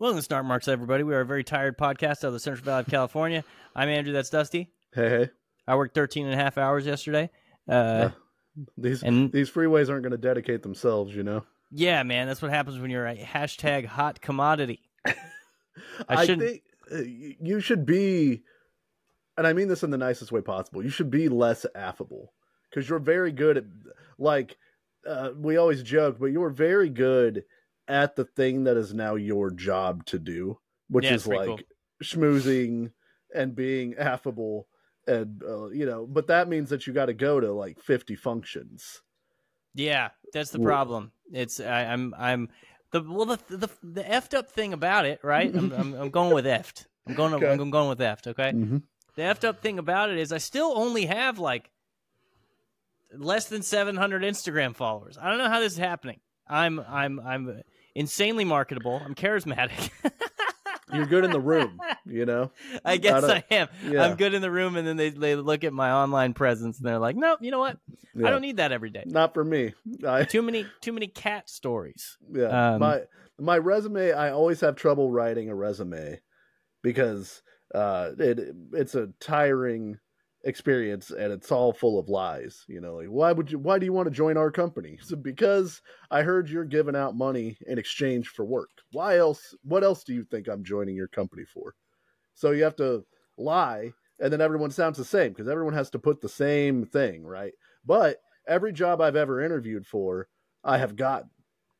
Welcome to Snark Marks, everybody. We are a very tired podcast out of the Central Valley of California. I'm Andrew. That's Dusty. Hey, hey. I worked 13 and a half hours yesterday. Uh, These And- these freeways aren't going to dedicate themselves, you know. yeah, man, that's what happens when you're a hashtag hot commodity. I I, think uh, you should be, and I mean this in the nicest way possible. You should be less affable because you're very good at, like, uh, we always joke, but you're very good at the thing that is now your job to do, which Yeah, is like schmoozing and being affable, and uh, you know. But that means that you got to go to like 50 functions. Yeah, that's the problem. It's I, I'm I'm the well the the the effed up thing about it, right? I'm I'm, I'm going with effed. I'm going Okay. I'm going with effed. Okay. Mm-hmm. The effed up thing about it is I still only have like less than 700 Instagram followers. I don't know how this is happening. I'm I'm I'm insanely marketable. I'm charismatic. You're good in the room, you know. I guess don't- I, am. yeah. I'm good in the room, and then they they look at my online presence and they're like, "Nope, you know what? I don't need that every day. Not for me. I, Too many too many cat stories." Yeah. Um, my my resume I always have trouble writing a resume because uh it it's a tiring experience and it's all full of lies, you know, like why would you why do you want to join our company? So because I heard you're giving out money in exchange for work. Why else what else do you think I'm joining your company for? So you have to lie and then everyone sounds the same because everyone has to put the same thing, right? But every job I've ever interviewed for, I have gotten.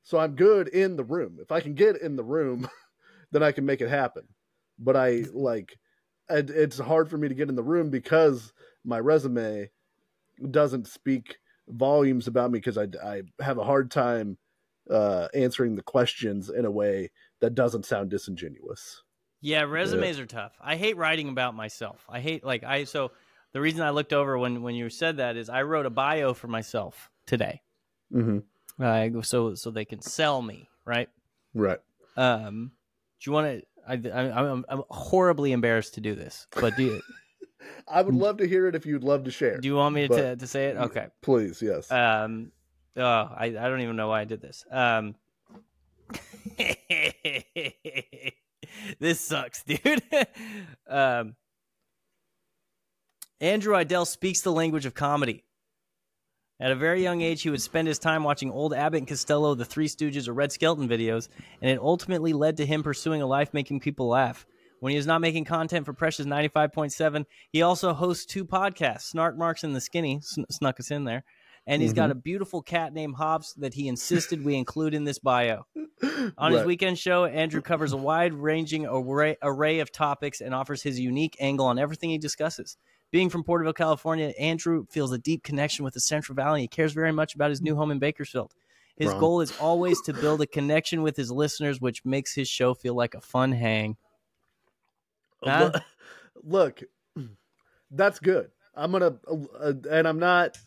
So I'm good in the room. If I can get in the room, then I can make it happen. But I like, and it's hard for me to get in the room because my resume doesn't speak volumes about me because I, I have a hard time uh, answering the questions in a way that doesn't sound disingenuous. Yeah, resumes are tough. I hate writing about myself. I hate like I so the reason I looked over when when you said that is I wrote a bio for myself today. Mm-hmm. Uh, so so they can sell me, right? Right. Um, do you want to? I, I, I'm I'm horribly embarrassed to do this, but do you, I would love to hear it if you'd love to share. do you want me to, to say it? Okay. Please, yes. Um, oh, I I don't even know why I did this. Um, this sucks, dude. um, Andrew Idell speaks the language of comedy. At a very young age, he would spend his time watching old Abbott and Costello, the Three Stooges, or Red Skelton videos, and it ultimately led to him pursuing a life making people laugh. When he is not making content for Precious 95.7, he also hosts two podcasts, Snark Marks and The Skinny, sn- snuck us in there. And he's got mm-hmm. a beautiful cat named Hobbs that he insisted we include in this bio. On his weekend show, Andrew covers a wide ranging array, array of topics and offers his unique angle on everything he discusses. Being from Porterville, California, Andrew feels a deep connection with the Central Valley. He cares very much about his new home in Bakersfield. His Wrong. goal is always to build a connection with his listeners, which makes his show feel like a fun hang. Huh? Look, that's good. I'm gonna, uh, and I'm not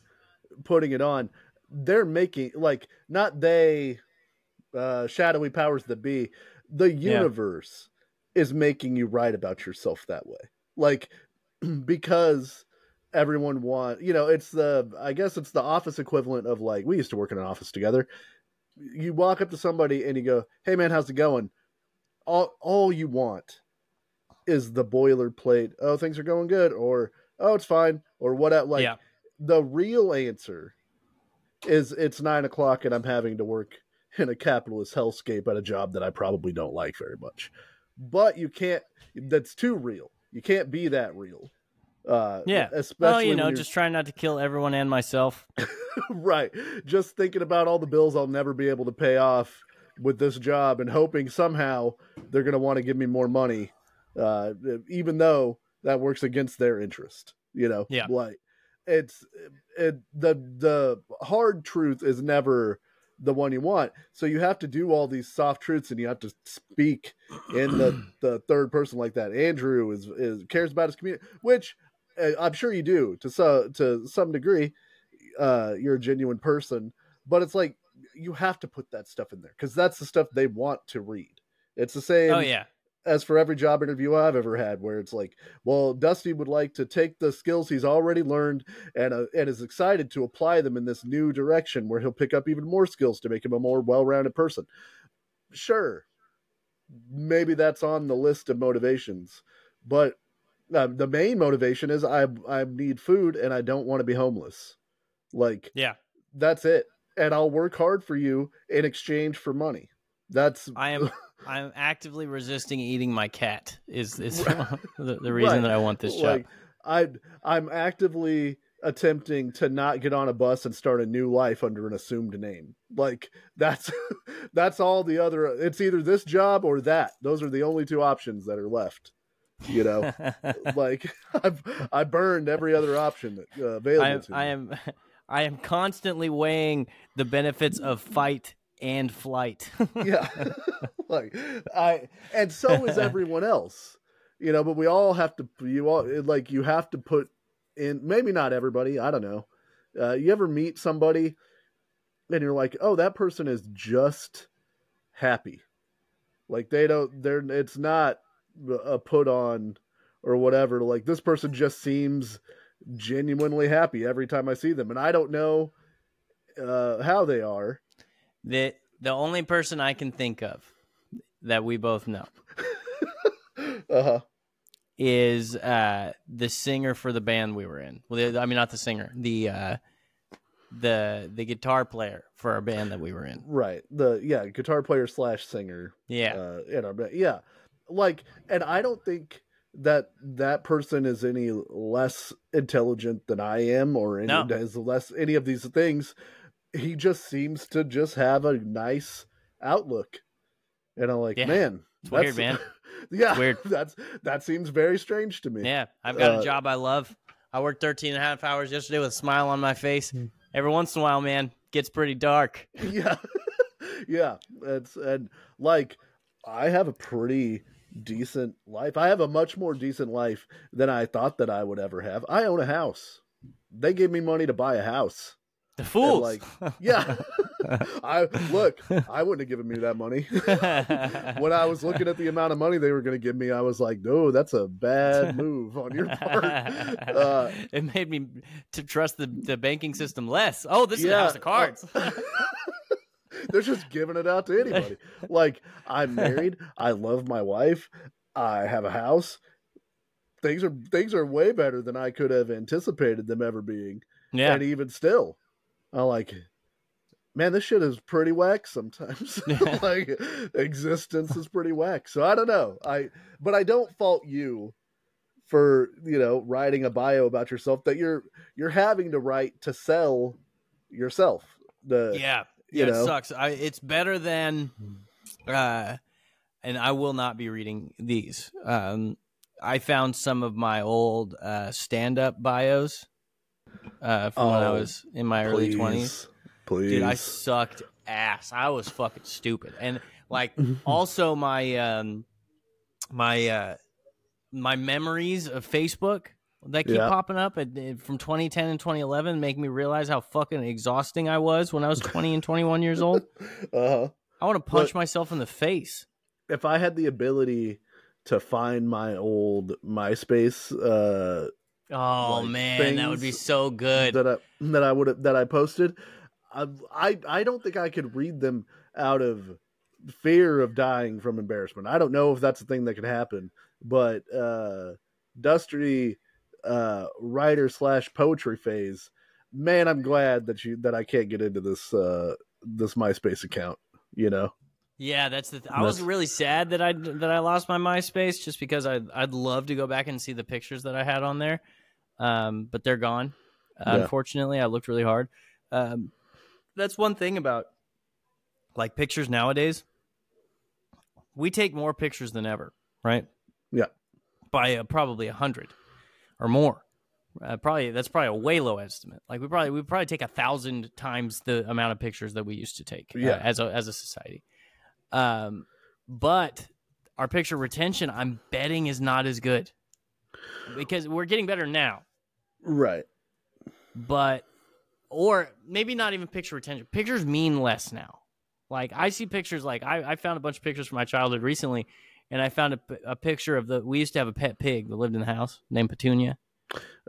putting it on. They're making like not they, uh, shadowy powers that be. The universe is making you write about yourself that way, like because everyone want you know it's the i guess it's the office equivalent of like we used to work in an office together. You walk up to somebody and you go hey man how's it going? All all you want is the boilerplate oh things are going good or oh it's fine or what like yeah. the real answer is it's nine o'clock and i'm having to work in a capitalist hellscape at a job that i probably don't like very much. But you can't that's too real you can't be that real uh Yeah. especially Well, you know, just trying not to kill everyone and myself. right just thinking about all the bills i'll never be able to pay off with this job and hoping somehow they're going to want to give me more money uh even though that works against their interest you know Yeah. like it's it the the hard truth is never the one you want. So you have to do all these soft truths and you have to speak in the the third person like that. Andrew is is cares about his community which uh, i'm sure you do to so to some degree uh you're a genuine person but it's like you have to put that stuff in there because that's the stuff they want to read. It's the same oh yeah. As for every job interview I've ever had, where it's like, well, Dusty would like to take the skills he's already learned and uh, and is excited to apply them in this new direction, where he'll pick up even more skills to make him a more well-rounded person. Sure, maybe that's on the list of motivations. But uh, the main motivation is I I need food and I don't want to be homeless. Like Yeah. that's it. And I'll work hard for you in exchange for money. That's I am I'm actively resisting eating my cat. Is is Right. the, the reason Right. that I want this job? like I I'm actively attempting to not get on a bus and start a new life under an assumed name. Like that's that's all the other it's either this job or that. Those are the only two options that are left. You know, like I've I burned every other option uh, available I am, to me. I am I am constantly weighing the benefits of fight and flight. yeah. Like i and so is everyone else you know but we all have to you all like you have to put in maybe not everybody i don't know. Uh, you ever meet somebody and you're like oh that person is just happy. Like they don't they're it's not a put on or whatever. Like this person just seems genuinely happy every time i see them. And i don't know uh how they are the the only person I can think of that we both know uh-huh is uh, the singer for the band we were in. Well, the, I mean, not the singer, the uh, the the guitar player for our band that we were in. Right. The yeah, guitar player slash singer. Yeah, Uh, in our band. Yeah. Like, and I don't think that that person is any less intelligent than I am, or any No. is less any of these things. He just seems to just have a nice outlook, and I'm like, Yeah. man, It's that's- weird, man. yeah, weird. That's that seems very strange to me. yeah. I've got Uh, a job I love. I worked 13 and a half hours yesterday with a smile on my face. Hmm. Every once in a while, man, gets pretty dark. yeah yeah it's and like i have a pretty decent life i have a much more decent life than i thought that i would ever have i own a house they gave me money to buy a house The fools. like, yeah i look i wouldn't have given me that money when i was looking at the amount of money they were going to give me i was like no that's a bad move on your part uh, it made me to trust the, the banking system less. Oh, this is a house of cards. They're just giving it out to anybody. like I'm married, I love my wife, I have a house. Things are things are way better than I could have anticipated them ever being. yeah. And even still, I like man, this shit is pretty whack sometimes. like existence is pretty whack. So I don't know. I but I don't fault you for, you know, writing a bio about yourself that you're you're having to write to sell yourself. The yeah. Yeah, know? it sucks. I, it's better than, uh, and I will not be reading these. Um, I found some of my old uh, stand-up bios uh, from when I Oh, was in my early twenties. Please. Dude, I sucked ass. I was fucking stupid, and like Mm-hmm. also my um, my uh, my memories of Facebook that keep Yeah. popping up at, from 2010 and 2011 make me realize how fucking exhausting I was when I was 20 and 21 years old. uh-huh. I want to punch But- myself in the face. If I had the ability to find my old MySpace uh Oh like, man, that would be so good. that I that I would have that I posted, I, I I don't think I could read them out of fear of dying from embarrassment. I don't know if that's a thing that could happen, but uh Dusty uh writer slash poetry phase, man, I'm glad that you that I can't get into this uh this MySpace account, you know. Yeah, that's the. Th- I was really sad that I that I lost my MySpace just because I I'd love to go back and see the pictures that I had on there, um, but they're gone. Yeah. Unfortunately, I looked really hard. Um, that's one thing about like pictures nowadays. We take more pictures than ever, right? Yeah. by uh, probably a hundred or more. Uh, probably that's probably a way low estimate. Like we probably we probably take a thousand times the amount of pictures that we used to take uh, Yeah. as a as a society. Um, but our picture retention, I'm betting, is not as good because we're getting better now. Right. But or maybe not even picture retention. Pictures mean less now. Like I see pictures. Like I, I found a bunch of pictures from my childhood recently, and I found a, a picture of the. We used to have a pet pig that lived in the house named Petunia.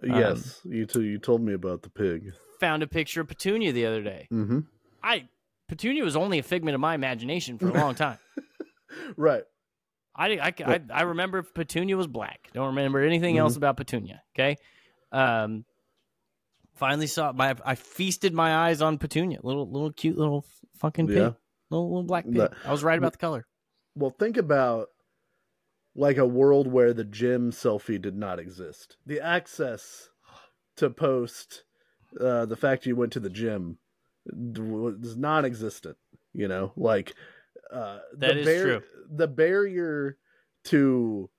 Yes, you too. You told me about the pig. Found a picture of Petunia the other day. Mm-hmm. I Petunia was only a figment of my imagination for a long time. Right. I, I, I, I remember Petunia was black. Don't remember anything else about Petunia. Okay. Um, finally saw my. I feasted my eyes on Petunia. Little, little cute, little fucking pig. Yeah. Little, little black pig. The- I was right about the color. Well, think about like a world where the gym selfie did not exist. The access to post uh, the fact you went to the gym was non-existent. You know, like uh, That the is true. The barrier to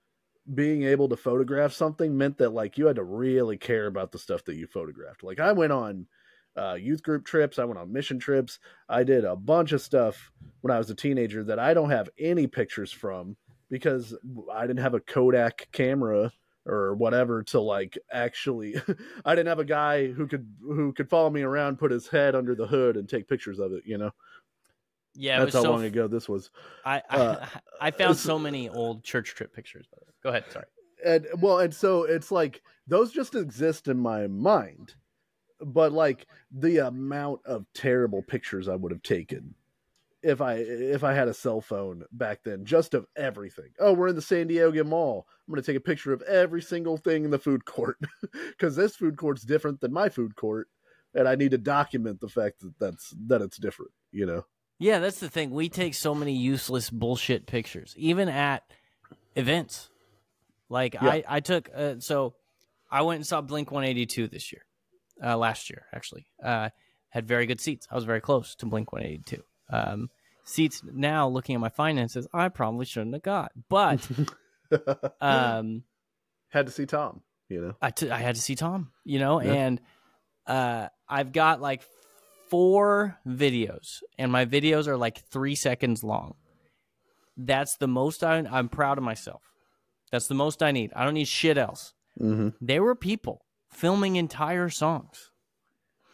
being able to photograph something meant that like you had to really care about the stuff that you photographed. Like I went on uh, youth group trips, I went on mission trips, I did a bunch of stuff when I was a teenager that I don't have any pictures from because I didn't have a Kodak camera or whatever to like actually I didn't have a guy who could who could follow me around, put his head under the hood and take pictures of it, you know. Yeah, it That's was how so. long ago this was. I, I, uh, I found so many old church trip pictures. By the way. Go ahead. Sorry. and well and so it's like those just exist in my mind but like the amount of terrible pictures i would have taken if i if i had a cell phone back then just of everything oh we're in the san diego mall i'm going to take a picture of every single thing in the food court because this food court's different than my food court and i need to document the fact that that's that it's different you know Yeah, that's the thing. We take so many useless bullshit pictures, even at events. Like Yeah. I, I took uh, so I went and saw Blink 182 this year, uh, last year actually. Uh, had very good seats. I was very close to Blink 182. Um, seats now, looking at my finances, I probably shouldn't have got, but um, had to see tom you know I, t- I had to see Tom, you know, Yeah. and uh, I've got like four videos, and my videos are like three seconds long. That's the most I, I'm proud of myself. That's the most I need. I don't need shit else. mm-hmm. There were people filming entire songs.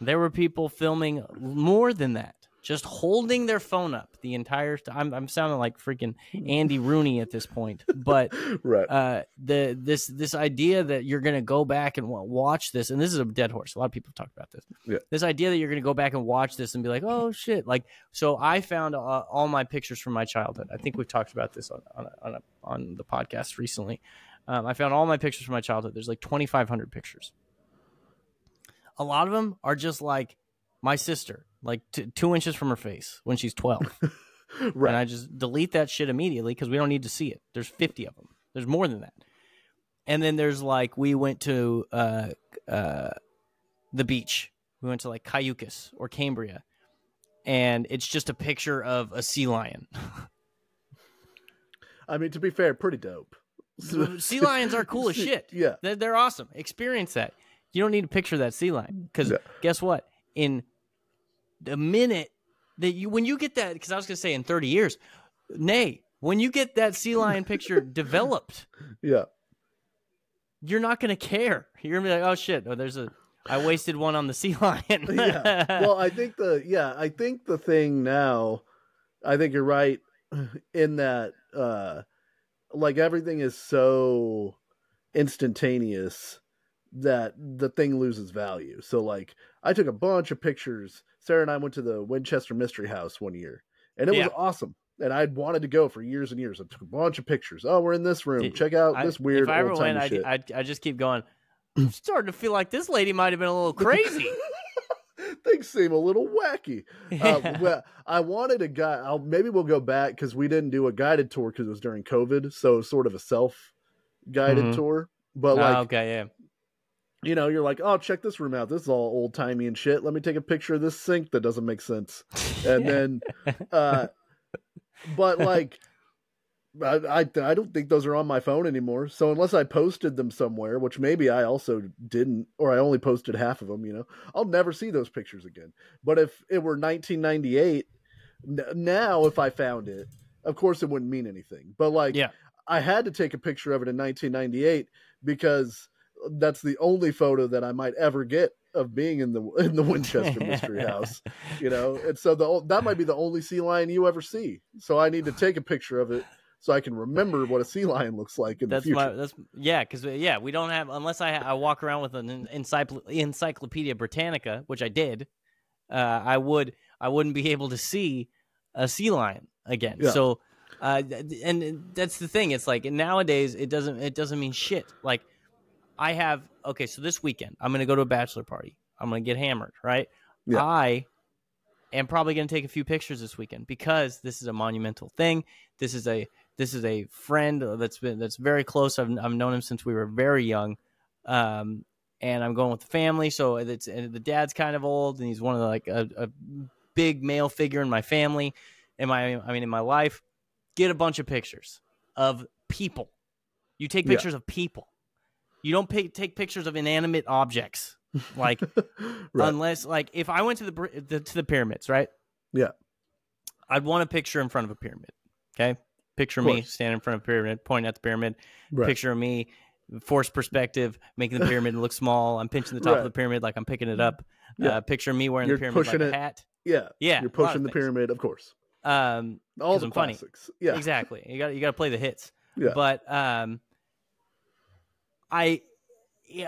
There were people filming more than that, just holding their phone up the entire time. I'm, I'm sounding like freaking Andy Rooney at this point, but right uh, the this this idea that you're going to go back and watch this, and this is a dead horse. A lot of people talk about this. Yeah. This idea that you're going to go back and watch this and be like, oh shit! Like, so I found uh, all my pictures from my childhood. I think we've talked about this on on a, on, a, on the podcast recently. Um, I found all my pictures from my childhood. There's like 2,500 pictures. A lot of them are just like my sister, like t- two inches from her face when she's 12 right and I just delete that shit immediately because we don't need to see it. There's 50 of them. There's more than that. And then there's like we went to uh, uh, the beach. We went to like Cayucos or Cambria, and it's just a picture of a sea lion. i mean to be fair pretty dope sea lions are cool as shit. yeah They're, they're awesome. Experience that. You don't need to picture that sea lion because guess what? In the minute that you, when you get that, because I was gonna say in 30 years, nay, when you get that sea lion picture developed, yeah you're not gonna care. You're gonna be like, oh shit, oh, there's a, I wasted one on the sea lion. yeah. Well, I think the yeah, I think the thing now, I think you're right in that uh like everything is so instantaneous that the thing loses value. So like I took a bunch of pictures. Sarah and I went to the Winchester Mystery House one year and it Yeah. was awesome. And I'd wanted to go for years and years. I took a bunch of pictures. Oh, we're in this room. Check out I- this weird If I ever went, I. I, I just keep going. I'm starting to feel like this lady might have been a little crazy. Things seem a little wacky. uh, well, I wanted a guy. I'll, maybe we'll go back because we didn't do a guided tour because it was during COVID, so sort of a self guided Mhm. tour. But Oh, like, okay, yeah. You know, you're like, oh, check this room out. This is all old timey and shit. Let me take a picture of this sink that doesn't make sense. And then, uh, but like, I, I I don't think those are on my phone anymore. So unless I posted them somewhere, which maybe I also didn't, or I only posted half of them, you know, I'll never see those pictures again. But if it were 1998, n- now if I found it, of course it wouldn't mean anything. But like, Yeah. I had to take a picture of it in 1998 because that's the only photo that I might ever get of being in the in the Winchester Mystery House you know and so the that might be the only sea lion you ever see so i need to take a picture of it so i can remember what a sea lion looks like in That's the future my that's yeah, because yeah, we don't have unless I I walk around with an encycl- Encyclopedia Britannica, which I did. Uh, I would I wouldn't be able to see a sea lion again. Yeah. So Uh, and that's the thing. It's like nowadays it doesn't it doesn't mean shit. Like I have okay, so this weekend I'm gonna go to a bachelor party. I'm gonna get hammered, right? Yeah. I am probably gonna take a few pictures this weekend because this is a monumental thing. This is a this is a friend that's been that's very close. I've I've known him since we were very young. Um, and I'm going with the family, so it's and the dad's kind of old, and he's one of the, like a, a big male figure in my family, in my I mean in my life. Get a bunch of pictures of people. You take Yeah. pictures of people. You don't pay, take pictures of inanimate objects. Like Right. unless like if I went to the, the to the pyramids, right? Yeah. I'd want a picture in front of a pyramid. Okay, picture me standing in front of a pyramid, pointing at the pyramid. right. Picture of me, forced perspective, making the pyramid look small. I'm pinching the top Right. of the pyramid like I'm picking it up. Yeah. Uh, picture me wearing You're the pyramid like pushing a it. hat. Yeah. Yeah, You're a lot of pushing the things. pyramid, of course. Um, All the classics. Yeah. exactly. You got you got to play the hits. Yeah. But um, I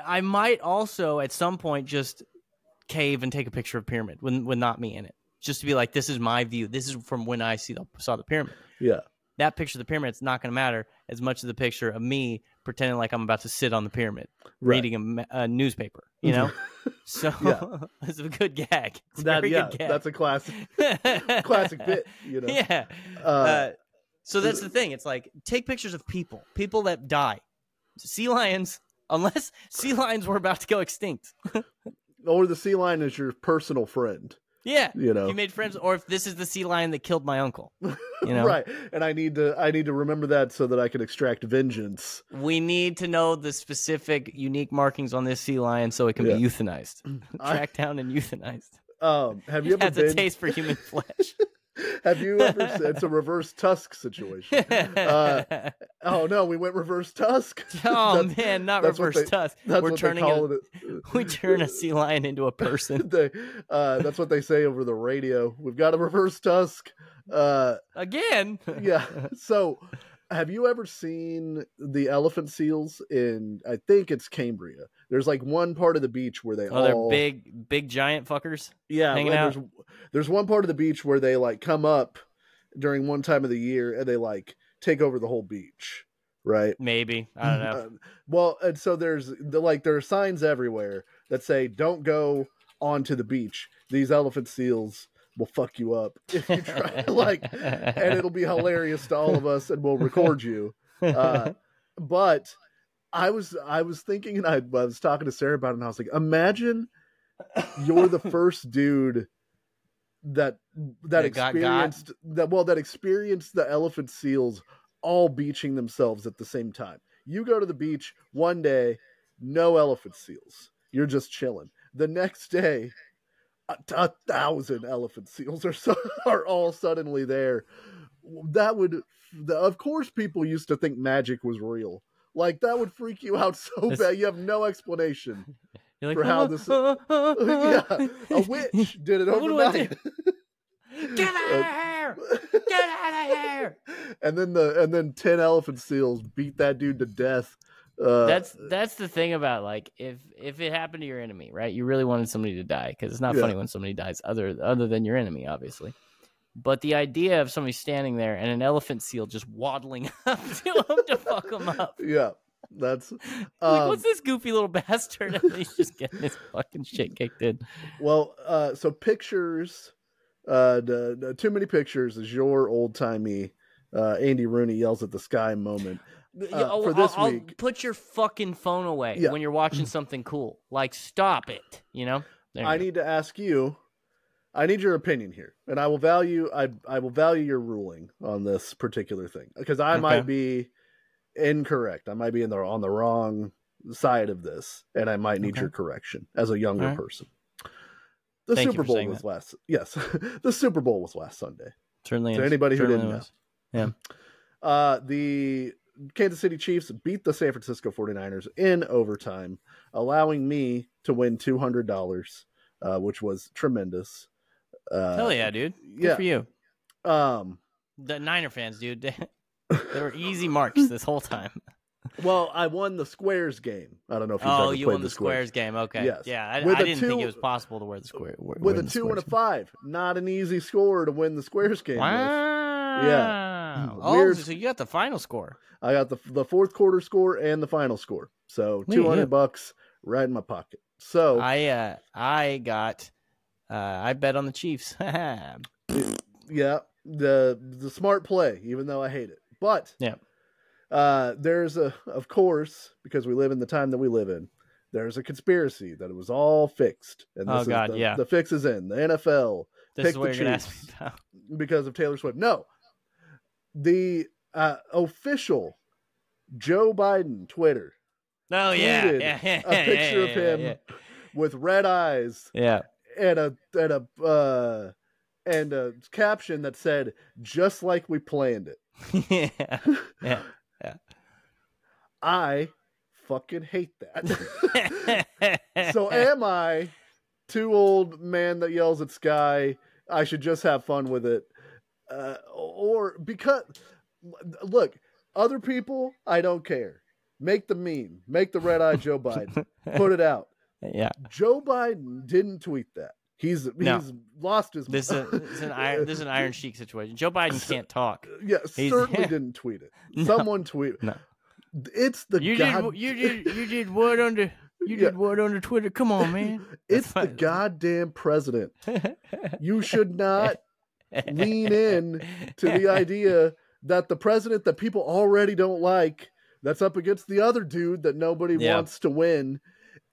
I might also at some point just cave and take a picture of pyramid with with not me in it, just to be like, this is my view. This is from when I see the saw the pyramid. Yeah. That picture of the pyramid pyramid's not going to matter as much as the picture of me pretending like I'm about to sit on the pyramid Right. reading a, a newspaper. You know, so Yeah. it's a good gag. It's That, yeah, good gag. that's a classic classic bit, you know. Yeah. Uh, Uh, so that's the thing. It's like take pictures of people, people that die. Sea lions, unless sea lions were about to go extinct. or the sea lion is your personal friend, Yeah. you know. You made friends, or if this is the sea lion that killed my uncle, you know, Right. And I need to I need to remember that so that I can extract vengeance. we need to know the specific unique markings on this sea lion so it can Yeah. be euthanized, I- tracked down and euthanized. Um, have you ever has a taste for human flesh. Have you ever said it's a reverse tusk situation. Uh, oh no, we went reverse tusk. oh man, not reverse they- tusk. We're turning it. We turn a sea lion into a person they, uh, that's what they say over the radio. We've got a reverse tusk. Uh, again. yeah. So, have you ever seen the elephant seals in? I think it's Cambria. There's like one part of the beach where they Oh, they're big, big giant fuckers. yeah. hanging out. There's, there's one part of the beach where they like come up during one time of the year and they like take over the whole beach, right? Maybe I don't know. Uh, well, and so there's the like there are signs everywhere that say don't go onto the beach. These elephant seals will fuck you up if you try to, like and it'll be hilarious to all of us and we'll record you. Uh, but I was I was thinking and I, I was talking to Sarah about it and I was like, imagine you're the first dude that that, That got got? experienced that well that experienced the elephant seals all beaching themselves at the same time. You go to the beach one day, no elephant seals. You're just chilling. The next day, a, a thousand elephant seals are so, are all suddenly there. That would, the, of course, people used to think magic was real. Like that would freak you out so This- bad. You have no explanation. You're like, for how "Ah, this- ah, ah, yeah, ah." a witch did it What do I overnight. Get out of here! Get out of here! and then the and then ten elephant seals beat that dude to death. Uh, That's that's the thing about like if if it happened to your enemy, right? You really wanted somebody to die because it's not Yeah. funny when somebody dies other other than your enemy, obviously. But the idea of somebody standing there and an elephant seal just waddling up to him to fuck him up. yeah. That's like, um, what's this goofy little bastard? And he's just getting his fucking shit kicked in. well. Uh, so pictures. Uh, the, the too many pictures is your old timey. Uh, Andy Rooney yells at the sky moment. Uh, oh, for I'll- this I'll week- put your fucking phone away Yeah. when you're watching something cool. Like, stop it. You know. There you I go. need to ask you. I need your opinion here, and I will value. I I will value your ruling on this particular thing because I Okay. might be incorrect. I might be in the on the wrong side of this, and I might need Okay. your correction as a younger Alright. person. The Thank Super Bowl was that. last. Yes, the Super Bowl was last Sunday. Certainly. To anybody who didn't was. Uh, the Kansas City Chiefs beat the San Francisco 49ers in overtime, allowing me to win $200, uh, which was tremendous. Uh, Hell yeah, dude. Good yeah. for you. Um, The Niner fans, dude. They, were easy marks this whole time. well, I won the squares game. I don't know if you've Oh, ever you played won the squares game. Okay. Yes. Yeah, I, With didn't think it was possible to wear the square. with a two and a five. Not an easy score to win the squares game. with. Wow. Wow. Oh, Weird. so you got the final score. I got the the fourth quarter score and the final score. So two hundred bucks right in my pocket. So I uh I got uh I bet on the Chiefs. yeah. the the smart play, even though I hate it. But Yeah. uh, there's a of course because we live in the time that we live in. There's a conspiracy that it was all fixed, and this Oh, is God, the, yeah. the fix is in the NFL This Pick is what the Chiefs. me about. because of Taylor Swift. No, the uh, official Joe Biden Twitter Oh yeah. Yeah, yeah, a picture yeah, of him Yeah. with red eyes yeah. And a and a uh, and a caption that said "just like we planned it." yeah. yeah. yeah. I fucking hate that. so am I too old man that yells at sky? I should just have fun with it, uh, or because look, other people I don't care. Make the meme. Make the red eye Joe Biden. Put it out. Yeah. Joe Biden didn't tweet that. He's No. he's lost his. This is, this is an iron this is an Iron Sheik situation. Joe Biden can't talk. Uh, yeah, he's- certainly didn't tweet it. No. Someone tweeted. No. It's the You god. did you did you did what under you Yeah. did what under Twitter? Come on, man. It's the goddamn president. You should not lean in to the idea that the president that people already don't like, that's up against the other dude that nobody Yeah. wants to win,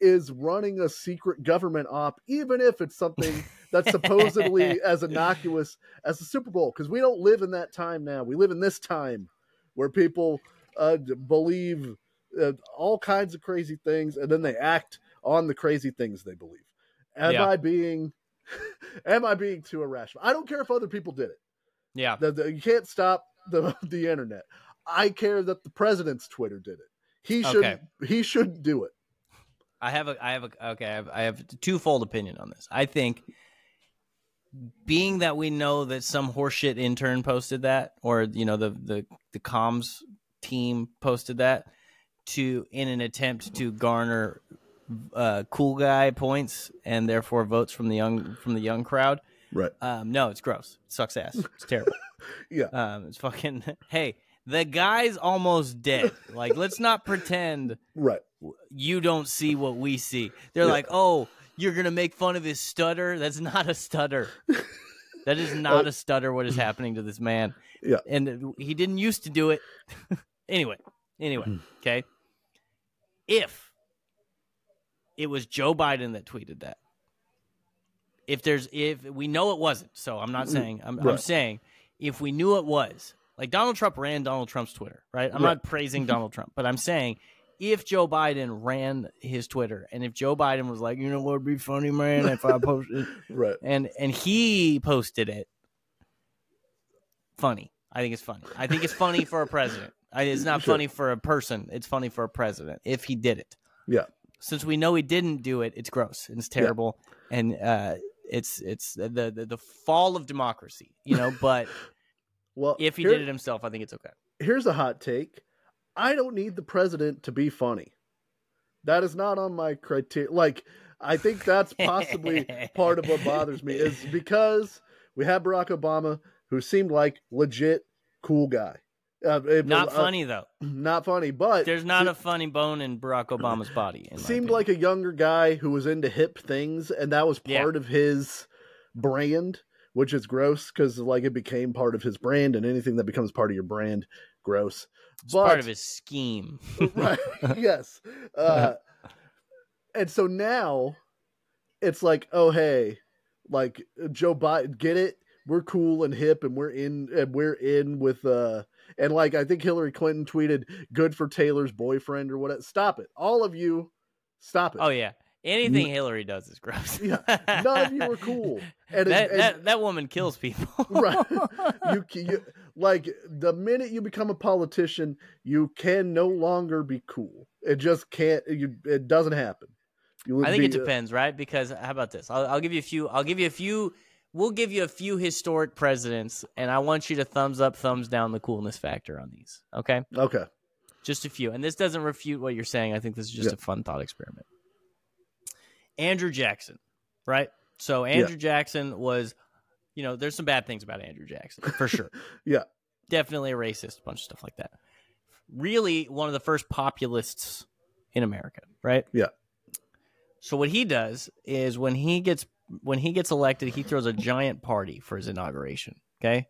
is running a secret government op, even if it's something that's supposedly as innocuous as the Super Bowl. Because we don't live in that time now. We live in this time where people uh, believe uh, all kinds of crazy things and then they act on the crazy things they believe. Am Yeah. I being am I being too irrational? I don't care if other people did it. Yeah. The- the- you can't stop the the internet. I care that the president's Twitter did it. He should Okay. he shouldn't do it. I have a I have a okay, I have I have a twofold opinion on this. I think being that we know that some horseshit intern posted that, or you know, the the the comms team posted that to in an attempt to garner uh, cool guy points and therefore votes from the young from the young crowd. Right. Um, no, it's gross. It sucks ass. It's terrible. Yeah. Um, it's fucking. Hey, the guy's almost dead. Like, let's not pretend Right. you don't see what we see. They're Yeah. like, oh, you're gonna make fun of his stutter. That's not a stutter. that is not uh, a stutter. What is happening to this man? Yeah. and he didn't used to do it. anyway, anyway, hmm. okay. If it was Joe Biden that tweeted that, if there's if we know it wasn't, so I'm not mm. saying I'm, I'm saying if we knew it was like Donald Trump ran Donald Trump's Twitter, right? I'm Right. not praising Donald Trump, but I'm saying if Joe Biden ran his Twitter and if Joe Biden was like, you know what would be funny, man, if I posted Right. and and he posted it, funny. I think it's funny. I think it's funny for a president. It's not Sure. funny for a person. It's funny for a president if he did it. Yeah. Since we know he didn't do it, it's gross and it's terrible, and uh, it's it's the, the the fall of democracy. You know, but Well, if he here- did it himself, I think it's okay. here's a hot take. I don't need the president to be funny. That is not on my criteria. Like, I think that's possibly part of what bothers me is because we had Barack Obama, who seemed like legit cool guy. Uh, it- Not uh, funny though. not funny, but There's not a funny bone in Barack Obama's body. seemed like a younger guy who was into hip things, and that was Yeah. part of his brand, which is gross because like it became part of his brand, and anything that becomes part of your brand, gross. it's but part of his scheme. right yes uh and so now it's like oh hey like joe biden get it we're cool and hip and we're in and we're in with uh and like i think hillary clinton tweeted good for taylor's boyfriend or what? stop it all of you stop it Oh yeah, anything Hillary does is gross. Yeah, none of you are cool and, that, and- that that woman kills people. right you, you like the minute you become a politician you can no longer be cool it just can't you it doesn't happen I think it be, uh, depends, right? Because how about this? I'll, I'll give you a few. I'll give you a few. We'll give you a few historic presidents, and I want you to thumbs up, thumbs down the coolness factor on these. Okay, okay just a few. And this doesn't refute what you're saying. I think this is just Yeah. a fun thought experiment. Andrew Jackson, right? So Andrew Jackson was, you know, there's some bad things about Andrew Jackson for sure. Yeah. definitely a racist, a bunch of stuff like that. Really, one of the first populists in America, right? Yeah. So what he does is when he gets when he gets elected, he throws a giant party for his inauguration. Okay,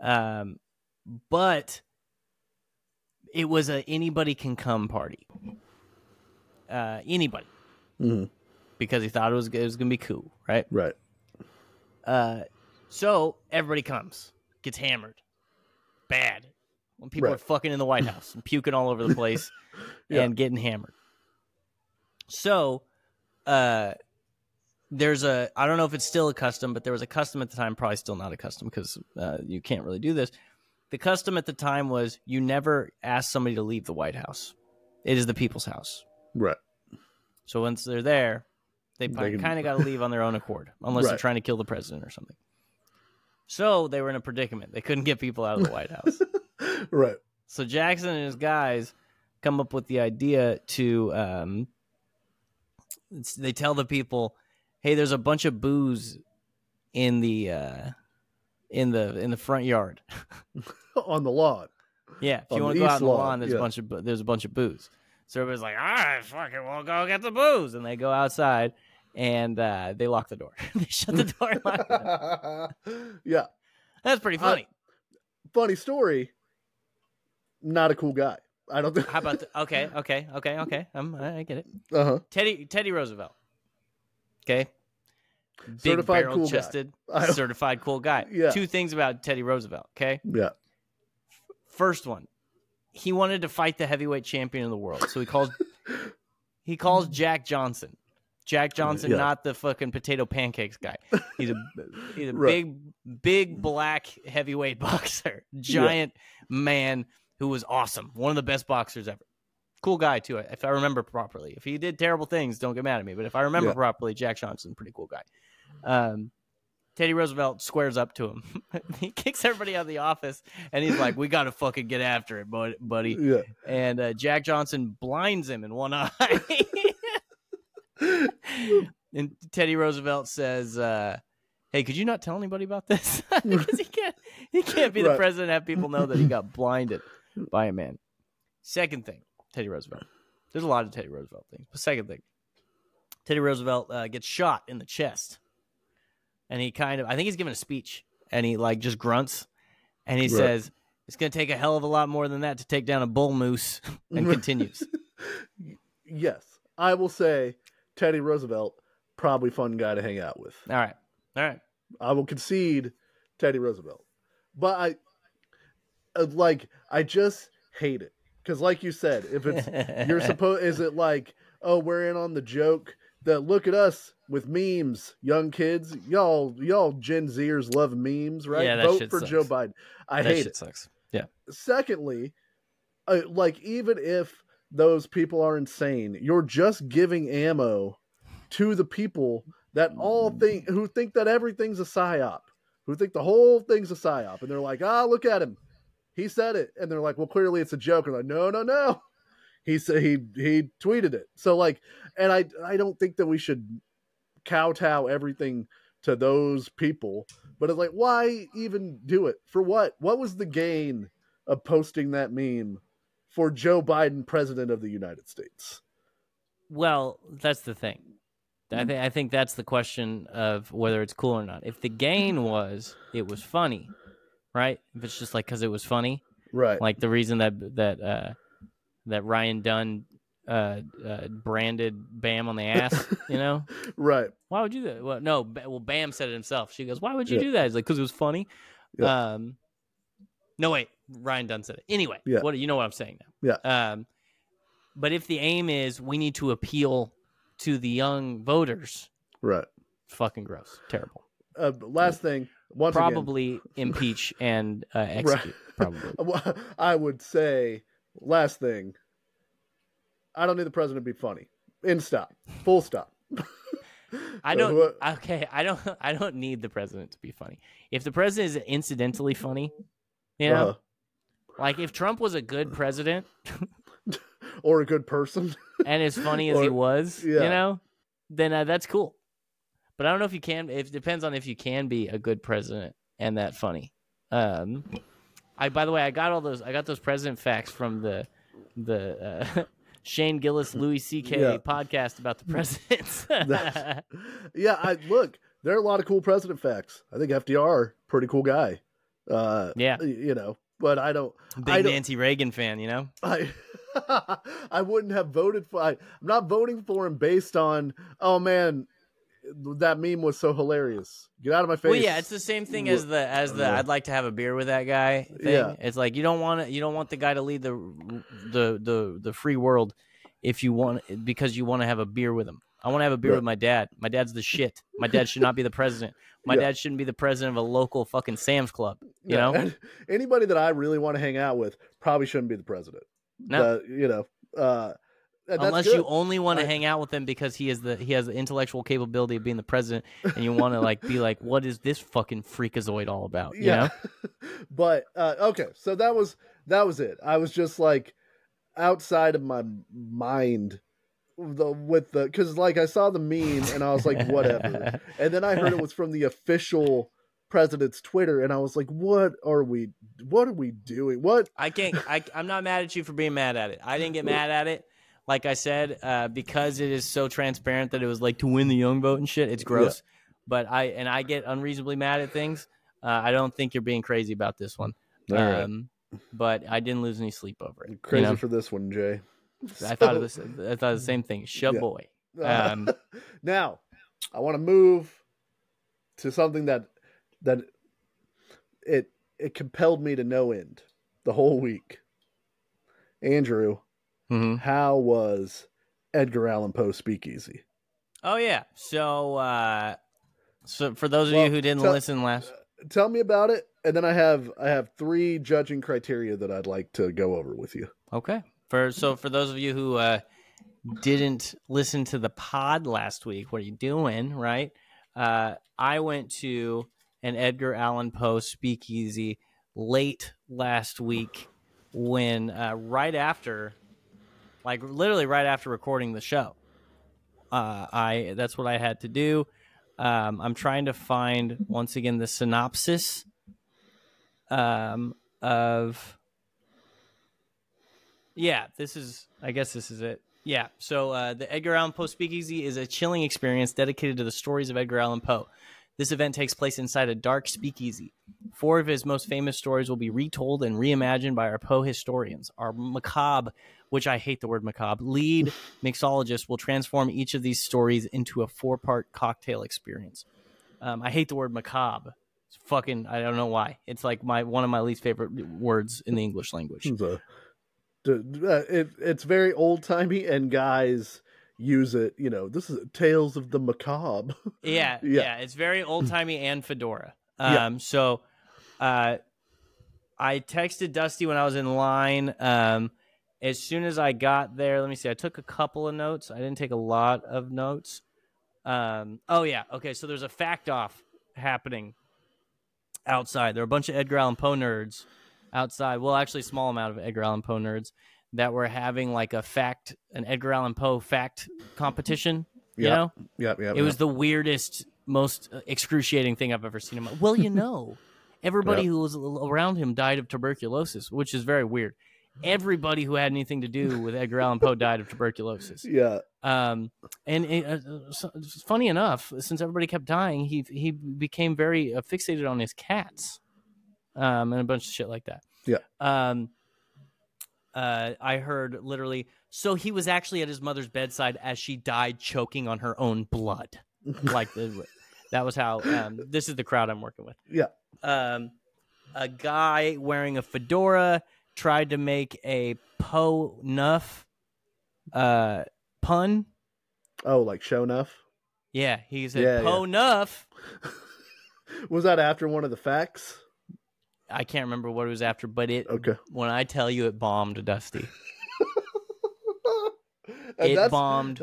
um, but it was a anybody can come party. Uh, anybody Mhm. Because he thought it was it was gonna be cool, right? Right. Uh, so everybody comes, gets hammered, bad. When people are fucking in the White House and puking all over the place Yeah. and getting hammered. So, uh, there's a I don't know if it's still a custom, but there was a custom at the time, probably still not a custom because uh, you can't really do this. The custom at the time was you never ask somebody to leave the White House. It is the people's house. Right. So once they're there, they, They kind of got to leave on their own accord, unless they're trying to kill the president or something. So they were in a predicament. They couldn't get people out of the White House. Right. So Jackson and his guys come up with the idea to um, they tell the people, "Hey, there's a bunch of booze in the uh, in the in the front yard. On the lawn. yeah, if On you want to go out on the lawn, lawn, there's a bunch of there's a bunch of booze." So everybody's like, "All right, fuck it, we'll go get the booze," and they go outside and uh, they lock the door. they shut the door. And lock it. yeah. That's pretty Uh, funny. Funny story. Not a cool guy. I don't think. How about the, okay, okay, okay, okay. Um, I I get it. Uh huh. Teddy Teddy Roosevelt. Okay. Big Certified barrel cool chested, certified cool guy. Yeah. Two things about Teddy Roosevelt. Okay. Yeah. First one, he wanted to fight the heavyweight champion of the world, so he calls he calls Jack Johnson. Jack Johnson, Yeah. not the fucking potato pancakes guy. He's a he's a Right. big big black heavyweight boxer, giant man who was awesome, one of the best boxers ever. Cool guy too, if I remember properly. If he did terrible things, don't get mad at me. But if I remember Yeah. properly, Jack Johnson, pretty cool guy. Um, Teddy Roosevelt squares up to him. he kicks everybody out of the office, and he's like, "We got to fucking get after it, buddy." Yeah. And uh, Jack Johnson blinds him in one eye. And Teddy Roosevelt says, uh, "Hey, could you not tell anybody about this? because he can't, he can't be the president and have people know that he got blinded by a man." Second thing, Teddy Roosevelt. There's a lot of Teddy Roosevelt things, but second thing, Teddy Roosevelt uh, gets shot in the chest, and he kind of, I think he's giving a speech, and he like just grunts, and he Right. says, "It's going to take a hell of a lot more than that to take down a bull moose," and continues. Yes. I will say Teddy Roosevelt, probably fun guy to hang out with. All right, all right. I will concede Teddy Roosevelt. But I uh, like I just hate it cuz like you said, if it's you're supposed is it like, "Oh, we're in on the joke that look at us with memes, young kids. Y'all y'all Gen Zers love memes, right? Yeah, that Vote for sucks. Joe Biden." I that hate shit it. sucks. Yeah. Secondly, uh, like even if those people are insane, you're just giving ammo to the people that all think who think that everything's a psyop, who think the whole thing's a psyop, and they're like, ah, look at him, he said it, and they're like, well, clearly it's a joke, and like, no, no, no, he said he he tweeted it, so like, and I I don't think that we should kowtow everything to those people, but it's like, why even do it? For what? What was the gain of posting that meme for Joe Biden, president of the United States? Well, that's the thing. I think I think that's the question of whether it's cool or not. If the gain was it was funny, right? If it's just like because it was funny, Right. like the reason that that uh, that Ryan Dunn uh, uh, branded Bam on the ass, you know, right. why would you do that? Well, no, well, Bam said it himself. She goes, "Why would you Yeah. do that?" He's like, "Cause it was funny." Yeah. Um, no, wait, Ryan Dunn said it. Anyway, Yeah. what you know what I'm saying now? Yeah. Um, but if the aim is we need to appeal to the young voters, Right. fucking gross, terrible. Uh, last thing, once Probably impeach and uh, execute. Probably. I would say last thing. I don't need the president to be funny. In stop. Full stop. I don't. Okay, I don't. I don't need the president to be funny. If the president is incidentally funny, you know, uh, like if Trump was a good president or a good person. and as funny as he Or- was, you know, then uh, that's cool. But I don't know if you can. It depends on if you can be a good president and that funny. Um, I by the way, I got all those. I got those president facts from the the uh, Shane Gillis Louis C.K. Yeah. podcast about the presidents. Yeah, I look. There are a lot of cool president facts. I think FDR, pretty cool guy. Uh, yeah, you know, but I don't. I big don't. Nancy Reagan fan. You know. I I wouldn't have voted for. I, I'm not voting for him based on. Oh man, that meme was so hilarious. Get out of my face. Well, yeah, it's the same thing as the as the Yeah. I'd like to have a beer with that guy thing. Yeah. It's like you don't want to, you don't want the guy to lead the the the the free world if you want because you want to have a beer with him. I want to have a beer Right. with my dad. My dad's the shit. My dad should not be the president. My Yeah. dad shouldn't be the president of a local fucking Sam's Club. You Yeah, know? anybody that I really want to hang out with probably shouldn't be the president. No. The- you know, uh, that's Unless good. you only want to I- hang out with him because he is the he has the intellectual capability of being the president, and you want to like be like, what is this fucking freakazoid all about? You know? but uh, okay, so that was that was it. I was just like outside of my mind the with the because like I saw the meme and I was like whatever, and then I heard it was from the official president's Twitter, and I was like, what are we? What are we doing? What? I can't. I, I'm not mad at you for being mad at it. I didn't get mad at it. Like I said, uh, because it is so transparent that it was like to win the young vote and shit. It's gross. But I and I get unreasonably mad at things. Uh, I don't think you're being crazy about this one. All right. Um, but I didn't lose any sleep over it. you Crazy know? for this one, Jay. I thought of this. I thought of the same thing. Shub Yeah. boy. Uh, Um, now, I want to move to something that that it it compelled me to no end the whole week. Andrew, mhm. how was Edgar Allan Poe Speakeasy? Oh yeah. So uh, so for those of Well, you who didn't tell- listen last, Tell me about it, and then I have I have three judging criteria that I'd like to go over with you. Okay. For so for those of you who uh, didn't listen to the pod last week, what are you doing? Right. Uh, I went to an Edgar Allan Poe speakeasy late last week when uh, right after, like literally right after recording the show. Uh, I that's what I had to do. Um, I'm trying to find once again the synopsis um, of yeah, this is. I guess this is it. Yeah. So uh, the Edgar Allan Poe Speakeasy is a chilling experience dedicated to the stories of Edgar Allan Poe. This event takes place inside a dark speakeasy. Four of his most famous stories will be retold and reimagined by our Poe historians. Our macabre, which I hate the word macabre, lead mixologist will transform each of these stories into a four-part cocktail experience. Um, I hate the word macabre. It's fucking. I don't know why. It's like my one of my least favorite words in the English language. It's, a- d- d- uh, it, it's very old timey, and guys use it. You know, this is tales of the macabre. Yeah, Yeah. yeah, It's very old timey and fedora. Yeah. Um, so, uh, I texted Dusty when I was in line. Um, as soon as I got there, let me see. I took a couple of notes. I didn't take a lot of notes. Um, oh yeah, okay. So there's a fact off happening outside. There are a bunch of Edgar Allan Poe nerds outside. Well, actually, a small amount of Edgar Allan Poe nerds that were having like a fact, an Edgar Allan Poe fact competition. You Yeah. know, yep, yep. it was the weirdest, most excruciating thing I've ever seen. In my- well, you know, everybody Yeah. who was around him died of tuberculosis, which is very weird. Everybody who had anything to do with Edgar Allan Poe died of tuberculosis. yeah. Um, and it, uh, so- funny enough, since everybody kept dying, he he became very uh, fixated on his cats, um, and a bunch of shit like that. Yeah. Um, uh, I heard literally. So he was actually at his mother's bedside as she died, choking on her own blood. like the, that was how. Um, this is the crowd I'm working with. Yeah. Um, a guy wearing a fedora tried to make a Poe Nuff uh, pun. Oh, like show nuff. Yeah, he said Yeah, Poe Nuff. Was that after one of the facts? I can't remember what it was after, but it. Okay. When I tell you it bombed, Dusty, And it that's- bombed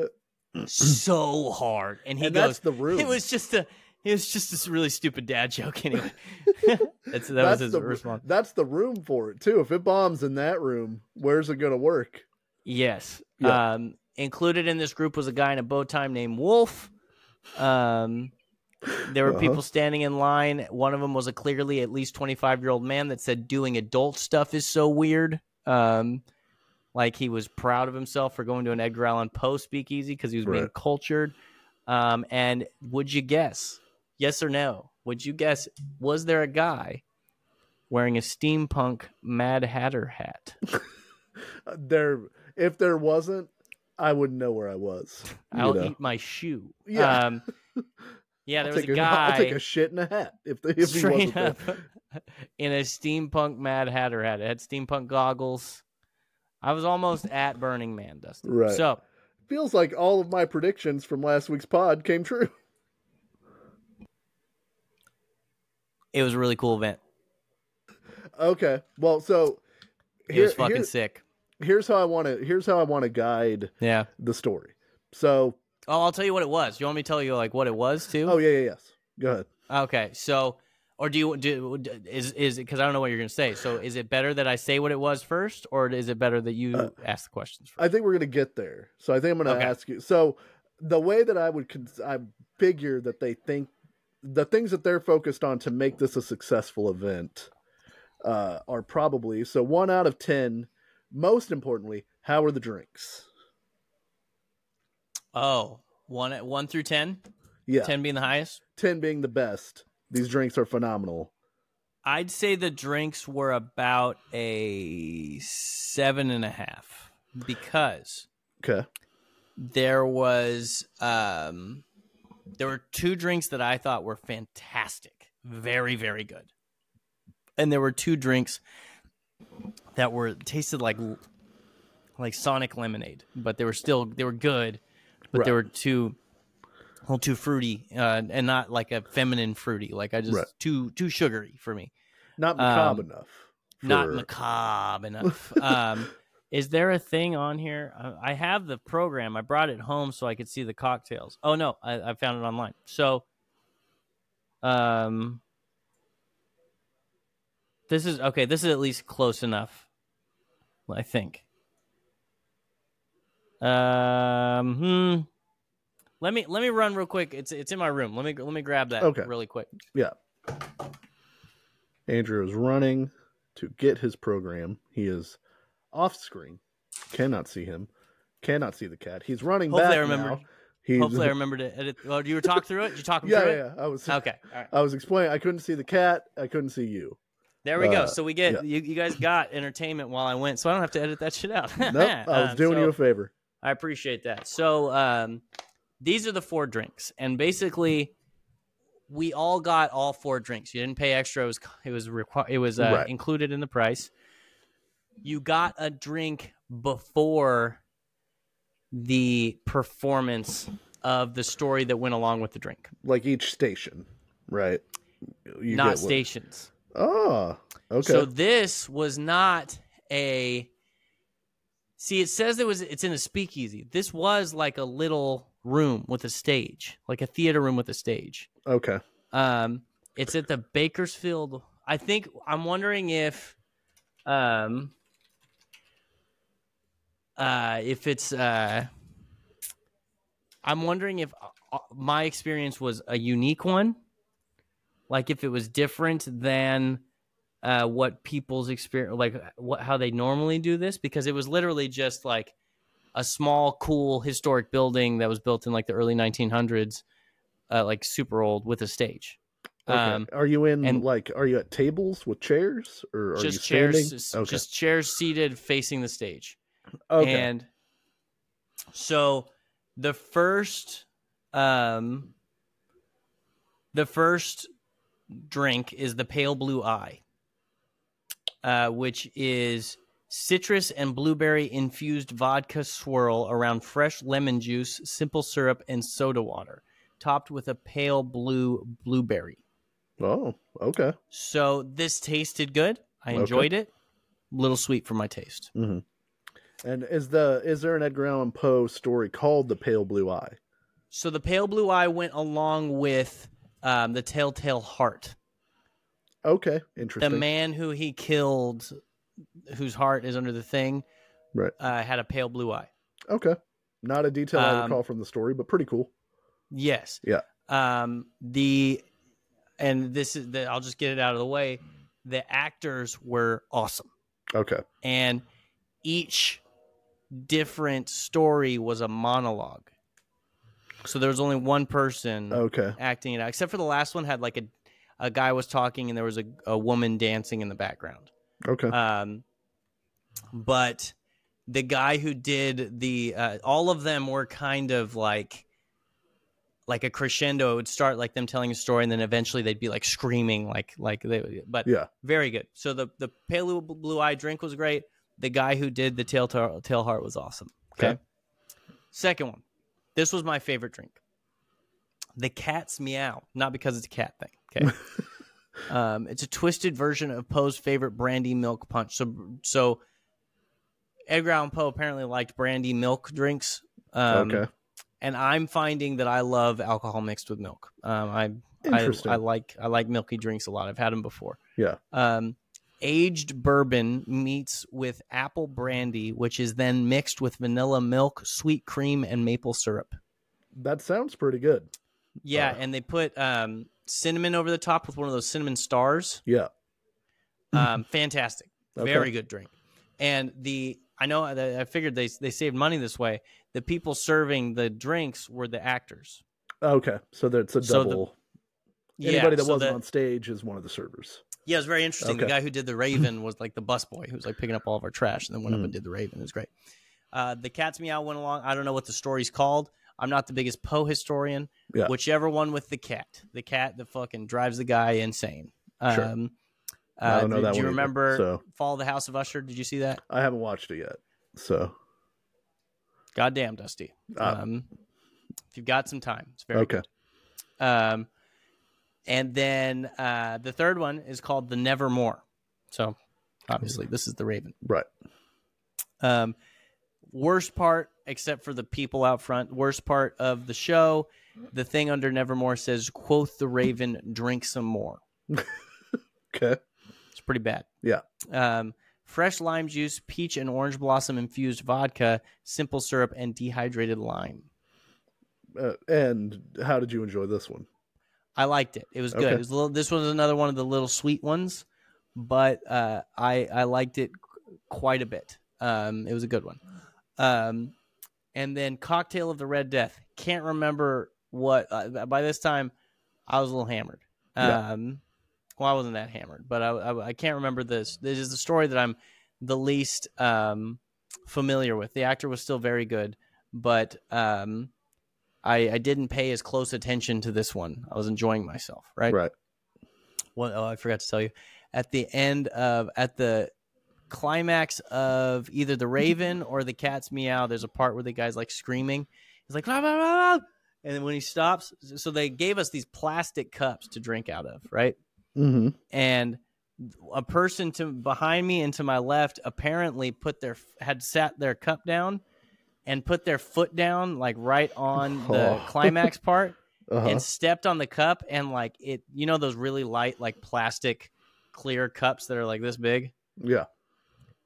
so hard, and he and goes, that's the room. "It was just a, it was just this really stupid dad joke." Anyway, that's that was his the, response. That's the room for it too. If it bombs in that room, where's it gonna work? Yes. Yeah. Um, included in this group was a guy in a bow tie named Wolf. Um, There were Uh-huh. people standing in line. One of them was a clearly at least 25 year old man that said doing adult stuff is so weird. Um, like he was proud of himself for going to an Edgar Allan Poe speakeasy because he was being cultured. Um, and would you guess, yes or no? Would you guess, was there a guy wearing a steampunk Mad Hatter hat? there, if there wasn't, I wouldn't know where I was. I'll know? eat my shoe. Yeah. Um, yeah, there I'll was take a guy. I'll take a shit in a hat if, the, if he straight wasn't up in a steampunk Mad Hatter hat. It had steampunk goggles. I was almost at Burning Man, Dustin. Right. So Feels like all of my predictions from last week's pod came true. it was a really cool event. Okay, well, so It was fucking here- sick. here's how I want to here's how I want to guide Yeah. the story. So, Oh, I'll tell you what it was. You want me to tell you like what it was too? oh yeah, yeah, yes. Go ahead. Okay. So, or do you do is is because I don't know what you're gonna say. So, is it better that I say what it was first, or is it better that you Uh, ask the questions first? I think we're gonna get there. So I think I'm gonna Okay. ask you. So the way that I would, I figure that they think the things that they're focused on to make this a successful event uh, are probably so one out of ten. Most importantly, how are the drinks? Oh, one one through ten. Yeah, Ten being the highest. 10 being the best. These drinks are phenomenal. I'd say the drinks were about a seven and a half because Okay. there was um there were two drinks that I thought were fantastic, very very good, and there were two drinks that were tasted like like Sonic lemonade, but they were still they were good, but they were too a little too fruity uh, and not like a feminine fruity, like I just Right. too too sugary for me Not macabre Um, enough. not for- macabre enough. um, is there a thing on here? Uh, I have the program. I brought it home so I could see the cocktails. Oh no, I, I found it online. So, um, this is okay. This is at least close enough. I think. Um, hmm. Let me let me run real quick. It's it's in my room. Let me let me grab that Okay. really quick. Yeah. Andrew is running to get his program. He is off screen. Cannot see him. Cannot see the cat. He's running Hopefully back I remember- now. He's, Hopefully, I remember to edit. Oh, do you talk through it? Did you talk yeah, through yeah, it? yeah. I was Okay. Right. I was explaining. I couldn't see the cat. I couldn't see you. There we go. Uh, So we get yeah. you, you guys got entertainment while I went, so I don't have to edit that shit out. Nope. I was Um, doing so you a favor. I appreciate that. So um, these are the four drinks, and basically, we all got all four drinks. You didn't pay extra. It was it was requ- it was uh, Right. included in the price. You got a drink before the performance of the story that went along with the drink, Like each station, right? You not stations. Oh, okay. So this was not a. See, it says it was. It's in a speakeasy. This was like a little room with a stage, like a theater room with a stage. okay. Um, it's at the Bakersfield. I think I'm wondering if, um, uh, if it's uh, I'm wondering if uh, my experience was a unique one, like if it was different than uh, what people's experience, like what how they normally do this, because it was literally just like a small, cool historic building that was built in like the early 1900s, uh, like super old with a stage. Okay. Um, are you in and- like? Are you at tables with chairs, or are just you standing? chairs, Okay. just chairs seated facing the stage. okay. And so the first um the first drink is the pale blue eye. Uh, which is citrus and blueberry infused vodka swirl around fresh lemon juice, simple syrup, and soda water, topped with a pale blue blueberry. oh, okay. So this tasted good. I Okay. enjoyed it. A little sweet for my taste. Mm-hmm. And is the is there an Edgar Allan Poe story called The Pale Blue Eye? So the pale blue eye went along with um, the telltale heart. Okay, interesting. The man who he killed, whose heart is under the thing, Right. uh, had a pale blue eye. Okay, not a detail I Um, recall from the story, but pretty cool. Yes. Yeah. Um, the and this is the, I'll just get it out of the way. The actors were awesome, Okay. and each different story was a monologue. So there was only one person Okay. acting it out, except for the last one had like a a guy was talking and there was a, a woman dancing in the background. Okay. Um, but the guy who did the uh, all of them were kind of like like a crescendo. It would start like them telling a story, and then eventually they'd be like screaming, like like they. But yeah. very good. So the the pale blue eye drink was great. The guy who did the tail tail, tail heart was awesome. Okay. Okay. Second one. This was my favorite drink. The cat's meow, not because it's a cat thing. Okay. um, it's a twisted version of Poe's favorite brandy milk punch. So so Edgar Allan Poe apparently liked brandy milk drinks. Um, okay. and I'm finding that I love alcohol mixed with milk. Um, I, I I like I like milky drinks a lot. I've had them before. Yeah. Um, aged bourbon meets with apple brandy, which is then mixed with vanilla milk, sweet cream, and maple syrup. That sounds pretty good. Yeah, Uh. and they put um, cinnamon over the top with one of those cinnamon stars. Yeah. Um, fantastic, Okay. very good drink. And the I know I figured they they saved money this way. The people serving the drinks were the actors. Okay. So that's a So the- double. Yeah, Anybody that so wasn't the- on stage is one of the servers. Yeah, it was very interesting. The guy who did the Raven was like the busboy who was like picking up all of our trash and then went up Mm. and did the Raven. It was great. Uh, the Cat's Meow went along. I don't know what the story's called. I'm not the biggest Poe historian. Yeah. Whichever one with the cat, the cat that fucking drives the guy insane. Sure. Um, I uh, don't know did that you one either, remember so. Fall of the House of Usher? Did you see that? I haven't watched it yet. So Goddamn, Dusty. Ah. Um, if you've got some time, it's very okay. good. Um, and then uh, the third one is called the Nevermore. So obviously, this is the Raven. Right. Um, worst part, except for the people out front, worst part of the show, the thing under Nevermore says, quoth the Raven, drink some more. Okay. It's pretty bad. Yeah. Um, fresh lime juice, peach and orange blossom infused vodka, simple syrup, and dehydrated lime. Uh, and how did you enjoy this one? I liked it. It was good. Okay. It was a little, this was another one of the little sweet ones, but uh, I I liked it quite a bit. Um, it was a good one. Um, and then cocktail of the Red Death. Can't remember what. Uh, by this time, I was a little hammered. Yeah. Um, well, I wasn't that hammered, but I, I I can't remember this. This is the story that I'm the least um, familiar with. The actor was still very good, but um, I, I didn't pay as close attention to this one. I was enjoying myself, right? Right. What, oh, I forgot to tell you. At the end of at the climax of either the Raven or the Cat's Meow, there's a part where the guy's like screaming. He's like, "Rah, rah, rah, rah." and then when he stops, so they gave us these plastic cups to drink out of, right? Mm-hmm. and a person to behind me and to my left apparently put their had sat their cup down and put their foot down like right on the Oh. climax part Uh-huh. and stepped on the cup and like it you know those really light like plastic clear cups that are like this big Yeah.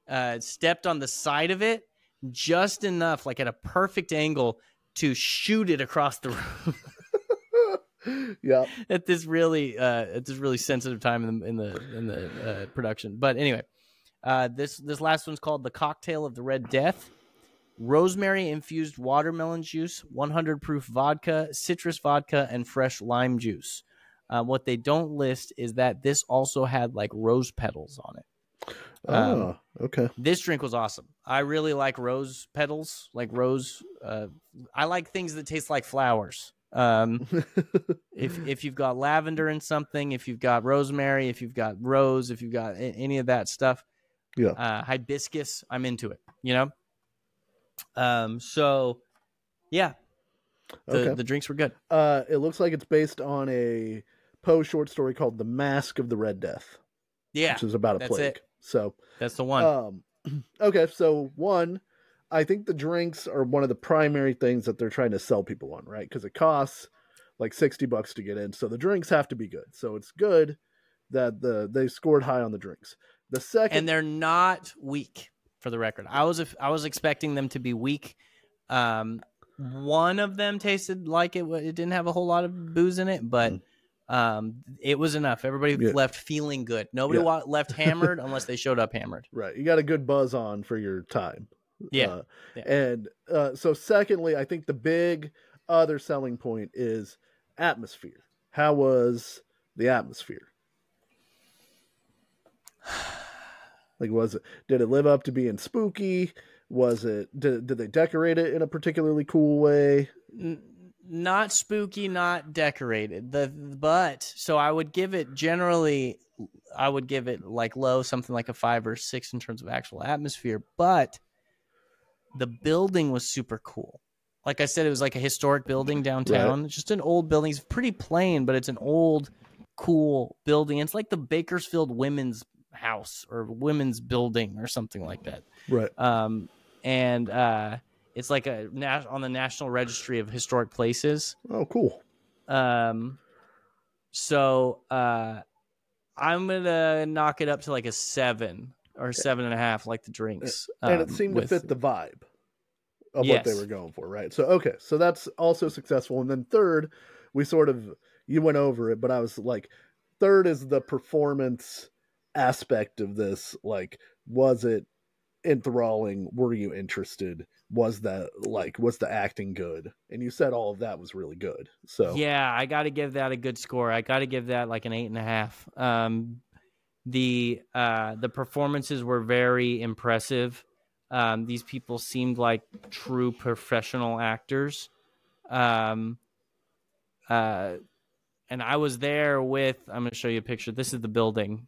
Uh stepped on the side of it just enough like at a perfect angle to shoot it across the room yeah. at this really uh at this really sensitive time in the in the in the uh, production. But anyway, uh this this last one's called the cocktail of the red death. Rosemary infused watermelon juice, 100 proof vodka, citrus vodka, and fresh lime juice. Uh, what they don't list is that this also had like rose petals on it. Um, Oh, okay. This drink was awesome. I really like rose petals, like rose. Uh, I like things that taste like flowers. Um, if if you've got lavender in something, if you've got rosemary, if you've got rose, if you've got any of that stuff, Yeah. uh, hibiscus, I'm into it. You know. Um. So, yeah, the Okay. the drinks were good. Uh, it looks like it's based on a Poe short story called "The Mask of the Red Death," Yeah, which is about a plague. it. So, that's the one. um, okay. So one, I think the drinks are one of the primary things that they're trying to sell people on, right? Because it costs like sixty bucks to get in, so the drinks have to be good. So it's good that the they scored high on the drinks. The second, and they're not weak for the record. I was I was expecting them to be weak. Um, one of them tasted like it. It didn't have a whole lot of booze in it, but um, it was enough. Everybody. Yeah. left feeling good. Nobody Yeah. wa- left hammered unless they showed up hammered. Right. You got a good buzz on for your time. Yeah. Uh, Yeah. And uh, so, secondly, I think the big other selling point is atmosphere. How was the atmosphere? Like, was it? Did it live up to being spooky? Was it? Did did they decorate it in a particularly cool way? N- not spooky, not decorated. The but so I would give it generally, I would give it like low, something like a five or six in terms of actual atmosphere. But the building was super cool. Like I said, it was like a historic building downtown. It's just an old building. It's pretty plain, but it's an old, cool building. It's like the Bakersfield Women's House or Women's Building or something like that Right. um, and uh, it's like a on the National Registry of Historic Places. Oh, cool. Um, so uh, I'm gonna knock it up to like a seven or seven and a half, like the drinks. and it um, seemed with- to fit the vibe of what they were going for, right? So okay, so that's also successful. And then third, we sort of you went over it, but I was like, third is the performance aspect of this. Like, was it enthralling? Were you interested? Was that like was the acting good? And you said all of that was really good. So Yeah, I got to give that a good score. I got to give that like an eight and a half. Um, the uh, the performances were very impressive. Um, these people seemed like true professional actors. Um, uh, and I was there with. I'm to show you a picture. This is the building.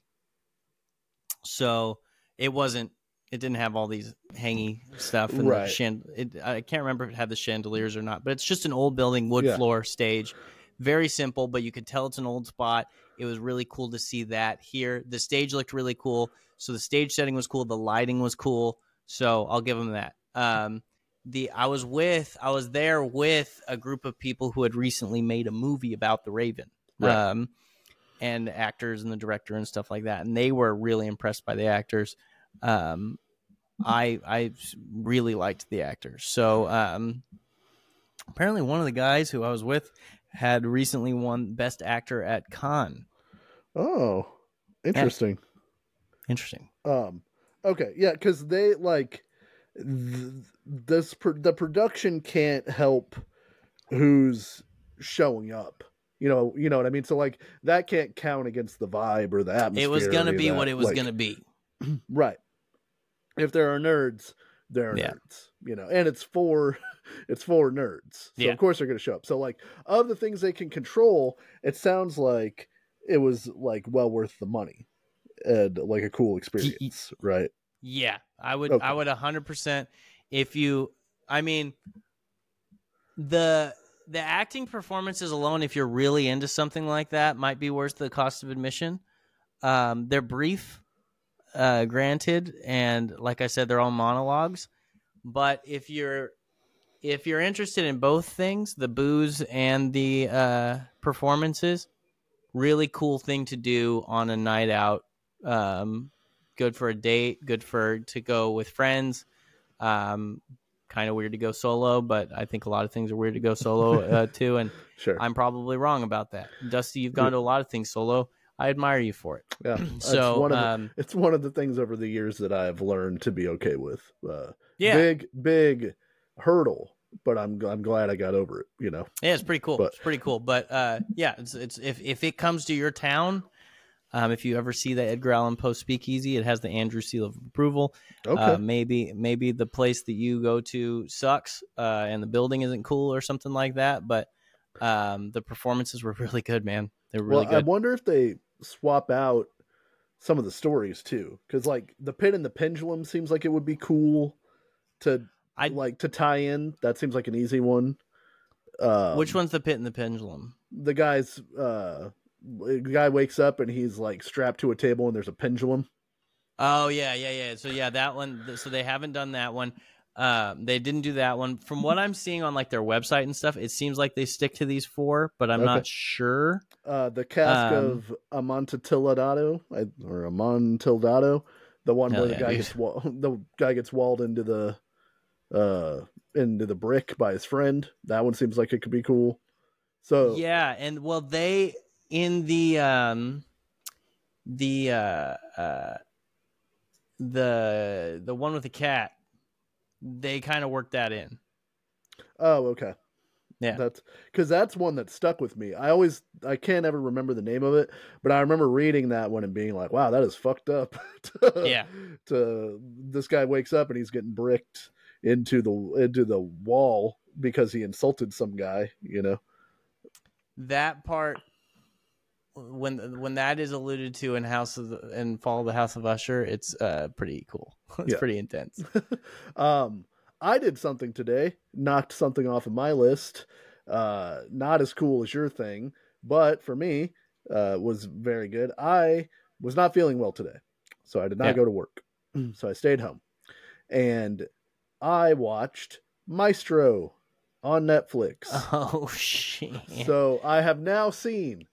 So it wasn't. It didn't have all these hangy stuff and Right. the chand- it, I can't remember if it had the chandeliers or not, but it's just an old building, wood Yeah. floor stage. Very simple, but you could tell it's an old spot. It was really cool to see that here. The stage looked really cool. So the stage setting was cool. The lighting was cool. So I'll give them that. Um, the I was with I was there with a group of people who had recently made a movie about the Raven. Right. Um, and actors and the director and stuff like that. And they were really impressed by the actors. Um, I I really liked the actors. So um, apparently, one of the guys who I was with had recently won Best Actor at Cannes. oh, interesting. Interesting. Um, okay, yeah, because they like th- this. Pro- the production can't help who's showing up. You know, you know what I mean. So like that can't count against the vibe or the atmosphere. It was gonna be that. what it was Like, gonna be. Right. If there are nerds, there are Yeah. nerds. You know, and it's for it's for nerds. So Yeah. of course they're gonna show up. So like of the things they can control, it sounds like it was like well worth the money and like a cool experience, right? Yeah, I would. Okay. I would hundred percent. If you, I mean, the the acting performances alone, if you're really into something like that, might be worth the cost of admission. Um, they're brief, uh, granted, and like I said, they're all monologues. But if you're if you're interested in both things, the booze and the uh, performances, really cool thing to do on a night out. Um, good for a date, good for to go with friends. Um, kind of weird to go solo, but I think a lot of things are weird to go solo uh, too, and Sure. I'm probably wrong about that. Dusty, you've gone to a lot of things solo. I admire you for it. yeah. It's So, one of the, um, it's one of the things over the years that I've learned to be okay with. Uh, yeah, Big big hurdle, but I'm I'm glad I got over it. You know. yeah, it's pretty cool. But- it's pretty cool. But uh, yeah, it's it's if if it comes to your town. Um, if you ever see the Edgar Allan Poe Speakeasy, it has the Andrew Seal of Approval. Okay. Uh, maybe maybe the place that you go to sucks uh, and the building isn't cool or something like that. But um, the performances were really good, man. They were really well, I wonder if they swap out some of the stories too, because like the pit and the pendulum seems like it would be cool to I- like to tie in. That seems like an easy one. Um, Which one's the pit and the pendulum? The guy's uh, the guy wakes up and he's like strapped to a table and there's a pendulum. Oh yeah, yeah, yeah. So yeah, that one. So they haven't done that one. Um, they didn't do that one. From what I'm seeing on like their website and stuff, it seems like they stick to these four, but I'm Okay. not sure. Uh, the cask Um, of Amontillado or Amontillado, the one where the yeah, guy dude. gets wa- the guy gets walled into the uh into the brick by his friend. That one seems like it could be cool. So Yeah, and well, they in the um, the uh, uh, the the one with the cat, they kind of worked that in. Oh, okay. Yeah. That's because that's one that stuck with me. I always I can't ever remember the name of it, but I remember reading that one and being like, "Wow, that is fucked up." to, Yeah. To this guy wakes up and he's getting bricked into the into the wall because he insulted some guy. You know. that part when when that is alluded to in House of the, in Fall of the House of Usher, it's uh pretty cool. it's Yeah. pretty intense. um, I did something today, knocked something off of my list. Uh, not as cool as your thing, but for me, uh, was very good. I was not feeling well today, so I did not Yeah. go to work. So I stayed home, and I watched Maestro on Netflix. Oh shit! So I have now seen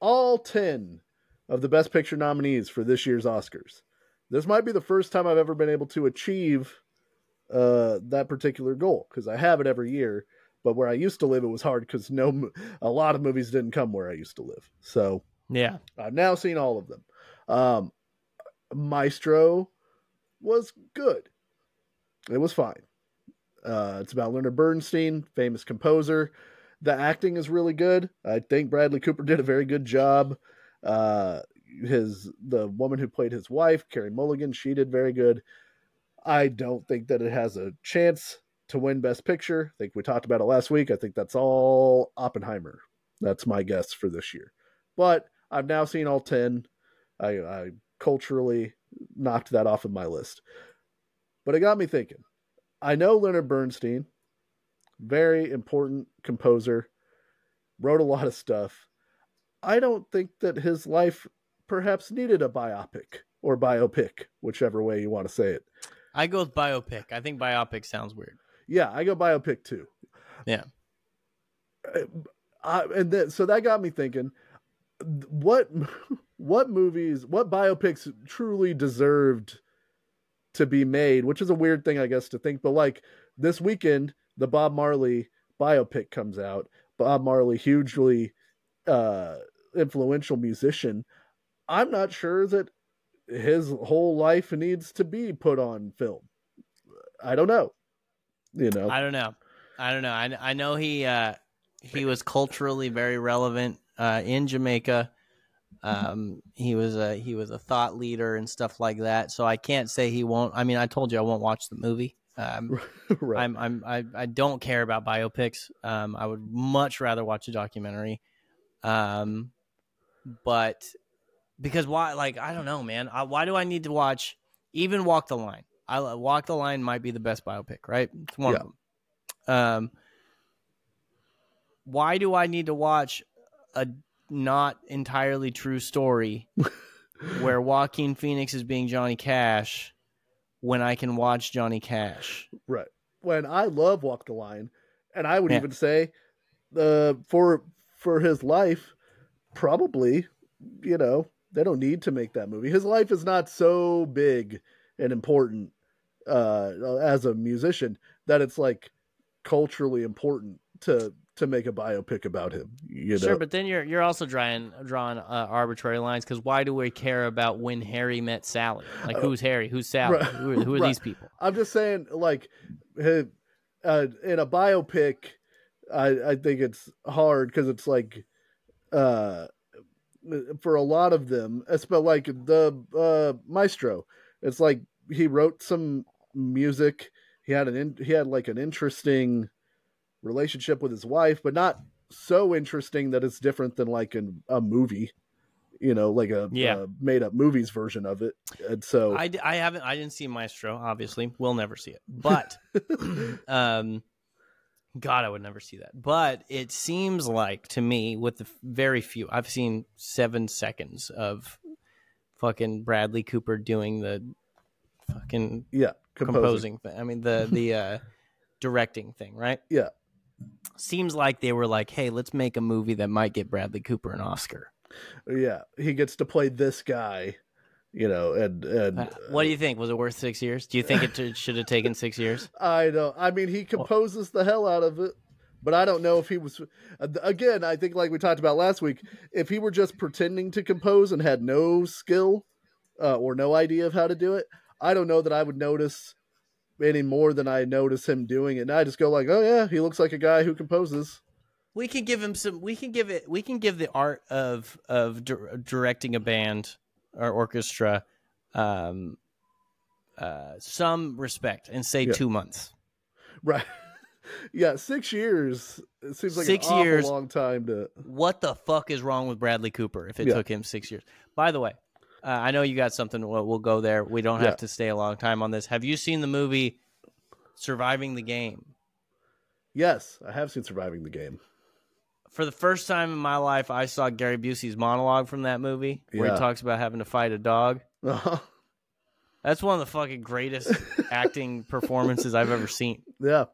all 10 of the Best Picture nominees for this year's Oscars. This might be the first time I've ever been able to achieve uh, that particular goal because I have it every year. But where I used to live, it was hard because no, a lot of movies didn't come where I used to live. So yeah, I've now seen all of them. Um, Maestro was good. It was fine. Uh, it's about Leonard Bernstein, famous composer. The acting is really good. I think Bradley Cooper did a very good job. Uh, his the woman who played his wife, Carey Mulligan, she did very good. I don't think that it has a chance to win Best Picture. I think we talked about it last week. I think that's all Oppenheimer. That's my guess for this year. But I've now seen all 10. I, I culturally knocked that off of my list. But it got me thinking. I know Leonard Bernstein, very important composer, wrote a lot of stuff. I don't think that his life perhaps needed a biopic or biopic, whichever way you want to say it. I go with biopic. I think biopic sounds weird. Yeah, I go biopic too. Yeah. I, and then, so that got me thinking what what movies what biopics truly deserved to be made which is a weird thing i guess to think but like this weekend the bob marley biopic comes out bob marley hugely uh influential musician i'm not sure that his whole life needs to be put on film i don't know you know I don't know. I don't know. I, I know he uh, he was culturally very relevant uh, in Jamaica. Um, he was a he was a thought leader and stuff like that. So I can't say he won't. I mean, I told you I won't watch the movie. Um, right I'm I'm I, I don't care about biopics. Um, I would much rather watch a documentary. Um, but because why? Like I don't know, man. I, why do I need to watch even Walk the Line? I Walk the Line might be the best biopic, right? It's one Yeah. of them. Um, why do I need to watch a not entirely true story where Joaquin Phoenix is being Johnny Cash when I can watch Johnny Cash? Right. When I love Walk the Line, and I would Yeah. even say, uh, for for his life, probably, you know, they don't need to make that movie. His life is not so big and important uh, as a musician that it's like culturally important to to make a biopic about him. You know, Sure, but then you're you're also drawing drawing uh, arbitrary lines because why do we care about when Harry met Sally? Like who's Harry? Who's Sally? right, Who are, who are right. these people? I'm just saying, like, uh, uh, in a biopic, I, I think it's hard because it's like, uh, for a lot of them, it's but like the uh, Maestro, it's like he wrote some music. He had an in, he had like an interesting relationship with his wife, but not so interesting that it's different than like in a movie. You know, like a, Yeah. made up movies version of it, and so I, I haven't I didn't see Maestro. Obviously, we'll never see it. But um, God, I would never see that. But it seems like to me, with the very few, I've seen seven seconds of fucking Bradley Cooper doing the fucking yeah, composing, thing. I mean the the uh, directing thing, right? Yeah. Seems like they were like, "Hey, let's make a movie that might get Bradley Cooper an Oscar." Yeah, he gets to play this guy You know, and and Uh, what do you think? Was it worth six years? Do you think it t- should have taken six years? I don't. I mean, he composes the hell out of it, but I don't know if he was. Again, I think like we talked about last week, if he were just pretending to compose and had no skill uh, or no idea of how to do it, I don't know that I would notice any more than I notice him doing it. And I just go like, oh yeah, he looks like a guy who composes. We can give him some. We can give it. We can give the art of of di- directing a band or orchestra um, uh, some respect and say Yeah. two months. Right. yeah, six years. It seems like Six years. long time to. What the fuck is wrong with Bradley Cooper if it Yeah. took him six years? By the way, uh, I know you got something. We'll, we'll go there. We don't Yeah. have to stay a long time on this. Have you seen the movie Surviving the Game? Yes, I have seen Surviving the Game. For the first time in my life, I saw Gary Busey's monologue from that movie where Yeah. he talks about having to fight a dog. That's one of the fucking greatest acting performances I've ever seen. Yeah,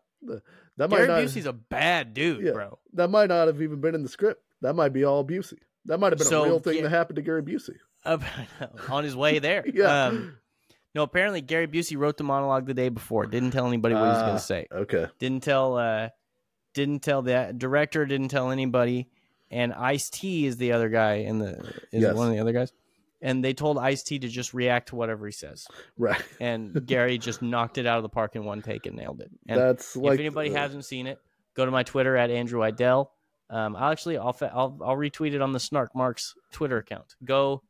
that might Gary not. Busey's a bad dude, Yeah. bro. That might not have even been in the script. That might be all Busey. That might have been So, a real thing yeah. that happened to Gary Busey. On his way there. Yeah. Um, no, apparently Gary Busey wrote the monologue the day before. Didn't tell anybody what he was going Ah. to say. okay. Didn't tell. Uh, didn't tell the director. Didn't tell anybody. And Ice T is the other guy in the is Yes. one of the other guys. And they told Ice T to just react to whatever he says. Right. And Gary just knocked it out of the park in one take and nailed it. And That's like if anybody uh, hasn't seen it, go to my Twitter at Andrew Idell. Um, I'll actually I'll, I'll I'll retweet it on the Snark Marks Twitter account. Go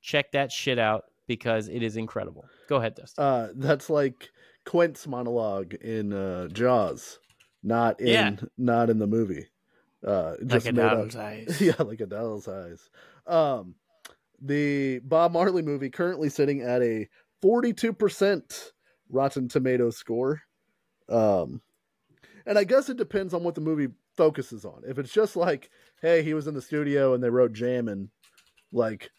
check that shit out because it is incredible. Go ahead, Dustin. uh that's like Quint's monologue in uh Jaws, not in Yeah. not in the movie. Uh just like a made up. eyes. yeah, like a doll's eyes. Um, the Bob Marley movie currently sitting at a 42% Rotten Tomato score. Um, and I guess it depends on what the movie focuses on. If it's just like, hey, he was in the studio and they wrote jam and like,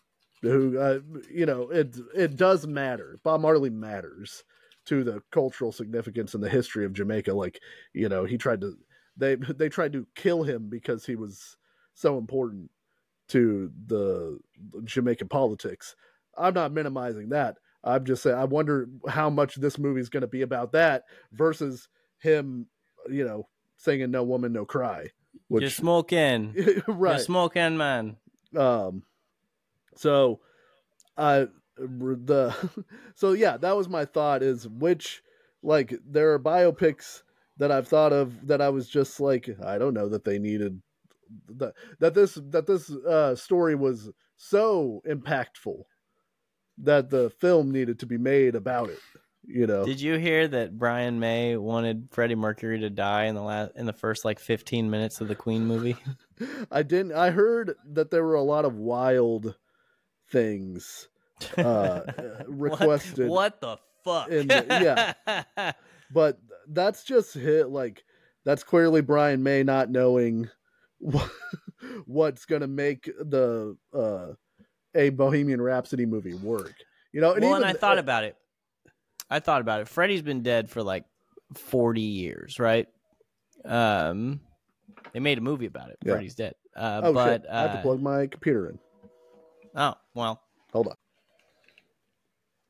who, uh, you know, it it does matter. Bob Marley matters to the cultural significance and the history of Jamaica. Like, you know, he tried to they they tried to kill him because he was so important to the Jamaican politics. I'm not minimizing that. I'm just saying I wonder how much this movie is going to be about that versus him, you know, singing "No Woman, No Cry," You're which smoking. You're right. smoking, man. Um, so, uh, the so yeah, that was my thought. Is which like there are biopics that I've thought of that I was just like I don't know that they needed that that this that this uh, story was so impactful that the film needed to be made about it. You know, Did you hear that Brian May wanted Freddie Mercury to die in the last in the first like 15 minutes of the Queen movie? I didn't. I heard that there were a lot of wild things uh, requested. What, what the fuck? in the- yeah. but that's just hit like that's clearly Brian May not knowing what, what's gonna make the uh a Bohemian Rhapsody movie work. You know, and well, even, and I thought about it. I thought about it. Freddie's been dead for like 40 years, right? Um, they made a movie about it. Yeah. Freddie's dead. Uh, oh but shit, I have to uh, plug my computer in. oh well,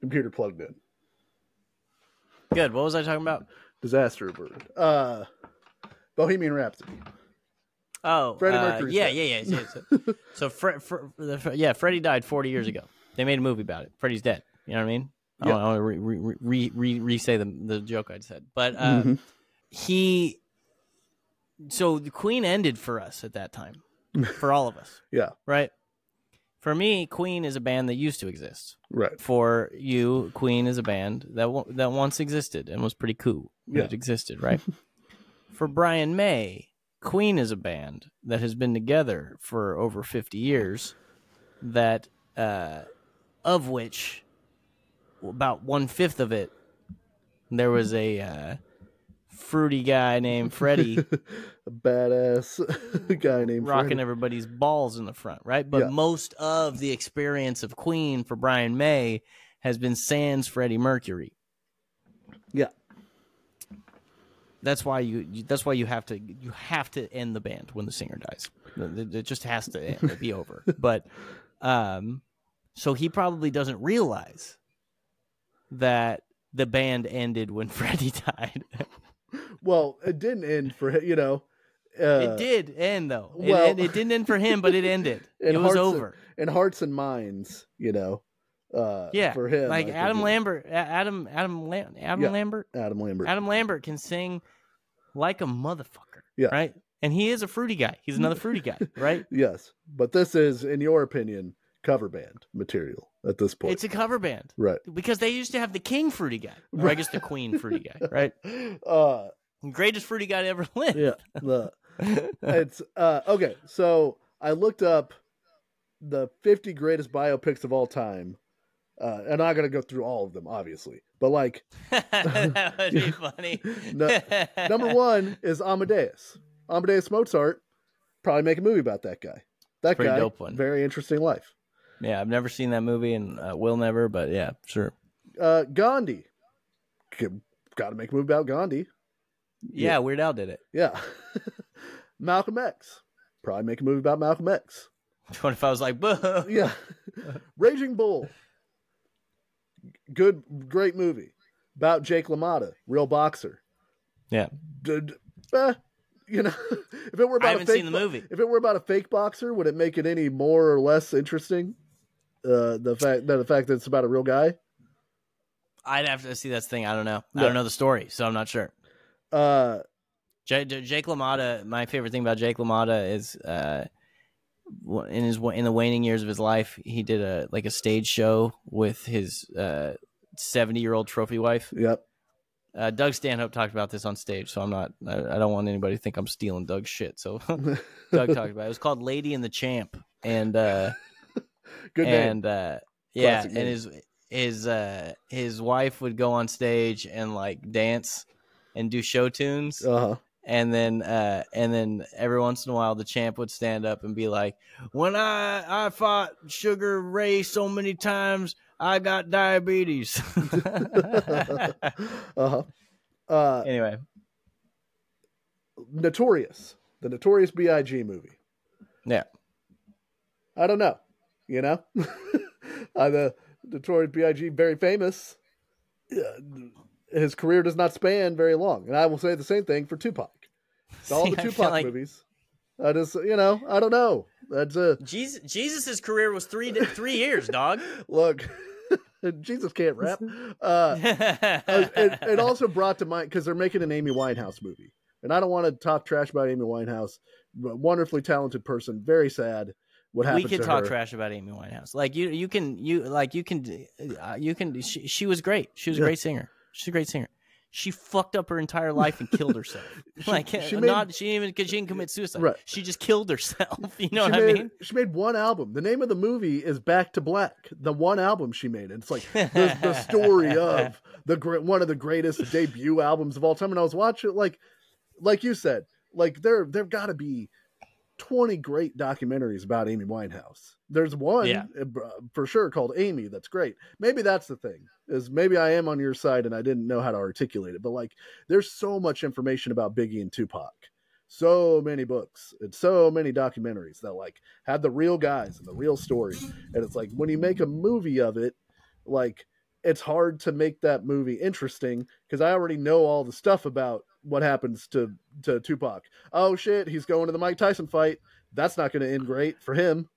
computer plugged in. good. What was I talking about? Disaster bird. Uh, Bohemian Rhapsody. Oh, Freddie uh, yeah, yeah, yeah, yeah. So, so Fre- Fre- Fre- yeah, Freddie died 40 years ago. They made a movie about it. Freddie's dead. You know what I mean? I Yeah. want to re- re- re- re- re-say the the joke I said, but uh, Mhm. he. So the Queen ended for us at that time, for all of us, Yeah, right? For me, Queen is a band that used to exist. right. For you, Queen is a band that w- that once existed and was pretty cool. Yeah. It existed, right? for Brian May, Queen is a band that has been together for over 50 years that uh, of which about one fifth of it there was a uh, fruity guy named Freddie A badass guy named rocking Freddie. everybody's balls in the front, right? But Yeah. most of the experience of Queen for Brian May has been sans Freddie Mercury. Yeah. That's why you. you- That's why you have to. You have to end the band when the singer dies. It, it just has to end, be over. But, um, So he probably doesn't realize that the band ended when Freddie died. Well, it didn't end for him, you know. Uh, it did end though. It, well- it, it didn't end for him, but it ended. It was hearts and- over. in hearts and minds, you know. Uh, Yeah, for him, like Adam Lambert, Adam, Adam, Lam- Adam Yeah. Lambert, Adam Lambert. Adam Lambert can sing like a motherfucker. Yeah. Right. And he is a fruity guy. He's another fruity guy. Right. Yes, but this is, in your opinion, cover band material at this point. It's a cover band right. because they used to have the king fruity guy, or I guess the queen fruity guy. Right. Uh, Greatest fruity guy to ever live. yeah. The, it's uh okay. So I looked up the 50 greatest biopics of all time. Uh, and I'm not gonna go through all of them, obviously, but like that would be funny. No- number one is Amadeus. Amadeus Mozart. Probably make a movie about that guy. That Pretty guy, dope one. very interesting life. Yeah, I've never seen that movie and uh, will never, but yeah, sure. Uh, Gandhi. Got to make a movie about Gandhi. Yeah, Weird Al did it. Yeah. Malcolm X. Probably make a movie about Malcolm X. What if I was like, Boo. Yeah. Raging Bull. Good, great movie about Jake LaMotta, real boxer. Yeah. D- d- eh, you know, if it were about I a haven't fake seen the movie. if it were about a fake boxer, would it make it any more or less interesting? Uh, the fact that the fact that it's about a real guy. I'd have to see that thing. I don't know. I don't know the story, so I'm not sure. Uh, J- J- Jake LaMotta. My favorite thing about Jake LaMotta is uh, in his in the waning years of his life, he did a like a stage show with his seventy year old trophy wife. yep. Uh, Doug Stanhope talked about this on stage, so I'm not. I, I don't want anybody to think I'm stealing Doug's shit. So Doug talked about it. It was called Lady and the Champ, and uh, Good name. and uh, yeah, Classic and name. his his uh, his wife would go on stage and like dance and do show tunes, Uh huh. and then uh, and then every once in a while the champ would stand up and be like, "When I I fought Sugar Ray so many times, I got diabetes." uh-huh. Uh anyway, Notorious, the Notorious B.I.G. movie. yeah, I don't know. You know, uh, the Notorious B.I.G. very famous. Uh, his career does not span very long, and I will say the same thing for Tupac. All the Tupac like movies. I just, you know, I don't know. That's a Jesus Jesus's career was three three years, dog. look. Jesus can't rap. Uh, Uh, it, it also brought to mind because they're making an Amy Winehouse movie, and I don't want to talk trash about Amy Winehouse. Wonderfully talented person, very sad. What happened? we could talk her. trash about Amy Winehouse. Like you, you can, you like you can, uh, you can. She, she was great. She was a Yeah. great singer. She's a great singer. She fucked up her entire life and killed herself. She- like she made- not she didn't even because she didn't commit suicide. Right. She just killed herself. You know she what made, I mean? She made one album. The name of the movie is Back to Black. The one album she made. And it's like the, the story of the one of the greatest debut albums of all time. And I was watching like, like you said, like there there've got to be twenty great documentaries about Amy Winehouse. There's one Yeah. uh, for sure called Amy. That's great. Maybe that's the thing. Is maybe I am on your side and I didn't know how to articulate it. But like, there's so much information about Biggie and Tupac so many books and so many documentaries that like had the real guys and the real story and it's like when you make a movie of it like it's hard to make that movie interesting because i already know all the stuff about what happens to to tupac oh shit he's going to the mike tyson fight that's not going to end great for him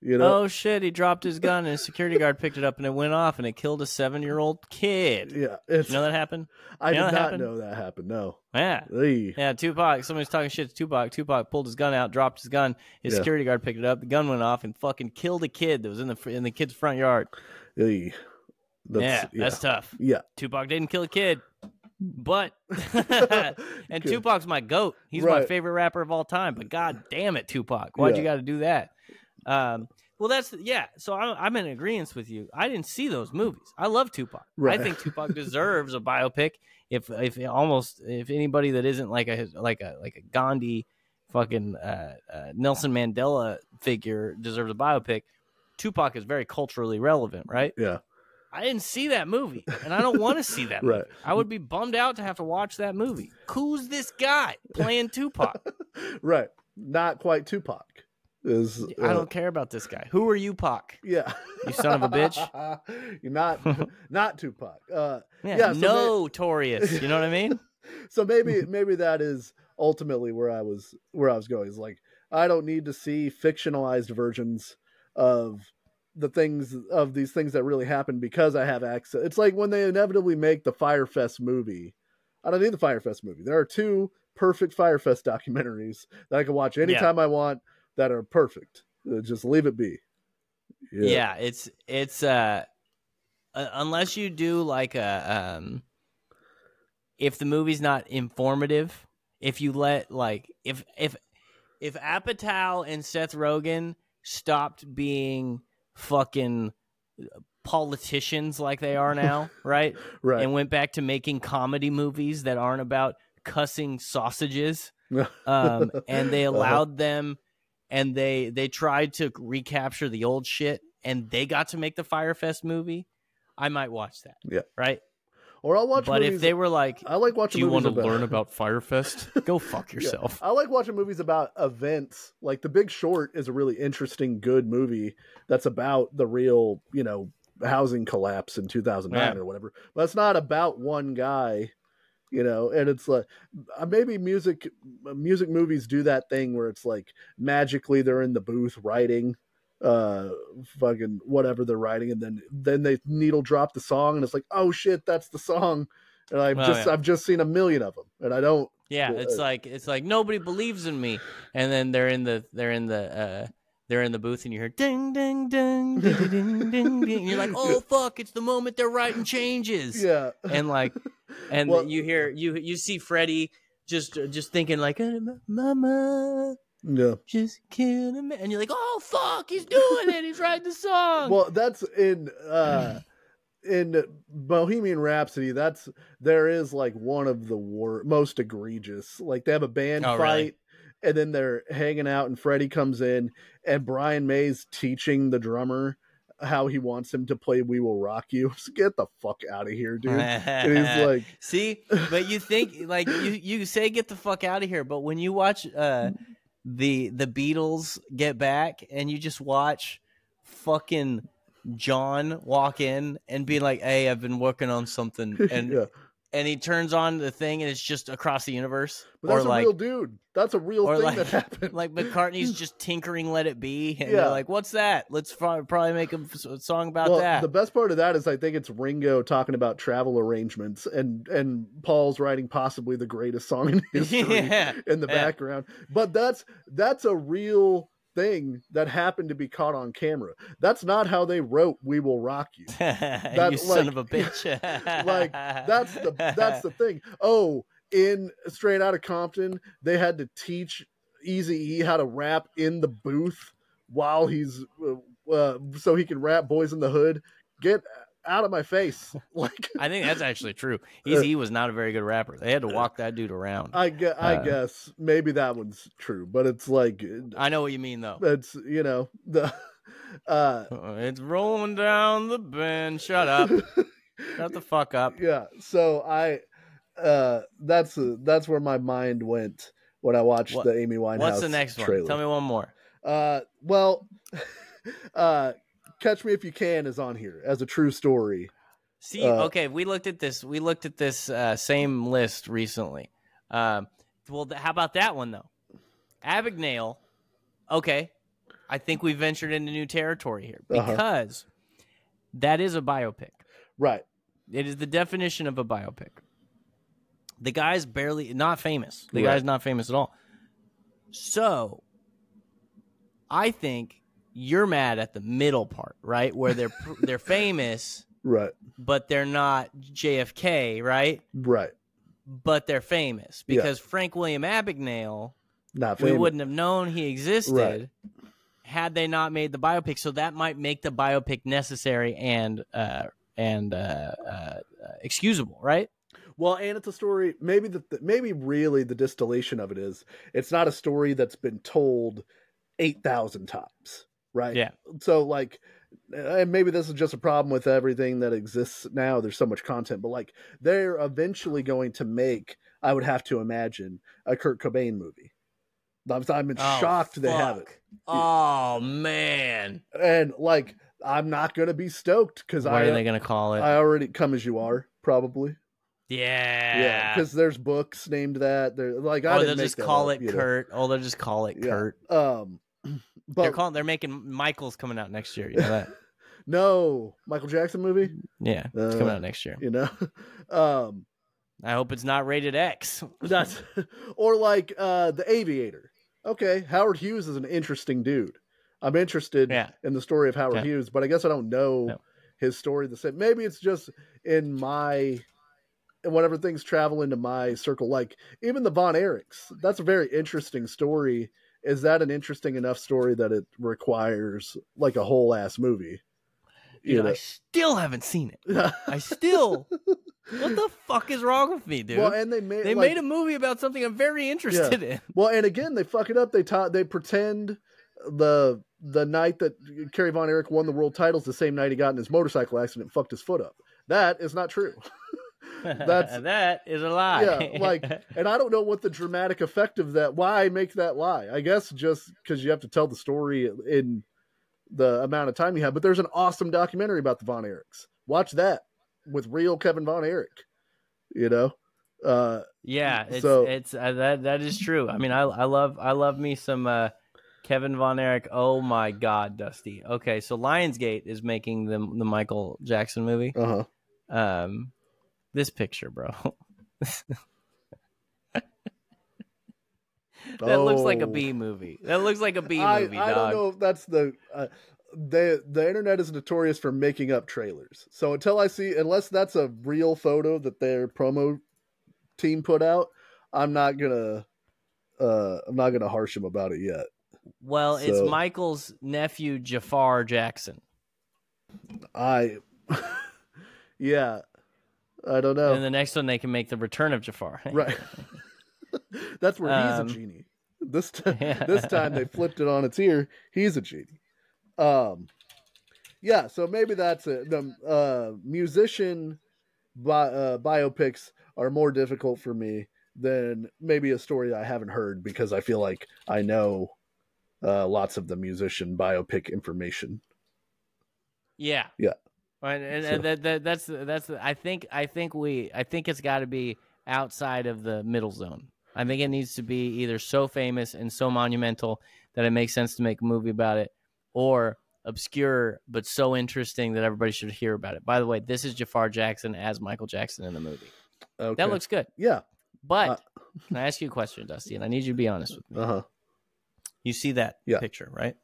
you know Oh shit! He dropped his gun and a security guard picked it up and it went off and it killed a seven-year-old kid. yeah it's You know that happened? i you know did not happened? know that happened no Yeah. Eey. Yeah, Tupac. Somebody's talking shit to Tupac. Tupac pulled his gun out, dropped his gun. His Yeah. security guard picked it up. The gun went off and fucking killed a kid that was in the in the kid's front yard. Eey. yeah, That's- that's tough. yeah Tupac didn't kill a kid, but and. Tupac's my goat. He's my favorite rapper of all time. But god damn it, Tupac, why'd you got to do that? Um, well, that's yeah. So I'm, I'm in agreement with you. I didn't see those movies. I love Tupac. Right. I think Tupac deserves a biopic. If if almost if anybody that isn't like a like a like a Gandhi, fucking uh, uh, Nelson Mandela figure deserves a biopic. Tupac is very culturally relevant, right? yeah I didn't see that movie, and I don't want to see that. movie. Right. I would be bummed out to have to watch that movie. Who's this guy playing Tupac? right not quite tupac Is I uh, don't care about this guy. Who are you, Pac? Yeah, You son of a bitch. You're not not Tupac. Uh, Yeah, Yeah, so notorious. You know what I mean? so maybe maybe that is ultimately where I was where I was going. Is like I don't need to see fictionalized versions of the things of these things that really happen because I have access. It's like when they inevitably make the Fyre Fest movie. I don't need the Fyre Fest movie. There are two perfect Fyre Fest documentaries that I can watch anytime I want that are perfect. Uh, Just leave it be. Yeah, it's it's uh, unless you do like a um if the movie's not informative, if you let like if if if Apatow and Seth Rogen stopped being fucking politicians like they are now, right? Right. And went back to making comedy movies that aren't about cussing sausages. um, and they Uh-huh. allowed them and they they tried to recapture the old shit and they got to make the Fyre Fest movie i might watch that Yeah. right or I'll watch but movies. if they were like I like watching do watching you movies want to about, learn about Fyre Fest go fuck Yeah. yourself I like watching movies about events. Like The Big Short is a really interesting, good movie that's about the real, you know, housing collapse in 2009 Yeah. or whatever. But it's not about one guy, you know. And it's like uh, maybe music, music movies do that thing where it's like magically they're in the booth writing uh fucking whatever they're writing and then then they needle drop the song and it's like oh shit that's the song and i've Oh, just yeah. i've just seen a million of them and i don't yeah Yeah. it's like it's like nobody believes in me and then they're in the they're in the uh they're in the booth and you hear ding ding ding ding ding ding ding, you're like oh fuck it's the moment they're writing changes. Yeah. And like and Well- you hear you you see Freddie just just thinking like "Uh, mama yeah. just killing me and you're like oh fuck he's doing it he's writing the song. Well that's in uh in bohemian rhapsody that's there is like one of the wor- most egregious. Like they have a band Oh, fight. really? And then they're hanging out and freddie comes in and brian may's teaching the drummer how he wants him to play we will rock you. So get the fuck out of here dude. And he's like see but you think like you you say get the fuck out of here but when you watch uh the the Beatles get back and you just watch fucking John walk in and be like hey I've been working on something and yeah and he turns on the thing and it's just across the universe but that's or a like real dude that's a real thing like- that happened like McCartney's just tinkering "Let It Be," and Yeah. they're like, "What's that? Let's pro- probably make a song about well, that." The best part of that is I think it's Ringo talking about travel arrangements and and Paul's writing possibly the greatest song in history yeah, in the yeah. background. But that's that's a real thing that happened to be caught on camera. That's not how they wrote "We Will Rock You." you son of a bitch. like that's the that's the thing. Oh, in Straight Outta Compton, they had to teach Easy E how to rap in the booth while he's uh, uh, so he can rap "Boys in the Hood." Get out of my face! Like I think that's actually true. Uh, he was not a very good rapper. They had to walk that dude around. I guess, I Uh, guess maybe that one's true, but it's like I know what you mean though. it's you know the uh It's rolling down the bend. Shut up. Shut the fuck up. yeah so i uh that's uh, that's where my mind went when i watched What- the amy winehouse What's the next trailer. one? Tell me one more. uh well uh catch me if you can is on here as a true story See, Uh, okay, we looked at this. We looked at this uh, same list recently. Um, well, how about that one though? Abagnale. Okay, I think we ventured into new territory here Uh-huh. because that is a biopic. right It is the definition of a biopic. The guy's barely not famous. The Right. guy's not famous at all. So, I think you're mad at the middle part, right? Where they're they're famous, right but they're not JFK, right? right But they're famous Yeah. because Frank William Abagnale, not we wouldn't have known he existed Right. had they not made the biopic. So that might make the biopic necessary and uh, and uh, uh, excusable, right? Well, and it's a story. Maybe the maybe really the distillation of it is it's not a story that's been told eight thousand times, right? Yeah. So like, and maybe this is just a problem with everything that exists now. There's so much content, but like they're eventually going to make. I would have to imagine a Kurt Cobain movie, I'm, I'm Oh, shocked they have it. Oh man. And like, I'm not gonna be stoked because What I are they gonna call it? I already come as you are probably. yeah. Yeah, because there's books named that. They're like I oh, they'll just call up, it you know. Kurt. Oh, they'll just call it Yeah. Kurt. Um, but they're calling. They're making Michael's coming out next year. You know that? no Michael Jackson movie. yeah, it's coming Uh, out next year. You know, um, I hope it's not rated X. that's or like uh the Aviator. Okay, Howard Hughes is an interesting dude. I'm interested Yeah. in the story of Howard Yeah. Hughes, but I guess I don't know No. his story the same. Maybe it's just in my and whatever things travel into my circle. Like even the Von Erichs, that's a very interesting story. Is that an interesting enough story that it requires like a whole ass movie? Dude, I still haven't seen it. I still. what the fuck is wrong with me, dude? well, and they made they like, made a movie about something I'm very interested in. Well, and again, they fuck it up. They ta- they pretend the the night that Kerry Von Erich won the world titles the same night he got in his motorcycle accident and fucked his foot up. That is not true. That's- that is a lie. Yeah, like, and I don't know what the dramatic effect of that. Why make that lie? I guess just because you have to tell the story in the amount of time you have. But there's an awesome documentary about the Von Erichs. Watch that with real Kevin Von Erich. You know, uh, yeah, it's So- it's uh, that that is true. I mean, I I love I love me some uh, Kevin Von Erich. Oh my God, Dusty. Okay, so Lionsgate is making the the Michael Jackson movie. uh huh. Um, this picture, bro. That looks like a Oh. Movie. That looks like a B movie, I dog. don't know if that's the uh, the the internet is notorious for making up trailers. So until I see, unless that's a real photo that their promo team put out, I'm not gonna uh I'm not gonna harsh him about it yet. Well, it's Michael's nephew Jafar Jackson, I yeah, I don't know. and the next one they can make the Return of Jafar. right, that's where Um, he's a genie. This time, Yeah. this time they flipped it on its ear. He's a genie. Um, yeah. So maybe that's it. The uh, musician bi- uh, biopics are more difficult for me than maybe a story I haven't heard because I feel like I know uh, lots of the musician biopic information. Yeah. Yeah. And, and, So- and that, that, that's that's I think I think we I think it's got to be outside of the middle zone. I think it needs to be either so famous and so monumental that it makes sense to make a movie about it, or obscure but so interesting that everybody should hear about it. By the way, this is Jafar Jackson as Michael Jackson in the movie. Okay. That looks good. yeah. But Uh, can I ask you a question, Dusty? And I need you to be honest with me. Uh huh. You see that Yeah. picture, right?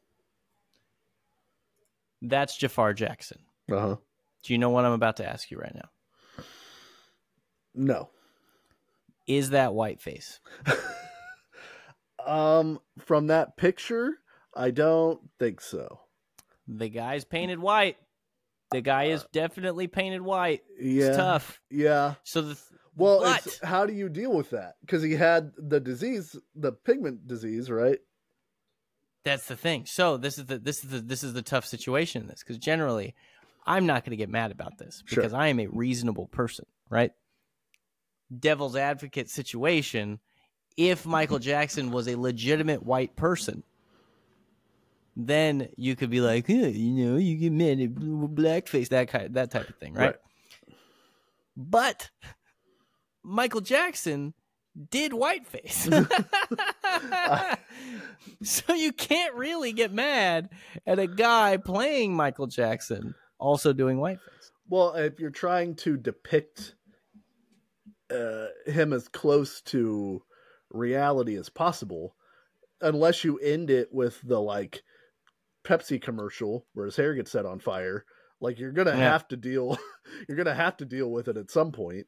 That's Jafar Jackson. Uh huh. Do you know what I'm about to ask you right now? No. Is that whiteface? Um, from that picture, I don't think so. The guy's painted white. The guy is definitely painted white. Yeah. It's tough. Yeah. So the Well, but how do you deal with that? Because he had the disease, the pigment disease, right? that's the thing. So this is the this is the this is the tough situation in this because generally, I'm not going to get mad about this Sure. because I am a reasonable person, right? Devil's advocate situation. If Michael Jackson was a legitimate white person, then you could be like, "Yeah, you know, you get mad at blackface, that kind, that type of thing, right? Right. But Michael Jackson did whiteface. so you can't really get mad at a guy playing Michael Jackson also doing whiteface. Well, if you're trying to depict uh, him as close to reality as possible, unless you end it with the like Pepsi commercial where his hair gets set on fire, like you're gonna Yeah. have to deal, you're gonna have to deal with it at some point.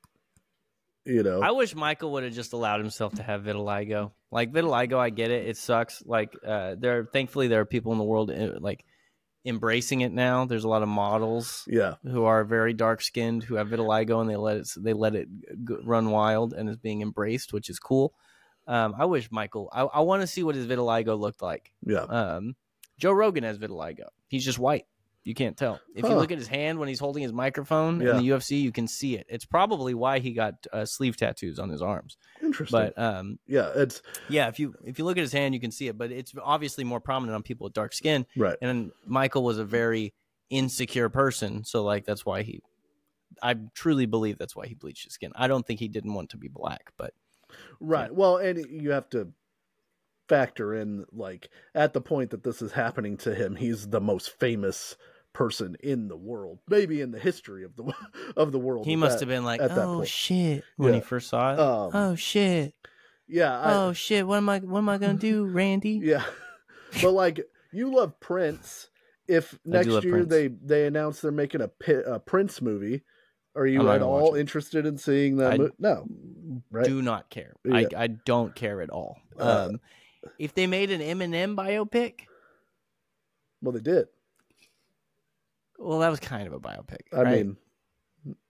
You know, I wish Michael would have just allowed himself to have vitiligo. Like vitiligo, I get it; it sucks. Like uh, there, thankfully, there are people in the world uh, like embracing it now. There's a lot of models yeah, who are very dark skinned who have vitiligo and they let it they let it run wild and is being embraced, which is cool. Um, I wish Michael. I, I want to see what his vitiligo looked like. yeah, Um, Joe Rogan has vitiligo. He's just white. You can't tell. If you look at his hand when he's holding his microphone Yeah. in the UFC, you can see it. It's probably why he got uh, sleeve tattoos on his arms. Interesting. But um, yeah, it's yeah, if you if you look at his hand, you can see it. But it's obviously more prominent on people with dark skin. right. And Michael was a very insecure person, so like that's why he. I truly believe that's why he bleached his skin. I don't think he didn't want to be black, but Right. Well, and you have to factor in like at the point that this is happening to him, he's the most famous person in the world, maybe in the history of the of the world. he must that- have been like, at that "Oh point. shit!" when he first saw it. Um, oh shit! Yeah. I, oh shit! What am I? What am I gonna do, Randy? Yeah. but like you love Prince. If next year Prince. they they announce they're making a, a Prince movie, are you at all interested in seeing that? I- mo- no. Right. Do not care. Yeah. I I don't care at all. Uh, Um, if they made an Eminem biopic, Well, they did. Well, that was kind of a biopic. I right? mean,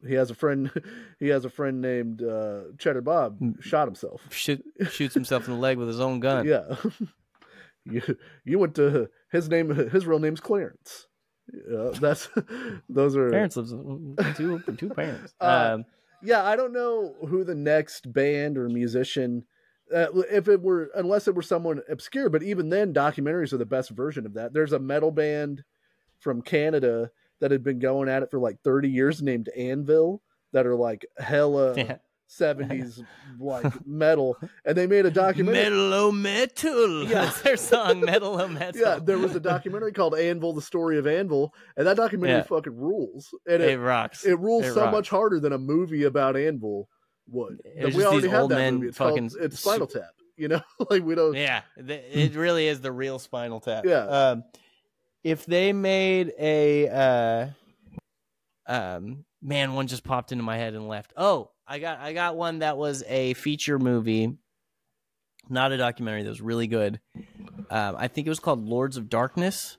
he has a friend. He has a friend named uh, Cheddar Bob. Mm. Shot himself. Shoot, shoots himself in the leg with his own gun. Yeah. you you went to his name. His real name's Clarence. Yeah, that's those are Parents lives with two two parents. Uh, um, Yeah, I don't know who the next band or musician. Uh, if it were, unless it were someone obscure, but even then, documentaries are the best version of that. There's a metal band from Canada that had been going at it for like 30 years named Anvil that are like hella yeah. 70s like metal, and they made a documentary. Metal o metal. Yeah. That's their song, Metal o metal. Yeah, there was a documentary called Anvil: The Story of Anvil, and that documentary Yeah. fucking rules. And It it, rocks. it rules it so rocks. much harder than a movie about Anvil would. We already have that movie. It's fucking called, it's Spinal Tap. You know, like we don't. Yeah, it really is the real Spinal Tap. Yeah. Um, if they made a, uh, um, man, one just popped into my head and left. Oh, I got, I got one that was a feature movie, not a documentary. That was really good. Um, I think it was called Lords of Darkness.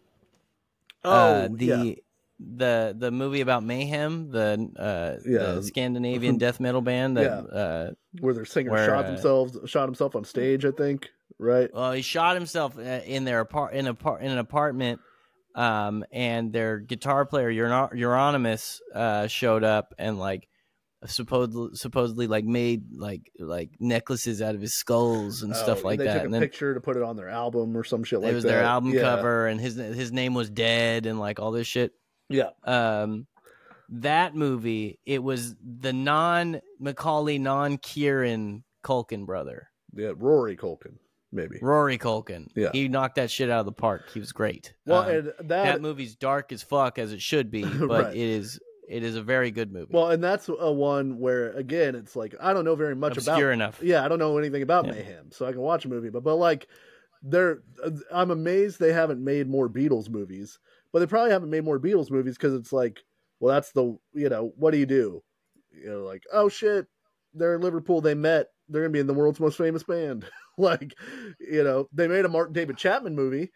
Oh, uh, the yeah. the the movie about Mayhem, the uh, Yeah. the Scandinavian death metal band that uh, where their singer where, shot uh, themselves, shot himself on stage. I think. Right. Well, he shot himself uh, in their apart in a par- in an apartment, um, and their guitar player Euron- Euronymous uh, showed up and like supposedly supposedly like made like like necklaces out of his skulls and stuff Oh, like they that. took a then picture to put it on their album or some shit like it was that. their album Yeah. cover, and his his name was Dead, and like all this shit. Yeah. Um, that movie, it was the non Macaulay, non Kieran Culkin brother, Yeah. Rory Culkin, maybe. Rory Culkin. Yeah. he knocked that shit out of the park. He was great. Well, Um, and that that. movie's dark as fuck as it should be, but Right. it is it is a very good movie. well, and that's a one where again, it's like I don't know very much Obscure about. enough. Yeah, I don't know anything about Yeah. Mayhem, so I can watch a movie. But but like, they're I'm amazed they haven't made more Beatles movies. But they probably haven't made more Beatles movies because it's like, well, that's the you know what do you do? You know, like oh shit, they're in Liverpool. They met. They're gonna be in the world's most famous band. like, you know, they made a Martin David Chapman movie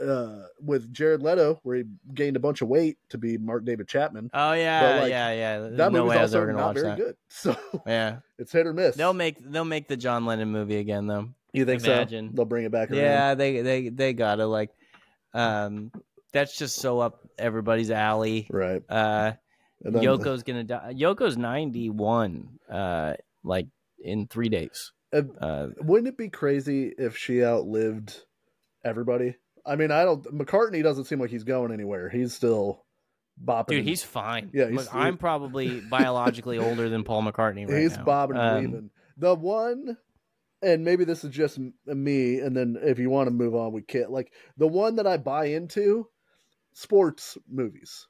uh with Jared Leto where he gained a bunch of weight to be Martin David Chapman. Oh yeah, like, yeah, yeah. There's That no movie's was also not very that. good. So Yeah, it's hit or miss. they'll make they'll make the John Lennon movie again though. You think Imagine. so? They'll bring it back around. Yeah, they they they gotta like, um, that's just so up everybody's alley. Right. Uh, Yoko's gonna die. Yoko's ninety one. Uh, like in three days. Uh, Uh, wouldn't it be crazy if she outlived everybody? I mean, I don't. McCartney doesn't seem like he's going anywhere. He's still bopping. dude, he's fine. Yeah, Look, he's- I'm probably biologically older than Paul McCartney right he's now. bobbing and Um, weaving. The one, and maybe this is just me. And then if you want to move on, we can't. Like the one that I buy into, sports movies,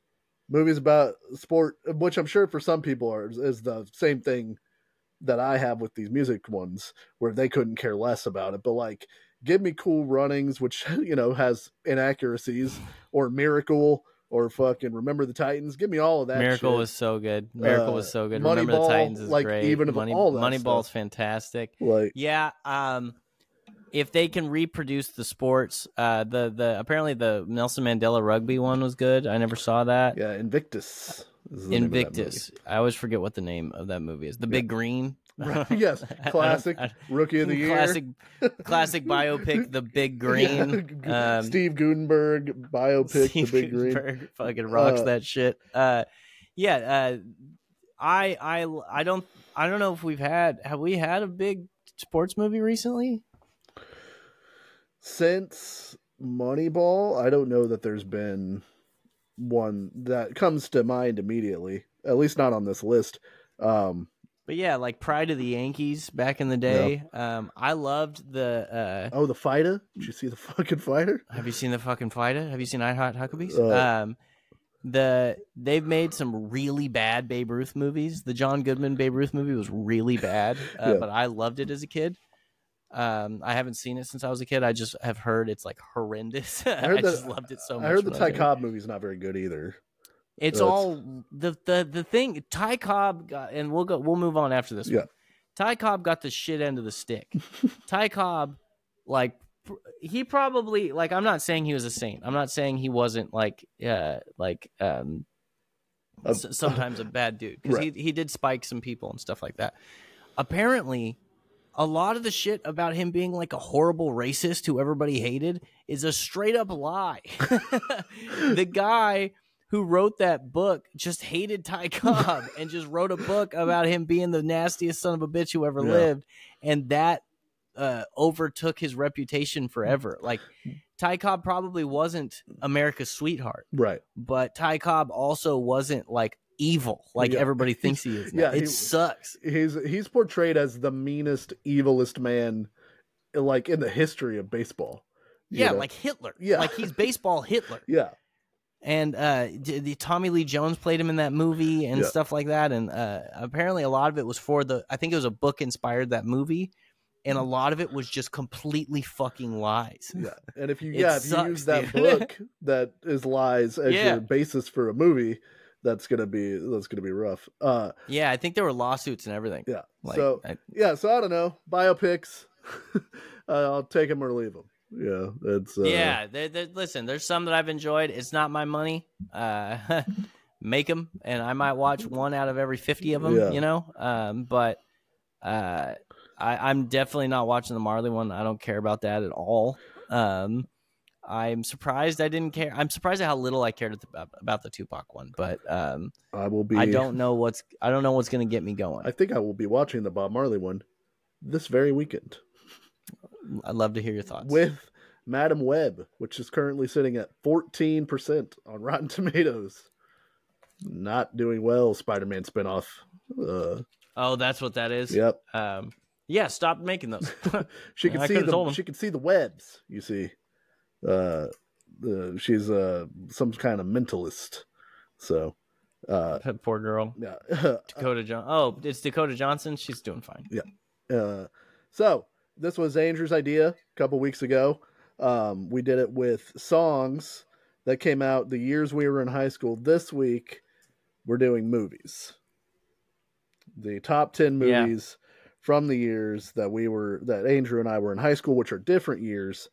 movies about sport, which I'm sure for some people are is the same thing that I have with these music ones, where they couldn't care less about it. But like, give me cool runnings, which you know has inaccuracies, or Miracle, or fucking Remember the Titans. Give me all of that. Miracle shit. was so good. Miracle Uh, was so good. Remember the Titans is like, great. even Money, all that Moneyball's fantastic. like. Yeah. Um, if they can reproduce the sports, uh, the the apparently the Nelson Mandela rugby one was good. I never saw that. Yeah, Invictus. Is the name of that Invictus. I always forget what the name of that movie is. The Big Green. Yes, classic I- rookie of the year. classic, classic biopic, The Big Green. Um, Steve Guttenberg biopic, Steve The Big Green. Fucking rocks Uh, that shit. Uh, yeah, uh, I, I, I don't, I don't know if we've had, have we had a big sports movie recently? Since Moneyball, I don't know that there's been one that comes to mind immediately. At least not on this list. Um, But yeah, like Pride of the Yankees back in the day. Um, I loved the. Uh, oh, the fighter. Did you see the fucking fighter? have you seen the fucking fighter? Have you seen I Heart Huckabees? Uh, um, the they've made some really bad Babe Ruth movies. The John Goodman Babe Ruth movie was really bad, uh, Yeah. but I loved it as a kid. Um, I haven't seen it since I was a kid. I just have heard it's like horrendous. I, heard that- just loved it so much. I heard the Ty. Cobb movie's not very good either. It's all the the the thing. Ty Cobb got, and we'll go. We'll move on after this. Yeah. One. Ty Cobb got the shit end of the stick. Ty Cobb, like he probably like. I'm not saying he was a saint. I'm not saying he wasn't like uh like um s- sometimes a bad dude because Right. he he did spike some people and stuff like that. Apparently. A lot of the shit about him being like a horrible racist who everybody hated is a straight up lie. the guy who wrote that book just hated Ty Cobb and just wrote a book about him being the nastiest son of a bitch who ever Yeah. lived, and that uh, overtook his reputation forever. Like Ty Cobb probably wasn't America's sweetheart, Right. but Ty Cobb also wasn't like evil like Yeah. everybody thinks he is. now. Yeah, it he- sucks. He's he's portrayed as the meanest, evilest man, like in the history of baseball. Yeah, know? like Hitler. Yeah. like he's baseball Hitler. yeah, and uh the Tommy Lee Jones played him in that movie and Yeah. stuff like that and uh apparently a lot of it was for the I think it was a book inspired that movie and a lot of it was just completely fucking lies. yeah. And if you yeah, if you use that dude. book that is lies as Yeah. your basis for a movie, that's gonna be that's gonna be rough. Uh, Yeah, I think there were lawsuits and everything. yeah. Like so I, yeah, so I don't know biopics. uh, I'll take them or leave them. Yeah, it's uh, yeah, they they listen, there's some that I've enjoyed. It's not my money. Uh make them and I might watch one out of every 50 of them, Yeah. you know? Um but uh I I'm definitely not watching the Marley one. I don't care about that at all. Um I'm surprised I didn't care. I'm surprised at how little I cared about, about the Tupac one, but um, I will be. I don't know what's I don't know what's going to get me going. I think I will be watching the Bob Marley one this very weekend I'd love to hear your thoughts. with Madame Web, which is currently sitting at 14% on Rotten Tomatoes. Not doing well, Spider Man spinoff. Uh, oh, that's what that is. yep. Um, yeah, stop making those. She can I see the she can see the webs, you see. Uh she's uh some kind of mentalist. So uh Poor girl, yeah. Dakota John. Oh, it's Dakota Johnson. She's doing fine. Yeah. Uh, so this was Andrew's idea a couple weeks ago. Um, we did it with songs that came out the years we were in high school. This week, we're doing movies. The top ten Yeah. movies from the years that we were that Andrew and I were in high school, which are different years,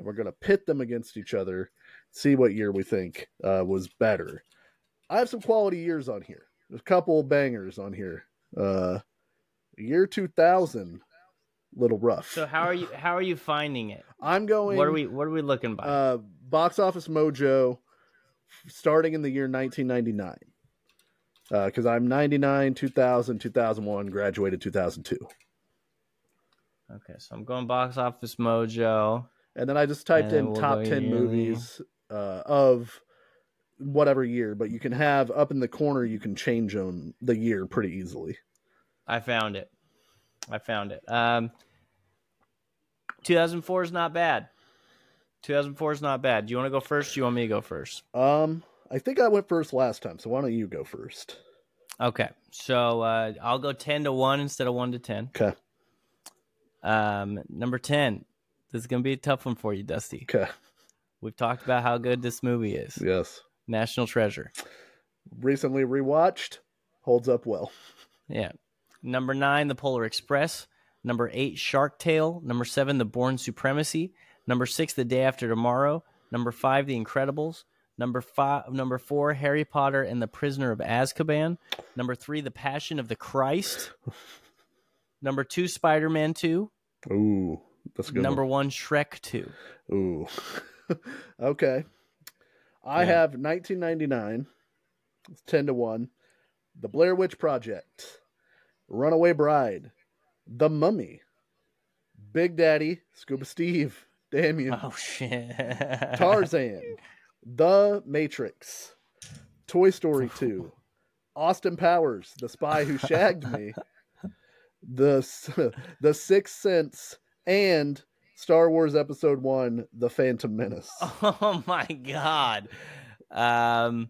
and we're gonna pit them against each other, see what year we think uh, was better. I have some quality years on here. There's a couple bangers on here. Uh, year 2000 little rough So how are you? How are you finding it? i'm going What are we? What are we looking by? uh box office mojo starting in the year 1999 because i'm 99 2000 2001 graduated 2002 okay, so I'm going box office mojo. And then i just typed in we'll top 10 yearly. movies uh, of whatever year but you can have up in the corner you can change them the year pretty easily I found it. I found it. Um, 2004 is not bad. 2004 is not bad. Do you want to go first? Do you want me to go first? um i think i went first last time so why don't you go first Okay, so uh, I'll go 10 to one instead of one to 10. okay Um, number 10. This is gonna be a tough one for you, Dusty. okay We've talked about how good this movie is. yes National Treasure. recently rewatched holds up well Yeah. Number nine, The Polar Express. Number eight, Shark Tale. Number seven, The Bourne Supremacy. Number six, The Day After Tomorrow. Number five, The Incredibles. Number five, number four, Harry Potter and the Prisoner of Azkaban. Number three, The Passion of the Christ. Number two, Spider Man Two. Ooh, that's good. Number one, Shrek Two. One. Ooh. okay. I Yeah. have 1999. It's 10 to 1. The Blair Witch Project. Runaway Bride. The Mummy. Big Daddy. Scuba Steve. Damn you. Oh shit. Tarzan. The Matrix. Toy Story 2. Austin Powers, The Spy Who Shagged Me. The The Sixth Sense and Star Wars Episode 1, The Phantom Menace. Oh my god. Um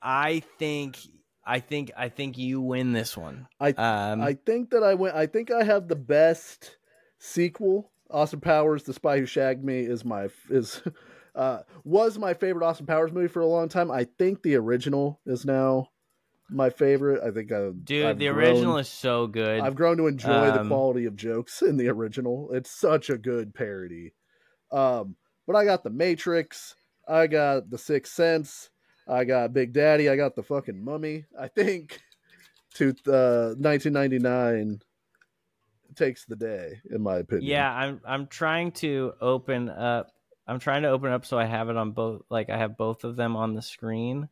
I think I think I think you win this one. I Um I think that I win. I think I have the best sequel. Austin Powers, The Spy Who Shagged Me is my is uh was my favorite Austin Powers movie for a long time. I think the original is now my favorite. I think I dude, I've the grown- original is so good. I've grown to enjoy the Um, quality of jokes in the original. It's such a good parody. Um, but I got the Matrix, I got the Sixth Sense, I got Big Daddy, I got the fucking Mummy. I think to uh, 1999 takes the day, in my opinion. Yeah, I'm I'm trying to open up I'm trying to open up so I have it on both like I have both of them on the screen.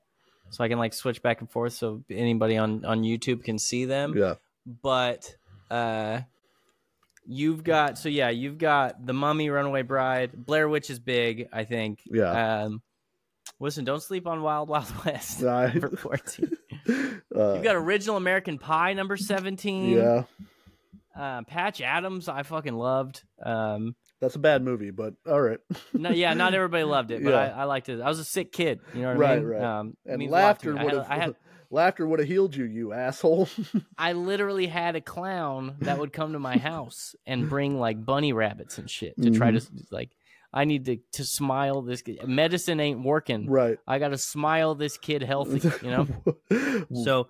So I can like switch back and forth so anybody on on YouTube can see them. yeah, But uh you've got so yeah, you've got The Mummy, Runaway Bride, Blair Witch is big, I think. yeah. Um listen, don't sleep on Wild Wild West. I- Number 14. uh, You've got Original American Pie number 17. yeah, Uh, Patch Adams, I fucking loved. Um, that's a bad movie, but all right. no, yeah, not everybody loved it, but Yeah. I, I liked it. I was a sick kid, you know what Right, I mean? right. Um, and means a lot laughter. Would have I had, laughter would have healed you, you asshole. I literally had a clown that would come to my house and bring like bunny rabbits and shit to try to Mm-hmm. like. I need to to smile this kid. Medicine ain't working. right. I got to smile this kid healthy. You know. so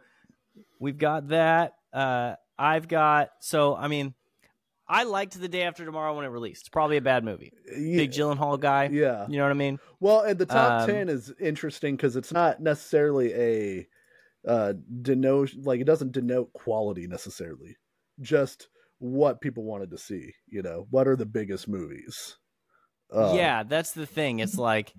we've got that. Uh, I've got so I mean, I liked the day after tomorrow when it released. It's probably a bad movie. yeah, Big Gyllenhaal guy. yeah. You know what I mean? Well, and the top Um, ten is interesting because it's not necessarily a uh denote like it doesn't denote quality necessarily, just what people wanted to see. You know, what are the biggest movies? Uh, yeah, that's the thing. It's like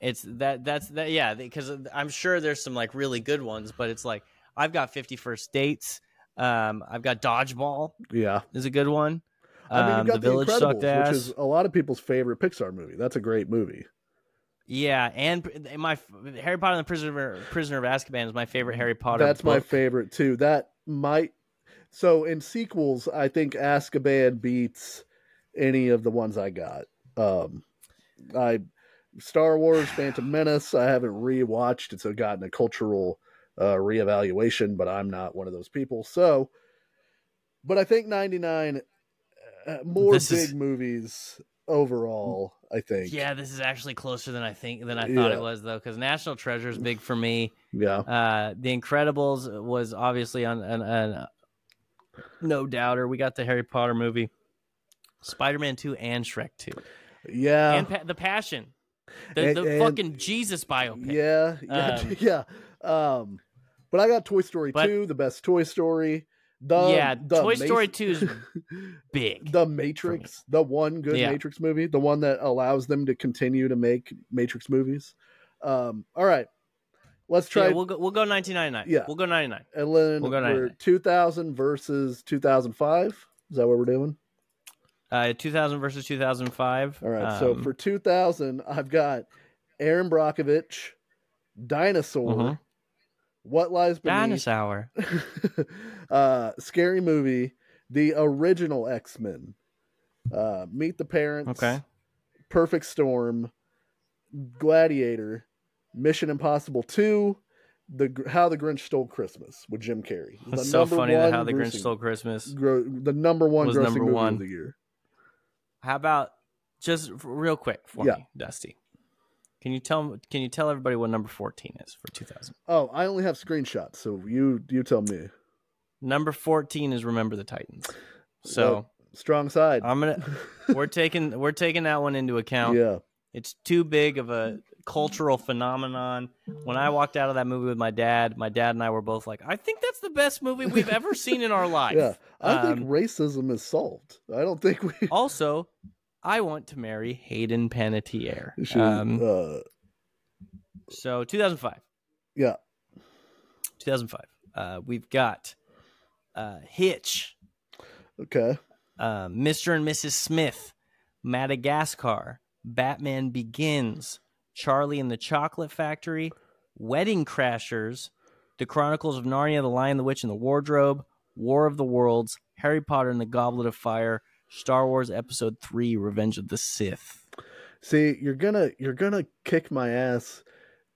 it's that that's that yeah, because I'm sure there's some like really good ones, but it's like I've got 51st Dates. Um, I've got Dodgeball yeah. is a good one. I mean, Um, you've got the the, Village Incredibles, sucked ass. which is a lot of people's favorite Pixar movie. That's a great movie. Yeah, and my Harry Potter and the Prisoner Prisoner of Azkaban is my favorite Harry Potter. That's my favorite too. That might so in sequels, I think Azkaban beats any of the ones I got. Um, I Star Wars, Phantom Menace. I haven't rewatched. It's gotten a cultural uh, reevaluation, but I'm not one of those people. So, but I think '99 uh, more This big is- movies overall. I think. Yeah, this is actually closer than I think than I thought Yeah. it was though, because National Treasure is big for me. Yeah. Uh, the Incredibles was obviously on an, an no doubter. We got the Harry Potter movie, Spider Man two, and Shrek two, Yeah. and pa- the Passion, the, And- the and- fucking Jesus biopic. Yeah, yeah, Um, yeah. Um, but I got Toy Story But- 2, the best Toy Story. The yeah, the Toy Ma- Story two is big. the Matrix, the one good Yeah. Matrix movie, the one that allows them to continue to make Matrix movies. Um, all right, let's try. Yeah, we'll go. We'll go 1999. Yeah. we'll go 99. and then we'll go we're 99. 2000 versus 2005. Is that what we're doing? Uh, 2000 versus 2005. All right. so Um, for 2000, I've got Erin Brockovich, Dinosaur, Mhm. What Lies Beneath, Dinosaur. uh, scary movie, the original X Men, uh, Meet the Parents, Okay. Perfect Storm, Gladiator, Mission Impossible Two, the How the Grinch Stole Christmas with Jim Carrey. The It's so funny that how the Grinch stole Christmas. gro- the number one was grossing number movie one. of the year. How about just real quick for Yeah. me, Dusty? Can you tell Can you tell everybody what number 14 is for 2000? Oh, I only have screenshots, so you you tell me. Number 14 is Remember the Titans. So Well, strong side. I'm gonna we're taking we're taking that one into account. yeah, It's too big of a cultural phenomenon. When I walked out of that movie with my dad, my dad and I were both like, "I think that's the best movie we've ever seen in our life." Yeah, I Um, think racism is solved. I don't think we Also, I want to marry Hayden Panettiere. should. Um, uh, so 2005. yeah, 2005. Uh, we've got uh, Hitch, okay. uh, Mr. and Mrs. Smith, Madagascar, Batman Begins, Charlie and the Chocolate Factory, Wedding Crashers, The Chronicles of Narnia, The Lion, the Witch, and the Wardrobe, War of the Worlds, Harry Potter and the Goblet of Fire, Star Wars Episode 3, Revenge of the Sith. See, you're gonna you're gonna kick my ass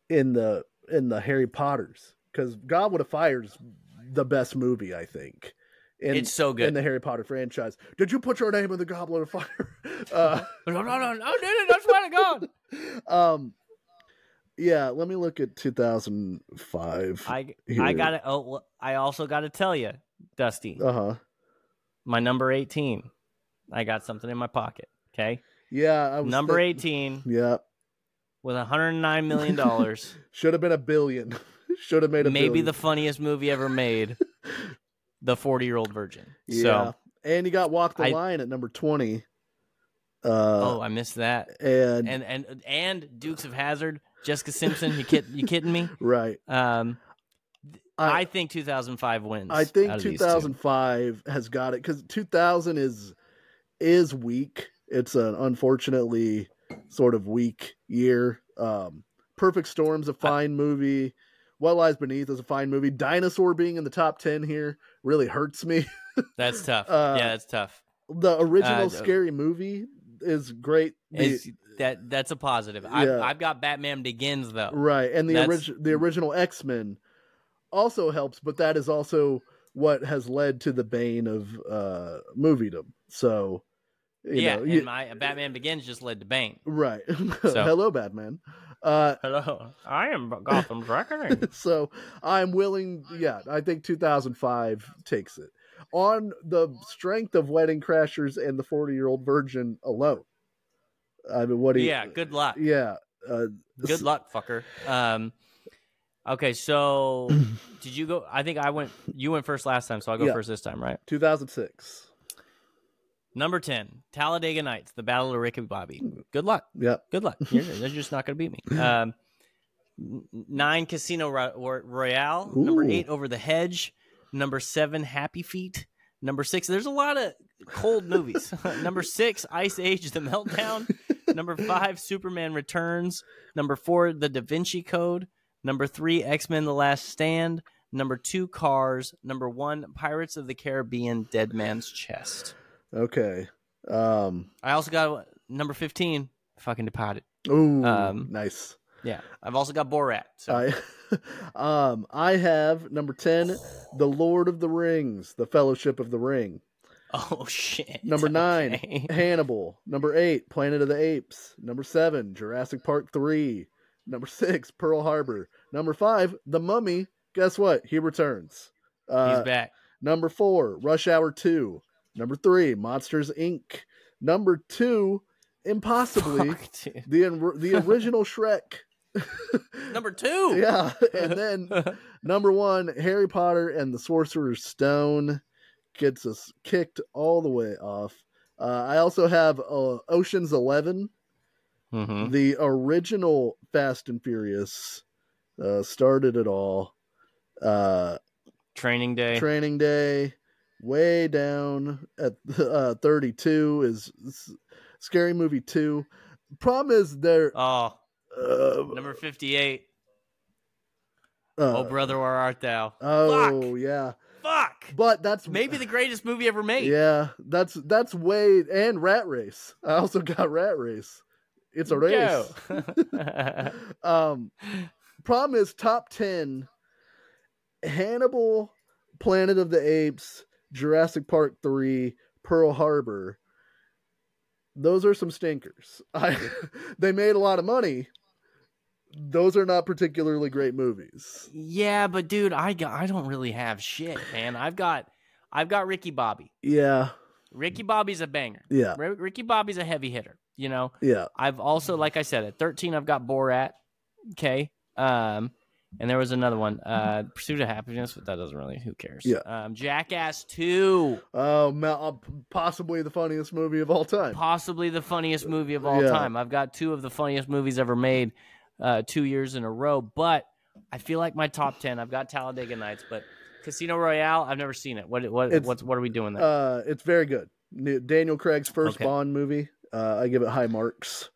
in the in the Harry Potters because Goblet of Fire's the best movie I think. In, it's so good in the Harry Potter franchise. Did you put your name in the Goblet of Fire? uh, no, no, no, no, dude, I swear to God. um, yeah. Let me look at 2005. I, I got to Oh, I also got to tell you, Dusty, Uh huh. my number 18. I got something in my pocket. Okay. Yeah. I was Number think- 18 Yeah. with 109 million dollars. Should have been a billion. Should have made a maybe billion. the funniest movie ever made. the 40 year old virgin. yeah. So, and you got Walk the I- Line at number 20. oh, Uh, I missed that. and, And and and Dukes of Hazzard, Jessica Simpson. You kid, you kidding me? right. Um, I, I, think 2005 wins. I think out of these two. 2005 has got it because 2000 is is weak. It's an unfortunately sort of weak year. Um, Perfect Storm's a fine movie. What Lies Beneath is a fine movie. Dinosaur being in the top 10 here really hurts me. That's tough. Uh, yeah, that's tough. The original Uh, scary movie is great. The- It's, that that's a positive. I've, I've got Batman Begins though. Right, and the original the original X Men also helps, but that is also what has led to the bane of uh moviedom. So, you yeah, know, and you- my Batman Begins just led to Bane. right. So- Hello, Batman. Uh, Hello, I am Gotham's reckoning. so I'm willing. Yeah, I think 2005 takes it on the strength of Wedding Crashers and the 40 year old virgin alone. I mean, what do you? yeah, good luck. Yeah. Uh, Good luck, fucker. Um, okay, so did you go? I think I went. You went first last time, so I'll go Yeah. first this time, right? 2006. Number ten, Talladega Nights: The Battle of Ricky Bobby. Good luck. Yeah. Good luck. You're, you're just not going to beat me. Um, nine, Casino Ro- Ro- Royale. Number eight, Over the Hedge. Number seven, Happy Feet. Number six, there's a lot of cold movies. Number six, Ice Age: The Meltdown. Number five, Superman Returns. Number four, The Da Vinci Code. Number three, X Men: The Last Stand. Number two, Cars. Number one, Pirates of the Caribbean: Dead Man's Chest. Okay. Um. I also got number fifteen, Fucking Departed. Ooh. Um, nice. Yeah, I've also got Borat. So I, um, I have number ten, The Lord of the Rings, The Fellowship of the Ring. oh shit. Number nine, Okay. Hannibal. Number eight, Planet of the Apes. Number seven, Jurassic Park three. Number six, Pearl Harbor. Number five, The Mummy. Guess what? He returns. Uh, He's back. Number four, Rush Hour two. Number three, Monsters Inc. Number two, impossibly Fuck, the the original Shrek. Number two. yeah, and then Number one, Harry Potter and the Sorcerer's Stone gets us kicked all the way off. Uh, I also have uh, Ocean's 11 Mhm. the original Fast and Furious uh, started it all. Uh, Training Day. Training Day, way down at uh, 32 is, is Scary Movie 2. Problem is there. oh, Uh, number fifty-eight. uh, oh, brother, where art thou? Oh yeah, Fuck. but that's Maybe the greatest movie ever made. Yeah, that's that's way and Rat Race. I also got Rat Race. It's a race. Um, problem is top ten: Hannibal, Planet of the Apes, Jurassic Park three, Pearl Harbor. Those are some stinkers. I they made a lot of money. Those are not particularly great movies. yeah, but dude, I got, I don't really have shit, man. I've got I've got Ricky Bobby. Yeah, Ricky Bobby's a banger. yeah, R- Ricky Bobby's a heavy hitter. you know. Yeah. I've also, like I said, at 13, I've got Borat. Okay. Um, and there was another one, uh, Pursuit of Happiness, but that doesn't really, who cares? Yeah. Um, Jackass 2, Oh, uh, possibly the funniest movie of all time. possibly the funniest movie of all Yeah. time. I've got two of the funniest movies ever made, uh, two years in a row, but I feel like my top 10, I've got Talladega Nights, but Casino Royale, I've never seen it. What, what, what's, what are we doing there? Uh, it's very good. Daniel Craig's first Okay. Bond movie. Uh, I give it high marks.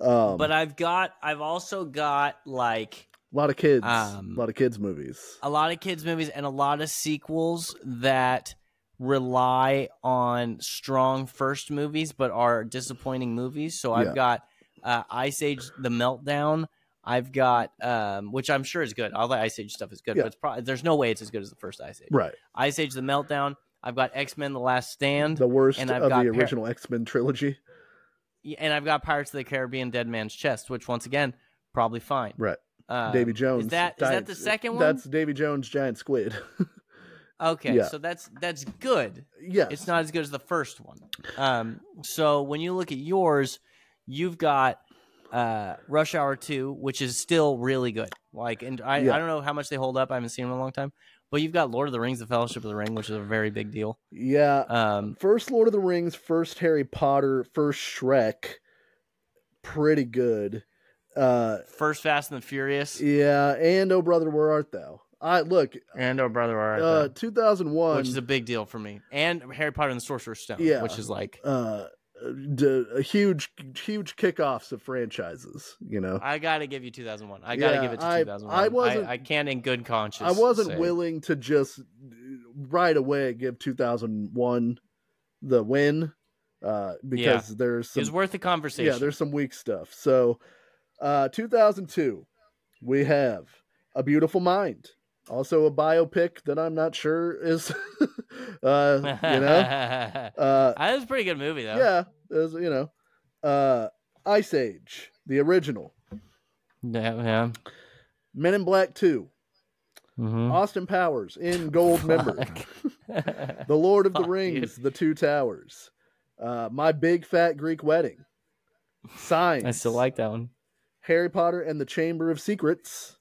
Um, but I've got, I've also got like, a lot of kids, um, a lot of kids movies. a lot of kids movies and a lot of sequels that rely on strong first movies but are disappointing movies. So i've Yeah. got uh, ice age the meltdown. I've got um, which i'm sure is good. All the ice age stuff is good Yeah. but it's probably there's no way it's as good as the first ice age. Right, ice age the meltdown. I've got x-men the last stand. The worst and I've of got the Par- original X Men trilogy. and i've got pirates of the caribbean dead man's chest which once again probably fine. Right, um, Davy Jones. is that is that the second one That's Davy Jones, giant squid. okay yeah. so that's that's good yes, it's not as good as the first one. Um, so when you look at yours, you've got uh, Rush Hour Two, which is still really good. Like, and I, Yeah. I don't know how much they hold up. I haven't seen them in a long time. But you've got Lord of the Rings: The Fellowship of the Ring, which is a very big deal. Yeah, Um, first Lord of the Rings, first Harry Potter, first Shrek. Pretty good. Uh, first Fast and the Furious, yeah, and Oh Brother, Where Art Thou? I look, and Oh Brother, Where Art uh, Thou? 2001. which is a big deal for me, and Harry Potter and the Sorcerer's Stone, Yeah. which is like uh, d- a huge, huge kickoffs of franchises. You know, I got to give you 2001. I got to Yeah, give it to I- 2001. I wasn't- I, I can't in good conscience. I wasn't say- willing to just right away give 2001 the win uh, because there's It some was worth the conversation. yeah, there's some weak stuff. So, uh, 2002, we have A Beautiful Mind, also a biopic that I'm not sure is, uh, you know, uh, that was a pretty good movie though. yeah, is you know, uh, Ice Age, the original, yeah, yeah. Men in Black 2, Mhm. Austin Powers in Goldmember, The Lord of the Fuck, Rings, The Two Towers, uh, My Big Fat Greek Wedding, Signs, I still like that one. Harry Potter and the Chamber of Secrets,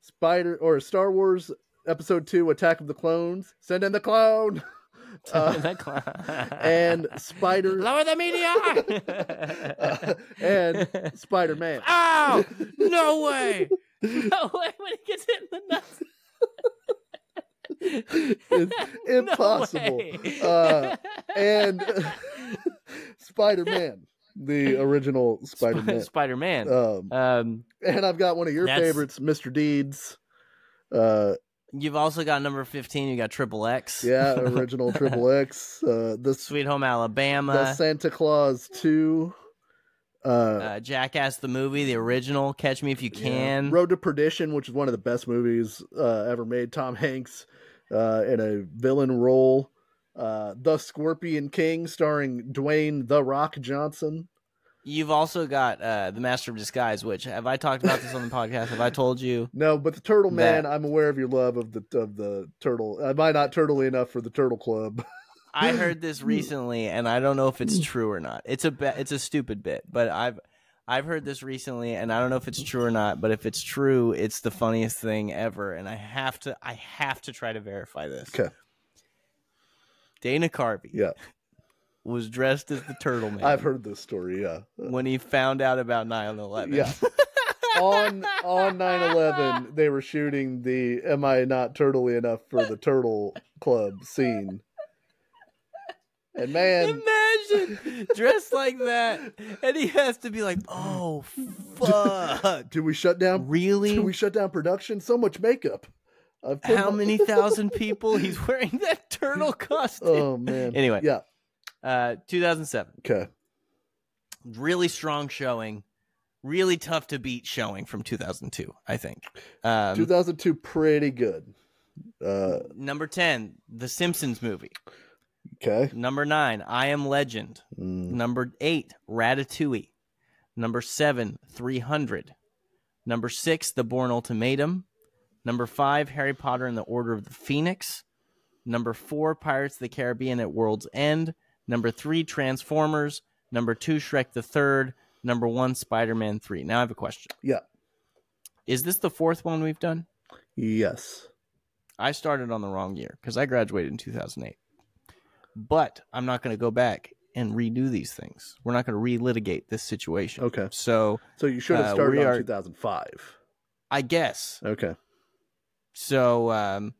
Spider or Star Wars Episode Two: Attack of the Clones. Send in the clone. Uh, and Spider lower the media. uh, and Spider Man. Oh No way! No way! When he gets hit in the nuts. It's impossible. way. Uh, and Spider Man, the original Spider Man. Spider Man. Um, Um, and I've got one of your That's- favorites, Mr. Deeds. Uh, you've also got number fifteen. You got Triple X. yeah, original Triple X. Uh, the Sweet Home Alabama. the Santa Claus Two. Uh, uh, Jackass the movie, the original. Catch Me If You yeah. Can. Road to Perdition, which is one of the best movies uh, ever made. Tom Hanks uh, in a villain role. Uh, the Scorpion King, starring Dwayne the Rock Johnson. You've also got uh, the Master of Disguise. Which have I talked about this on the podcast? Have I told you? No, but the Turtle Man. I'm aware of your love of the of the turtle. Am I not turtley enough for the Turtle Club? I heard this recently, and I don't know if it's true or not. It's a be- it's a stupid bit, but I've I've heard this recently, and I don't know if it's true or not. But if it's true, it's the funniest thing ever, and I have to I have to try to verify this. Okay. Dana Carvey Yeah, was dressed as the Turtle Man. I've heard this story. Yeah, when he found out about 9-11. Yeah. on on 9/11, they were shooting the "Am I not turtley enough for the Turtle Club" scene. And man, Imagine dressed like that, and he has to be like, "Oh fuck, do we shut down? really? Do we shut down production? So much makeup. How many thousand people he's wearing that turtle costume?" Oh man. Anyway. Yeah. Uh, 2007, Okay. really strong showing, really tough to beat showing from 2002. I think. Um, 2002, pretty good. Uh, number 10, The Simpsons movie. okay. Number nine, I Am Legend. Mm, Number eight, Ratatouille. Number seven, 300. Number six, The Bourne Ultimatum. Number five, Harry Potter and the Order of the Phoenix. Number four, Pirates of the Caribbean at World's End. Number three, Transformers. Number two, Shrek the Third. Number one, Spider Man Three. Now I have a question. Yeah. Is this the fourth one we've done? Yes. I started on the wrong year because I graduated in 2008. But I'm not going to go back and redo these things. We're not going to relitigate this situation. Okay. So So you should have Uh, started we on are- 2005. I guess. Okay. So um,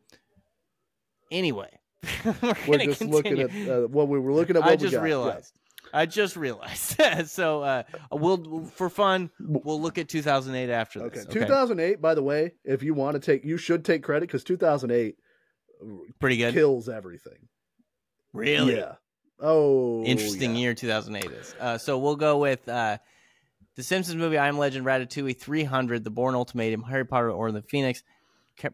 anyway, we're, We're just continue. looking at uh, what we were looking at. What I we just got. Realized. I just realized. so uh, we'll for fun we'll look at 2008 after this. Okay. this. 2008. By the way, if you want to take, you should take credit because 2008 Pretty good. kills everything. Really Yeah. Oh. interesting yeah. year 2008 is. Uh, so we'll go with uh, the Simpsons movie, I Am Legend, Ratatouille, 300, The Bourne Ultimatum, Harry Potter or the Phoenix,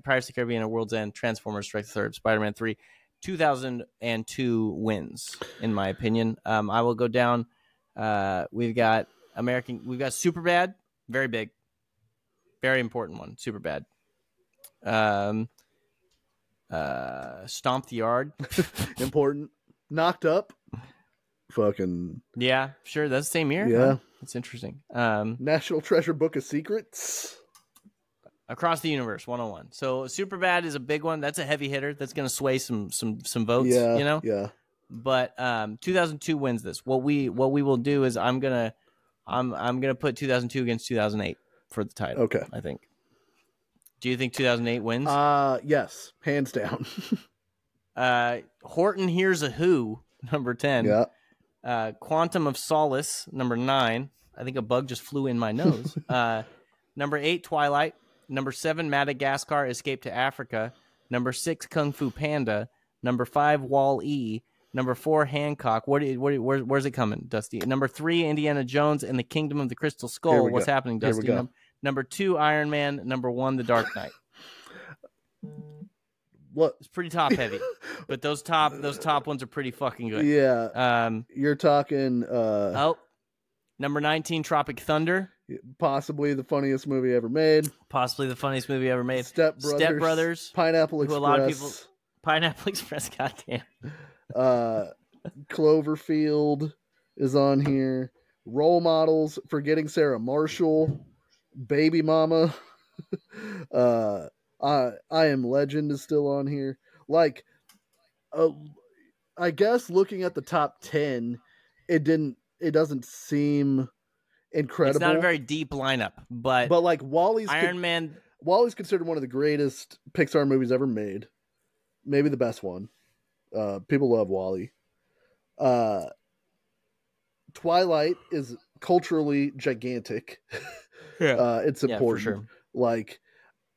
Pirates of the Caribbean, A World's End, Transformers, Shrek the Third, Spider Man 3. 2002 wins, in my opinion. Um, I will go down. Uh, we've got American. We've got Superbad, very big, very important one. Superbad. Um, uh, Stomp the Yard. Important. Knocked up. Fucking yeah, sure. That's the same year. Yeah. That's interesting. Um, National Treasure Book of Secrets. Across the Universe 101. So Superbad is a big one. That's a heavy hitter. That's going to sway some some some votes, yeah. you know? Yeah. But um 2002 wins this. What we what we will do is I'm going to I'm I'm going to put 2002 against 2008 for the title, Okay. I think. Do you think 2008 wins? Uh yes, hands down. Uh Horton Hears a Who, number 10. yeah. Uh Quantum of Solace, number 9. I think a bug just flew in my nose. uh number 8 Twilight, number 7 Madagascar Escape to Africa, number 6 Kung Fu Panda, number 5 Wall E, number 4 Hancock. What, what where, where's it coming, Dusty? Number 3 Indiana Jones and the Kingdom of the Crystal Skull. What's go. happening, Dusty? Num- number 2 Iron Man, number 1 The Dark Knight. What? It's pretty top heavy, but those top those top ones are pretty fucking good. Yeah. Um You're talking uh oh, number 19 Tropic Thunder. Possibly the funniest movie ever made. possibly the funniest movie ever made. Step Brothers. Step Brothers, Pineapple Express. a lot of people- Pineapple Express. Goddamn. uh Cloverfield is on here. Role models, forgetting Sarah Marshall, Baby Mama. uh I I am Legend is still on here. Like uh, I guess looking at the top 10, it didn't it doesn't seem incredible. It's not a very deep lineup, but, but like Wall-E's Iron Man. Wall-E's considered one of the greatest Pixar movies ever made. Maybe the best one. Uh, people love Wall-E. Uh, Twilight is culturally gigantic. Yeah, Uh, it's yeah, for important. sure. Like,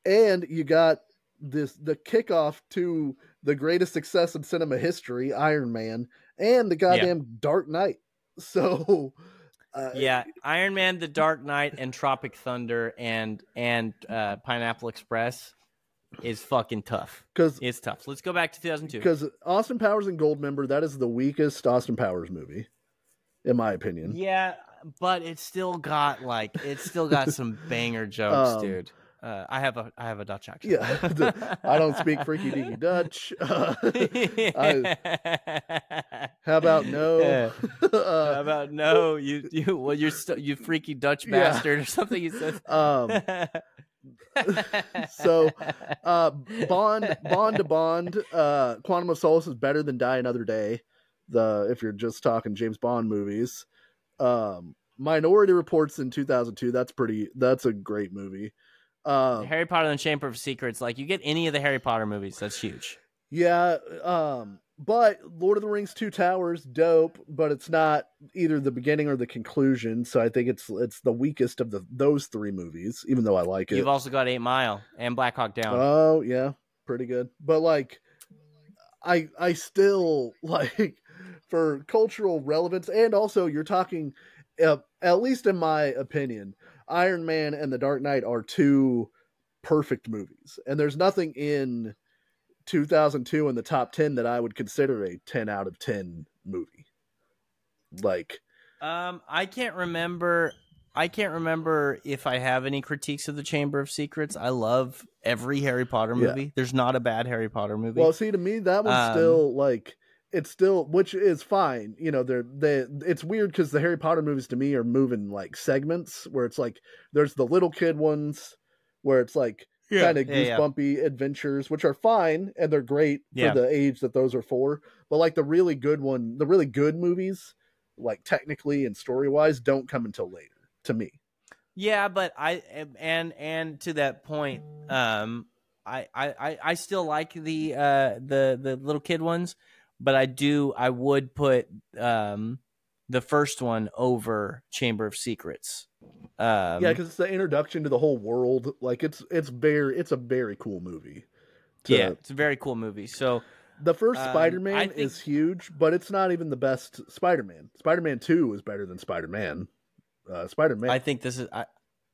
and you got this the kickoff to the greatest success in cinema history, Iron Man, and the goddamn Dark Knight. So, uh, Yeah, Iron Man, The Dark Knight, and Tropic Thunder, and and uh, Pineapple Express is fucking tough. because It's tough. So let's go back to 2002. because Austin Powers and Goldmember, that is the weakest Austin Powers movie, in my opinion. Yeah, but it's still got like it's still got some banger jokes, Um, dude. Uh, I have a I have a Dutch accent. Yeah, I don't speak freaky deaky Dutch. Uh, how about no? Yeah. How Uh, about no? You you well you're st- you freaky Dutch Yeah. bastard or something you said. um, so uh, Bond, Bond to Bond, uh, Quantum of Solace is better than Die Another Day. The if you're just talking James Bond movies, um, Minority Reports in 2002. That's pretty. That's a great movie. Um, Harry Potter and the Chamber of Secrets, like you get any of the Harry Potter movies, that's huge. Yeah, um, but Lord of the Rings: Two Towers, dope, but it's not either the beginning or the conclusion. So I think it's it's the weakest of the those three movies, even though I like it. You've also got Eight Mile and Black Hawk Down. Oh yeah, pretty good. But like, I I still like for cultural relevance, and also you're talking, uh, at least in my opinion, Iron Man and The Dark Knight are two perfect movies, and there's nothing in 2002 in the top 10 that I would consider a 10 out of 10 movie. Like, Um, I can't remember. I can't remember if I have any critiques of the Chamber of Secrets. I love every Harry Potter Yeah. movie. There's not a bad Harry Potter movie. well, see, to me, that one's Um, still like it's still which is fine you know they're they it's weird because the harry potter movies to me are moving like segments where it's like there's the little kid ones where it's like kind of Yeah, yeah. goosebumpy adventures which are fine and they're great Yeah. for the age that those are for but like the really good one the really good movies like technically and story wise don't come until later to me Yeah, but I and and to that point, um, I I I- I still like the uh the the little kid ones, but I do I would put um the first one over Chamber of Secrets. Um, yeah because it's the introduction to the whole world like it's it's very it's a very cool movie to- yeah, it's a very cool movie. So The first Um, Spider-Man I is huge, but it's not even the best Spider-Man. Spider-Man 2 is better than Spider-Man. Uh, Spider-Man I think this is I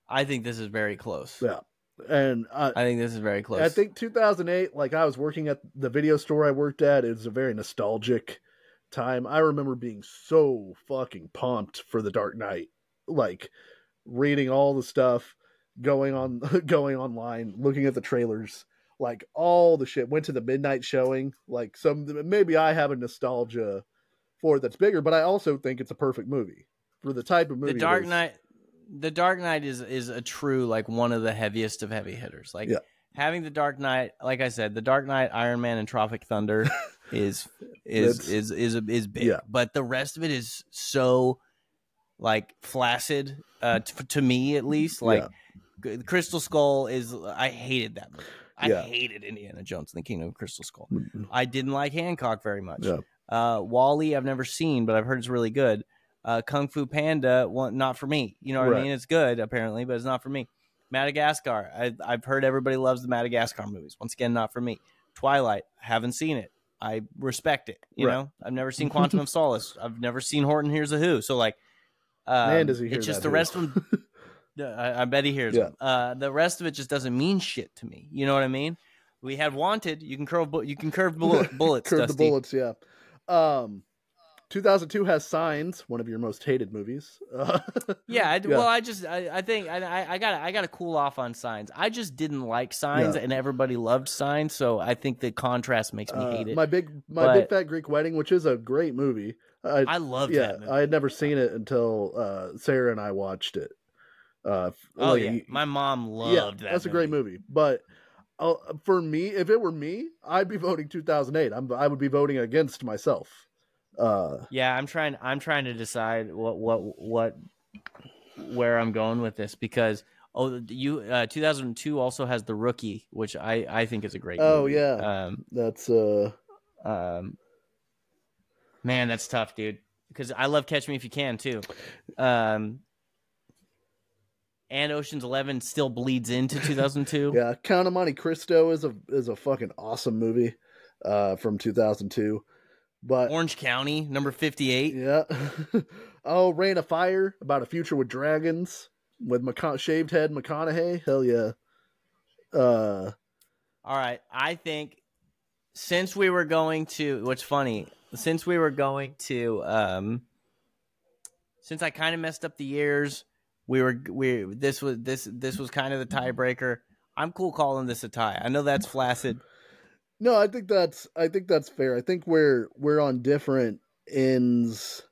I think this is very close. yeah. And uh, I think this is very close. I think 2008 like I was working at the video store I worked at, it was a very nostalgic time. I remember being so fucking pumped for The Dark Knight. Like reading all the stuff, going on going online, looking at the trailers, like all the shit. Went to the midnight showing. Like some maybe I have a nostalgia for it that's bigger, but I also think it's a perfect movie for the type of movie. the Dark. Knight the Dark Knight is is a true like one of the heaviest of heavy hitters. Like Yeah. having the Dark Knight, like I said, the Dark Knight, Iron Man, and Tropic Thunder is is It's- is is is big. Yeah. But the rest of it is so like flaccid uh, t- to me at least. Like G- Crystal Skull is I hated that movie. I Yeah. hated Indiana Jones and the Kingdom of Crystal Skull. Mhm. I didn't like Hancock very much. Yeah. Uh, Wall-E, I've never seen, but I've heard it's really good. Uh, Kung Fu Panda, well, not for me. You know what Right. I mean? It's good apparently, but it's not for me. Madagascar, I, I've heard everybody loves the Madagascar movies. Once again, not for me. Twilight, haven't seen it. I respect it. You Right. know, I've never seen Quantum of Solace. I've never seen Horton Hears a Who. So like, um, Man, does he hear it's just the who. rest of them. I, I bet he hears Yeah. them. Uh, the rest of it just doesn't mean shit to me. You know what I mean? We had Wanted. You can curve. You can curve bullet, bullets. Curve the bullets, yeah. Um 2002 has Signs, one of your most hated movies. Uh, Yeah, I, Yeah. well, I just I, I think I I- got I got to cool off on Signs. I just didn't like Signs, Yeah. and everybody loved Signs, so I think the contrast makes me uh, hate it. my big my big fat Greek wedding, which is a great movie. I, I loved yeah, that movie. I had never seen it until uh, Sarah and I watched it. Uh, oh like, yeah, my mom loved yeah, that. that's a great movie. But uh, for me, if it were me, I'd be voting 2008. I'm I would be voting against myself. Uh, Yeah, I'm trying. I'm trying to decide what what what where I'm going with this because oh, you uh, 2002 also has the Rookie, which I I think is a great. Oh, movie. yeah. Um, that's uh, um, man, that's tough, dude. Because I love Catch Me If You Can too. Um, and Ocean's Eleven still bleeds into 2002. yeah. Count of Monte Cristo is a is a fucking awesome movie uh, from 2002. But Orange County, number 58. Yeah. oh, Reign of Fire about a future with dragons with McCon- shaved head McConaughey. Hell yeah. Uh, All right, I think since we were going to, what's funny, since we were going to, um, since I kind of messed up the years, we were we this was this this was kind of the tiebreaker. I'm cool calling this a tie. I know that's flaccid. No, I think that's I think that's fair. I think we're we're on different ends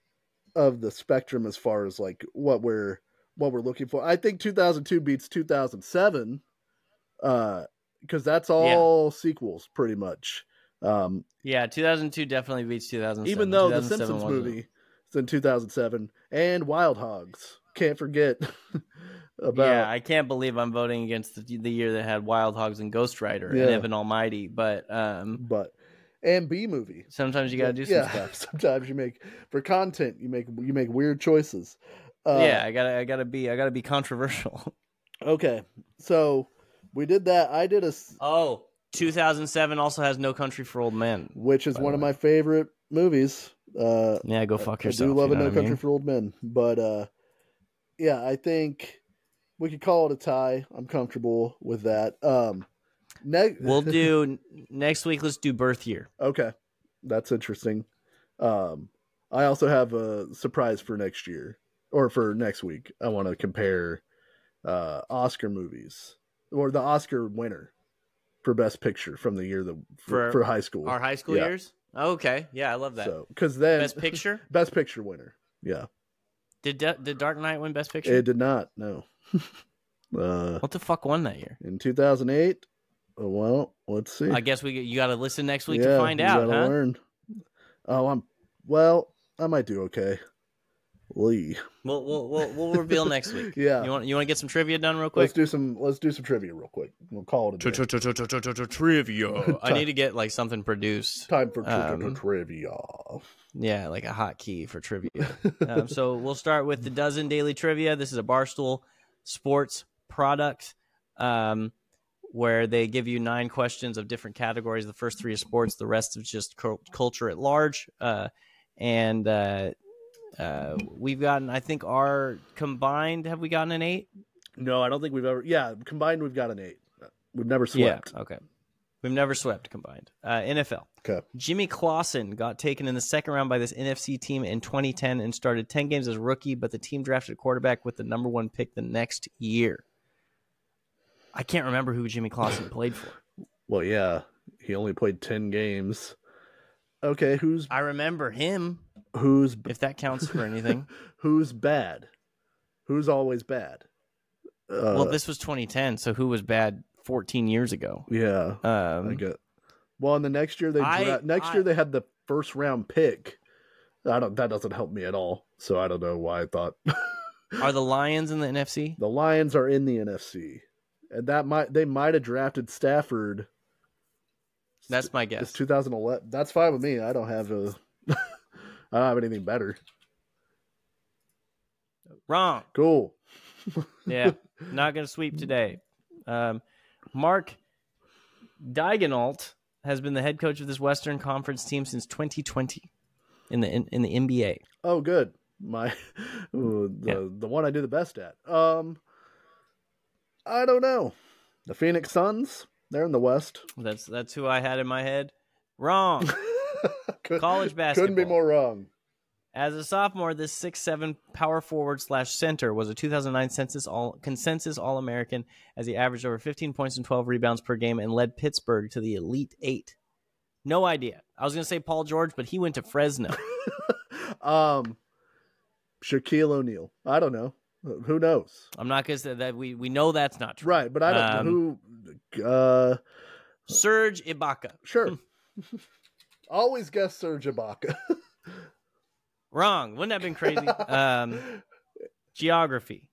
of the spectrum as far as like what we're what we're looking for. I think 2002 beats 2007 uh because that's all sequels pretty much. Um Yeah, 2002 definitely beats 2007. even though the Simpsons movie is in 2007 and Wild Hogs. Can't forget about yeah, I can't believe I'm voting against the, the year that had Wild Hogs and Ghost Rider Yeah. and Evan Almighty, but um, but and B movie. sometimes you got to do some yeah, stuff. sometimes you make for content you make you make weird choices. Uh, yeah, I gotta, I gotta be, I gotta be controversial. Okay. So we did that. I did a Oh, 2007 also has No Country for Old Men. which is one of my favorite movies. Uh Yeah, go fuck yourself. I do love you a No I Country mean? for Old Men, but uh yeah, I think we could call it a tie. I'm comfortable with that. Um ne- We'll do next week. Let's do birth year. Okay. That's interesting. Um I also have a surprise for next year or for next week. I want to compare uh Oscar movies or the Oscar winner for best picture from the year the for, For for high school. Our high school Yeah. years. Okay, yeah, I love that. So because then Best Picture. best picture winner. Yeah, Did did Dark Knight win Best Picture? it did not. No. Uh, what the fuck won that year? in 2008. uh, Well, let's see. I guess we you got to listen next week yeah, to find you out, huh? Learn. Oh, I'm. Well, I might do okay. Lee. We'll, we'll we'll we'll reveal next week. Yeah. You want you want to get some trivia done real quick? Let's quick? do some. Let's do some trivia real quick. We'll call it a day. Trivia. I need to get like something produced. Time for tri- tri- Um, trivia. Yeah, like a hot key for trivia. um, so we'll start with the dozen daily trivia. This is a Barstool Sports product um, where they give you nine questions of different categories. The first three are sports, the rest is just cul- culture at large. Uh, and uh, uh, we've gotten, I think, our combined. Have we gotten an eight? No, I don't think we've ever. Yeah, combined we've got an eight. We've never swept. Yeah. Okay. We've never swept combined. Uh, NFL. Okay. Jimmy Clausen got taken in the second round by this NFC team in 2010 and started 10 games as a rookie, but the team drafted a quarterback with the number one pick the next year. I can't remember who Jimmy Clausen played for. Well, yeah, he only played ten games. Okay, who's I remember him, who's if that counts for anything. who's bad? Who's always bad? Uh, well, this was 2010, so who was bad 14 years ago? yeah, I Um, get. Well, in the next year they I- dra- next I- year they had the first round pick. I don't. That doesn't help me at all. So I don't know why I thought are the Lions in the NFC? the Lions are in the NFC, and that might they might have drafted Stafford. That's my guess. It's 2011. That's fine with me. I don't have a. I don't have anything better. Wrong. Cool. Yeah, not going to sweep today. Um, Mark Daigneault has been the head coach of this Western Conference team since 2020 in the in, in the NBA. Oh, good. My ooh, the Yeah. the one I do the best at. Um, I don't know. The Phoenix Suns. They're in the West. That's that's who I had in my head. Wrong. College Couldn't be more wrong. As a sophomore, this six seven power forward slash center was a 2009 census all consensus All American as he averaged over 15 points and 12 rebounds per game and led Pittsburgh to the Elite Eight. No idea. I was going to say Paul George, but he went to Fresno. um, Shaquille O'Neal. I don't know. Who knows? I'm not going to say that we we know that's not true. Right, but I don't Um, know who. Uh, Serge Ibaka. sure. Always guess Serge Ibaka. Wrong. Wouldn't that have been crazy? um, geography.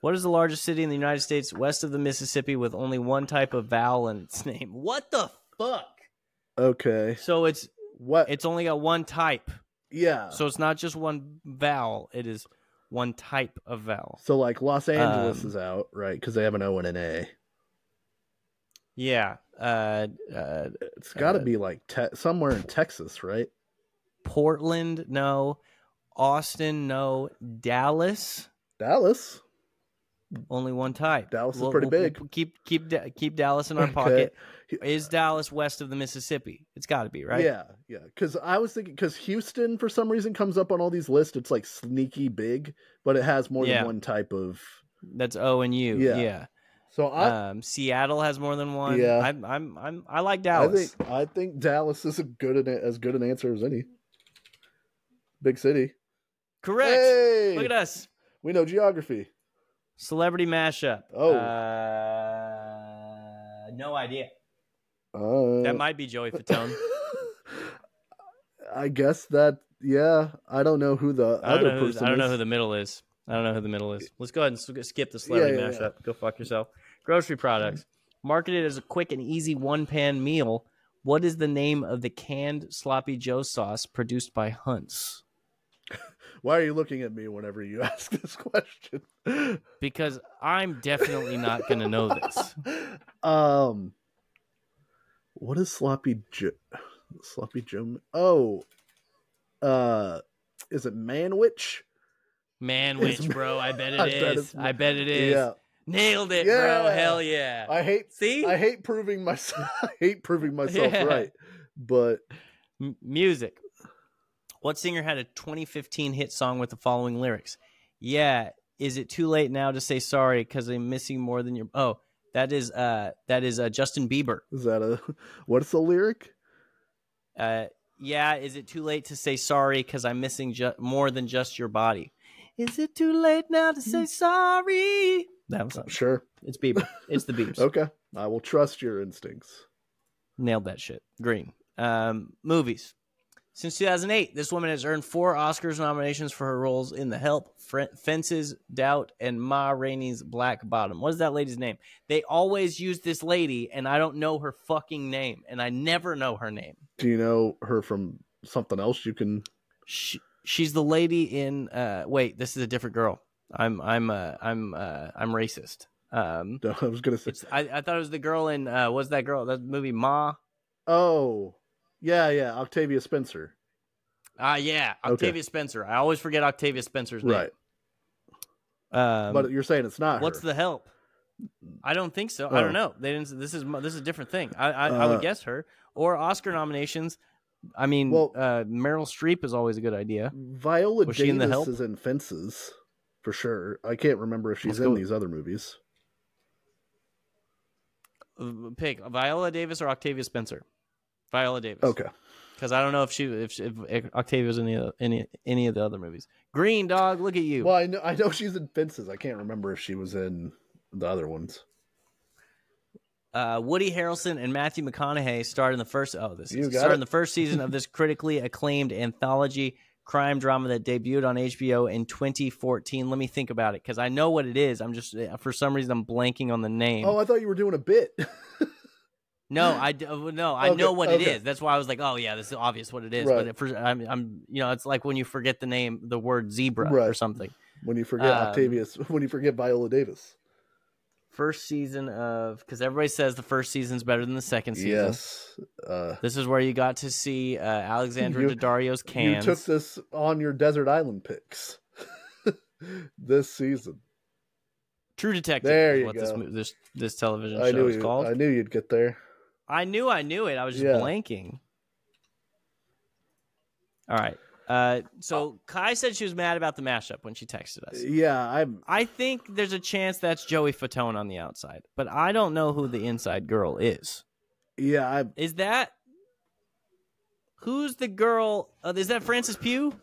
What is the largest city in the United States west of the Mississippi with only one type of vowel in its name? What the fuck? okay. So it's What? it's only got one type. yeah. So it's not just one vowel. It is one type of vowel. So like Los Angeles Um, is out, right? Because they have an O and an A. Yeah. Uh, uh, It's got to uh, be like te- somewhere in Texas, right? Portland, no. Austin, no. Dallas, Dallas. only one type. Dallas is pretty big. keep keep keep Dallas in our Okay. pocket. Is Dallas west of the Mississippi? It's got to be right. Yeah, yeah. Because I was thinking, because Houston for some reason comes up on all these lists. It's like sneaky big, but it has more Yeah. than one type of. That's O and U. Yeah. Yeah. So I, um, Seattle has more than one. Yeah. I'm I'm I'm I like I Dallas. think, I think Dallas is a good as good an answer as any. Big city. Correct. Hey, Look at us. We know geography. Celebrity mashup. Oh. Uh, no idea. Uh, That might be Joey Fatone. I guess that. Yeah, I don't know who the I other know person. I don't know is. who the middle is. I don't know who the middle is. Let's go ahead and skip the celebrity Yeah, yeah, mashup. Go fuck yourself. Grocery products. Marketed as a quick and easy one pan meal, what is the name of the canned sloppy Joe sauce produced by Hunt's? Why are you looking at me whenever you ask this question? Because I'm definitely not going to know this. Um, what is sloppy Joe? Sloppy Joe? Oh, uh, is it Manwich? Manwich, It's- bro. I bet it I is. bet I bet it is. Yeah, Nailed it, Yeah. bro. Hell yeah. I hate. See? I hate proving myself. I hate proving myself Yeah. right, but M- music. What singer had a 2015 hit song with the following lyrics? Yeah, is it too late now to say sorry because I'm missing more than your? Oh, that is uh that is uh Justin Bieber. is that a what's the lyric? Uh, yeah, is it too late to say sorry because I'm missing ju- more than just your body? Is it too late now to say sorry? That was not, Sure. it's Bieber. It's the Biebs. Okay. I will trust your instincts. Nailed that shit. Green. Um, movies. Since 2008, this woman has earned four Oscars nominations for her roles in The Help, Fences, Doubt, and Ma Rainey's Black Bottom. What is that lady's name? They always use this lady, and I don't know her fucking name, and I never know her name. Do you know her from something else you can She, she's the lady in. Uh, wait, this is a different girl. I'm I'm uh, I'm uh, I'm racist. Um, no, I was gonna say I, I thought it was the girl in. Uh, what's that girl? That movie Ma. Oh. Yeah, yeah, Octavia Spencer. Ah, yeah, Okay. Octavia Spencer. I always forget Octavia Spencer's name. Right. Um, but you're saying it's not what's her. the help? I don't think so. I Oh. don't know. They didn't. This is this is a different thing. I I, I would Uh, guess her or Oscar nominations. I mean, Well- uh, Meryl Streep is always a good idea. Viola Was she in The Davis Help? is in Fences for sure. I can't remember if she's Let's in go- these other movies. Uh, Pick Viola Davis or Octavia Spencer. Viola Davis. Okay. Because I don't know if she if, she, if Octavia was in any of- any any of the other movies. Green Dog, look at you. Well, I know I know she's in Fences. I can't remember if she was in the other ones. uh, Woody Harrelson and Matthew McConaughey starred in the first. Oh, this You is got starred in the first season of this critically acclaimed anthology crime drama that debuted on HBO in 2014. Let me think about it because I know what it is. I'm just uh, for some reason I'm blanking on the name. Oh, I thought you were doing a bit. no, I uh, no, I Okay, know what it okay. is. That's why I was like, oh yeah, this is obvious what it is. Right. But for I'm, I'm, you know, it's like when you forget the name, the word zebra or something. when you forget Um, Octavia, when you forget Viola Davis. First season of because everybody says the first season's better than the second season. Yes. Uh, This is where you got to see uh, Alexandra You- Daddario's cans. You took this on your desert island picks this season. True Detective. There is you what This, go. mo- this this television I show knew is called. I knew you'd get there. I knew I knew it. I was just Yeah. blanking. All right. Uh, so Kai said she was mad about the mashup when she texted us. Yeah, I'm. I think there's a chance that's Joey Fatone on the outside, but I don't know who the inside girl is. Yeah, I'm. Is that who's the girl? Uh, is that Frances Pugh?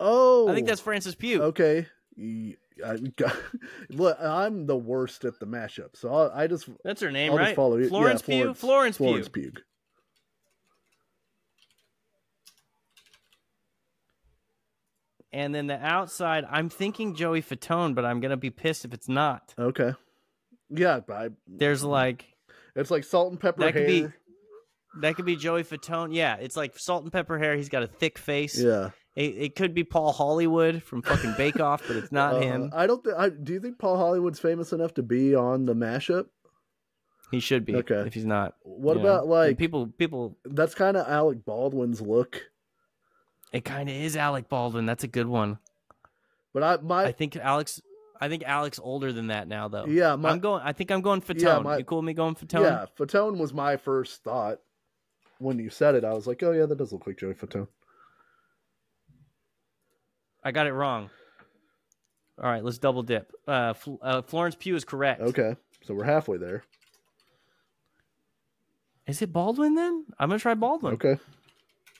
Oh, I think that's Frances Pugh. okay. Y- I, look, I'm the worst at the mashup, so I'll, I just That's her name, I'll right? follow you. Florence yeah, Pugh. Florence, Florence Pugh. Pugh. And then the outside, I'm thinking Joey Fatone, but I'm gonna be pissed if it's not. Okay. Yeah, I, There's like it's like salt and pepper That could be- that could be Joey Fatone. Yeah, it's like salt and pepper hair. He's got a thick face. Yeah, It, it could be Paul Hollywood from fucking Bake Off, but it's not Uh, him. I don't. Th- I, do you think Paul Hollywood's famous enough to be on the mashup? He should be. Okay. If he's not, What you know. about And like people? People. that's kind of Alec Baldwin's look, It kind of is Alec Baldwin. That's a good one. but I my I think Alex. I think Alex older than that now, though. yeah my I'm going. I think I'm going Fatone. Yeah, my- you cool with me going Fatone? yeah Fatone was my first thought when you said it. I was like, oh yeah, that does look like Joey Fatone. I got it wrong. All right, let's double dip. Uh, Fl- uh, Florence Pugh is correct. Okay, so we're halfway there. Is it Baldwin then? I'm gonna try Baldwin. Okay,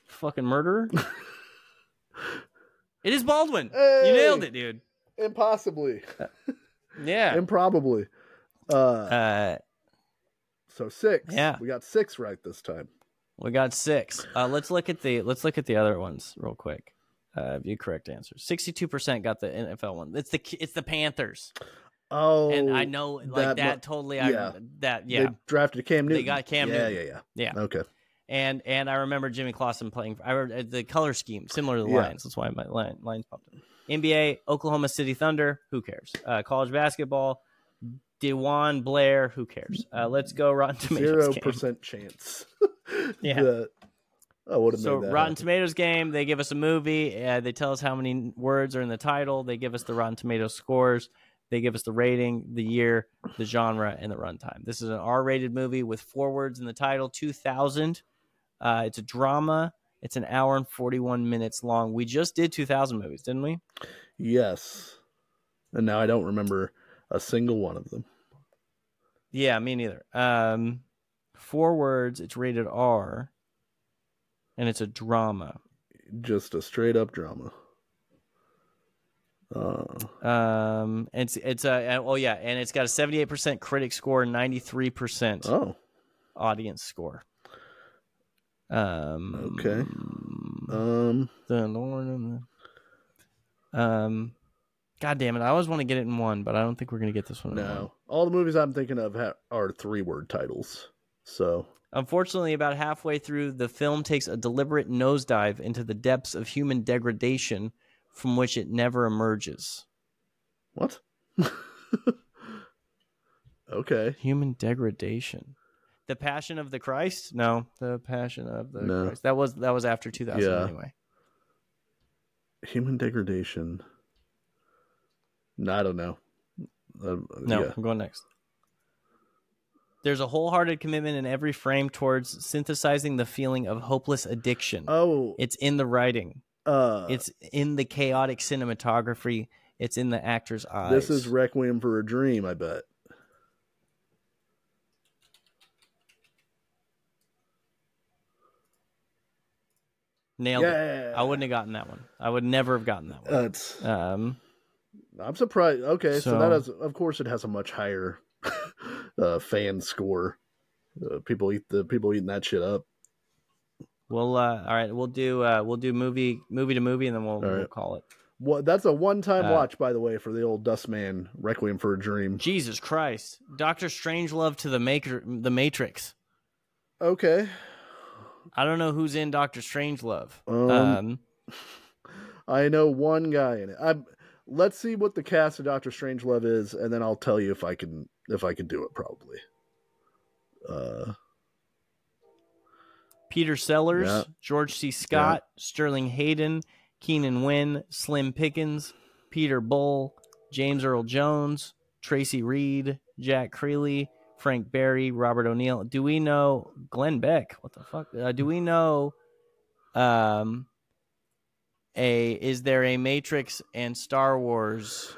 Fucking murderer. it is Baldwin. Hey! You nailed it, dude. impossibly, Yeah. improbably. Uh, Uh, so six. yeah. we got six right this time. we got six. Uh, let's look at the let's look at the other ones real quick. Uh, view correct answers. Sixty-two percent got the NFL one. It's the it's the Panthers, Oh, and I know like that that, totally. yeah. I, that yeah. They drafted Cam Newton. They got Cam yeah, Newton. Yeah, yeah, Yeah. Okay. And and I remember Jimmy Clausen playing. I remember the color scheme similar to the Yeah. Lions. That's why my line, lines popped up. NBA, Oklahoma City Thunder. Who cares? Uh, college basketball, DeJuan Blair. Who cares? Uh, let's go Rotten Tomatoes. Zero percent chance. Yeah. that I would have So. Rotten. Tomatoes game. They give us a movie. Uh, they tell us how many words are in the title. They give us the Rotten Tomatoes scores. They give us the rating, the year, the genre, and the runtime. This is an R-rated movie with four words in the title. Two thousand. Uh, it's a drama. It's an hour and forty-one minutes long. We just did two thousand movies, didn't we? Yes. And now I don't remember a single one of them. Yeah, me neither. Um, four words. It's rated R. and it's a drama. Just a straight up drama. Uh, Um, it's it's a oh yeah, and it's got a seventy eight percent critic score, ninety three percent oh, audience score. Um, Okay. um, The Lord of the. Um, God damn it! I always want to get it in one, but I don't think we're gonna get this one. in one. no. All the movies I'm thinking of ha- are three word titles. So, Unfortunately, about halfway through, the film takes a deliberate nosedive into the depths of human degradation from which it never emerges. what? okay. Human degradation. The Passion of the Christ? No, the Passion of the No. Christ. That was that was after 2000 Yeah. anyway. Human degradation. No, I don't know. Uh, No, yeah. I'm going next. There's a wholehearted commitment in every frame towards synthesizing the feeling of hopeless addiction. Oh, It's in the writing. uh, It's in the chaotic cinematography. It's in the actor's eyes. this is Requiem for a Dream. I bet. nailed it. Yeah, I wouldn't have gotten that one. I would never have gotten that one. That's. Um, I'm surprised. Okay, so, So- that has, of course, it has a much higher uh, fan score. Uh, people eat the people eating that shit up. we'll uh, all right. We'll do uh, we'll do movie movie to movie, and then we'll, we'll call it. Well, That's a one-time Uh, watch, by the way, for the old Dustman Requiem for a Dream. Jesus Christ, Doctor Strangelove to the maker, the Matrix. Okay, I don't know who's in Doctor Strangelove. Um, Um, I know one guy in it. I'm. Let's see what the cast of Doctor Strangelove is, and then I'll tell you if I can if I can do it. Probably. Uh, Peter Sellers, Yeah. George C. Scott, Sterling Hayden, Keenan Wynn, Slim Pickens, Peter Bull, James Earl Jones, Tracy Reed, Jack Creley, Frank Berry, Robert O'Neill. Do we know Glenn Beck? What the fuck? Uh, do we know um a is there a Matrix and Star Wars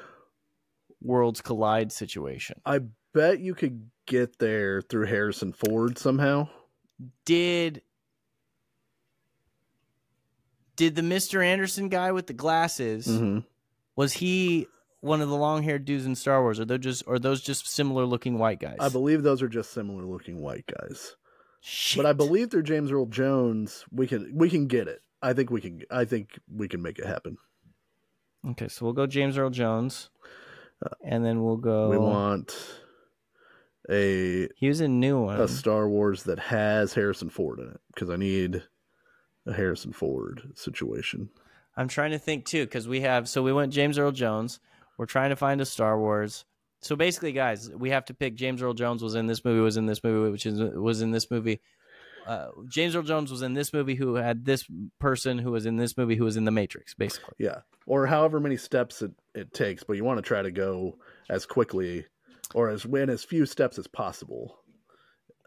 worlds collide situation? I bet you could get there through Harrison Ford somehow. did did the Mr. Anderson guy with the glasses hmm was he one of the long-haired dudes in Star Wars? Are they just are those just similar looking white guys? I believe those are just similar looking white guys. Shit. But I believe they're James Earl Jones. We can we can get it. I think we can. I think we can make it happen. Okay, so we'll go James Earl Jones, and then we'll go. Uh, We want a He was in new one. a Star Wars that has Harrison Ford in it because I need a Harrison Ford situation. I'm trying to think too because we have so we went James Earl Jones. We're trying to find a Star Wars. So basically, guys, we have to pick. James Earl Jones was in this movie. Was in this movie, which is was in this movie. Uh, James Earl Jones was in this movie. Who had this person who was in this movie? Who was in the Matrix? Basically, Yeah, or however many steps it, it takes, but you want to try to go as quickly or as win as few steps as possible.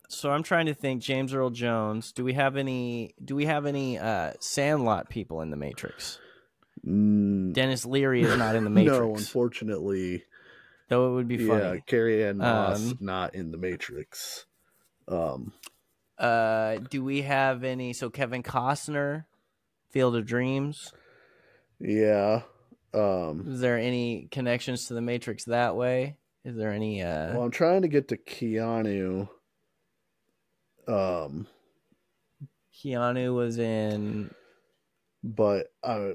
so I'm trying to think. James Earl Jones. Do we have any? Do we have any uh, Sandlot people in the Matrix? Mm, Denis Leary is not in the Matrix, no, unfortunately, though it would be funny. yeah. Carrie Ann Moss Um, not in the Matrix. Um, Uh, do we have any? So Kevin Costner, Field of Dreams. yeah. Um, Is there any connections to the Matrix that way? Is there any? Uh, well, I'm trying to get to Keanu. Um, Keanu was in. but uh,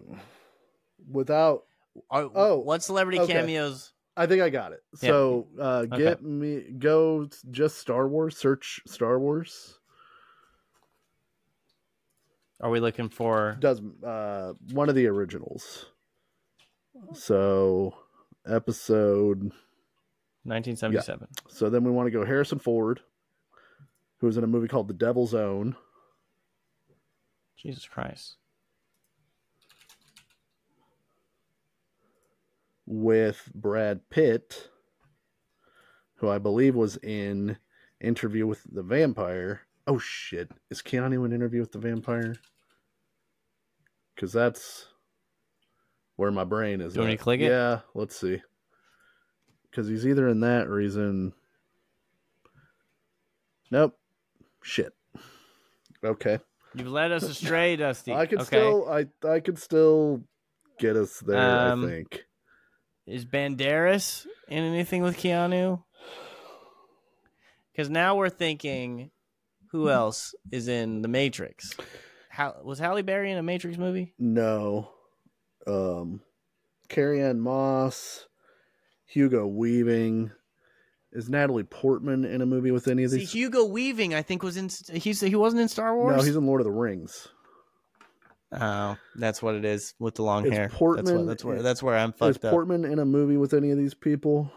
without, Oh, Oh, what celebrity okay. cameos? I think I got it. Yeah. So uh, get me go just Star Wars. Search Star Wars. Are we looking for? Does uh, one of the originals. So episode 1977. So then we want to go Harrison Ford, who's in a movie called The Devil's Own. Jesus Christ. with Brad Pitt, who I believe was in Interview with the Vampire. Oh shit. Is Keanu in Interview with the Vampire? Because that's where my brain is. Do you want me to click it? Yeah, let's see. Because he's either in that or he's in. Nope. Shit. Okay. You've led us astray, Dusty. I could okay. still, I, I could still get us there. Um, I think. Is Banderas in anything with Keanu? Because now we're thinking, who else is in The Matrix? How, was Halle Berry in a Matrix movie? No. Um, Carrie Ann Moss, Hugo Weaving. Is Natalie Portman in a movie with any of these? See. Hugo Weaving, I think was in. He's he wasn't in Star Wars. no, he's in Lord of the Rings. Oh, that's what it is with the long Is hair. that's, Portman- what, that's where that's where I'm Is fucked up. Portman in a movie with any of these people?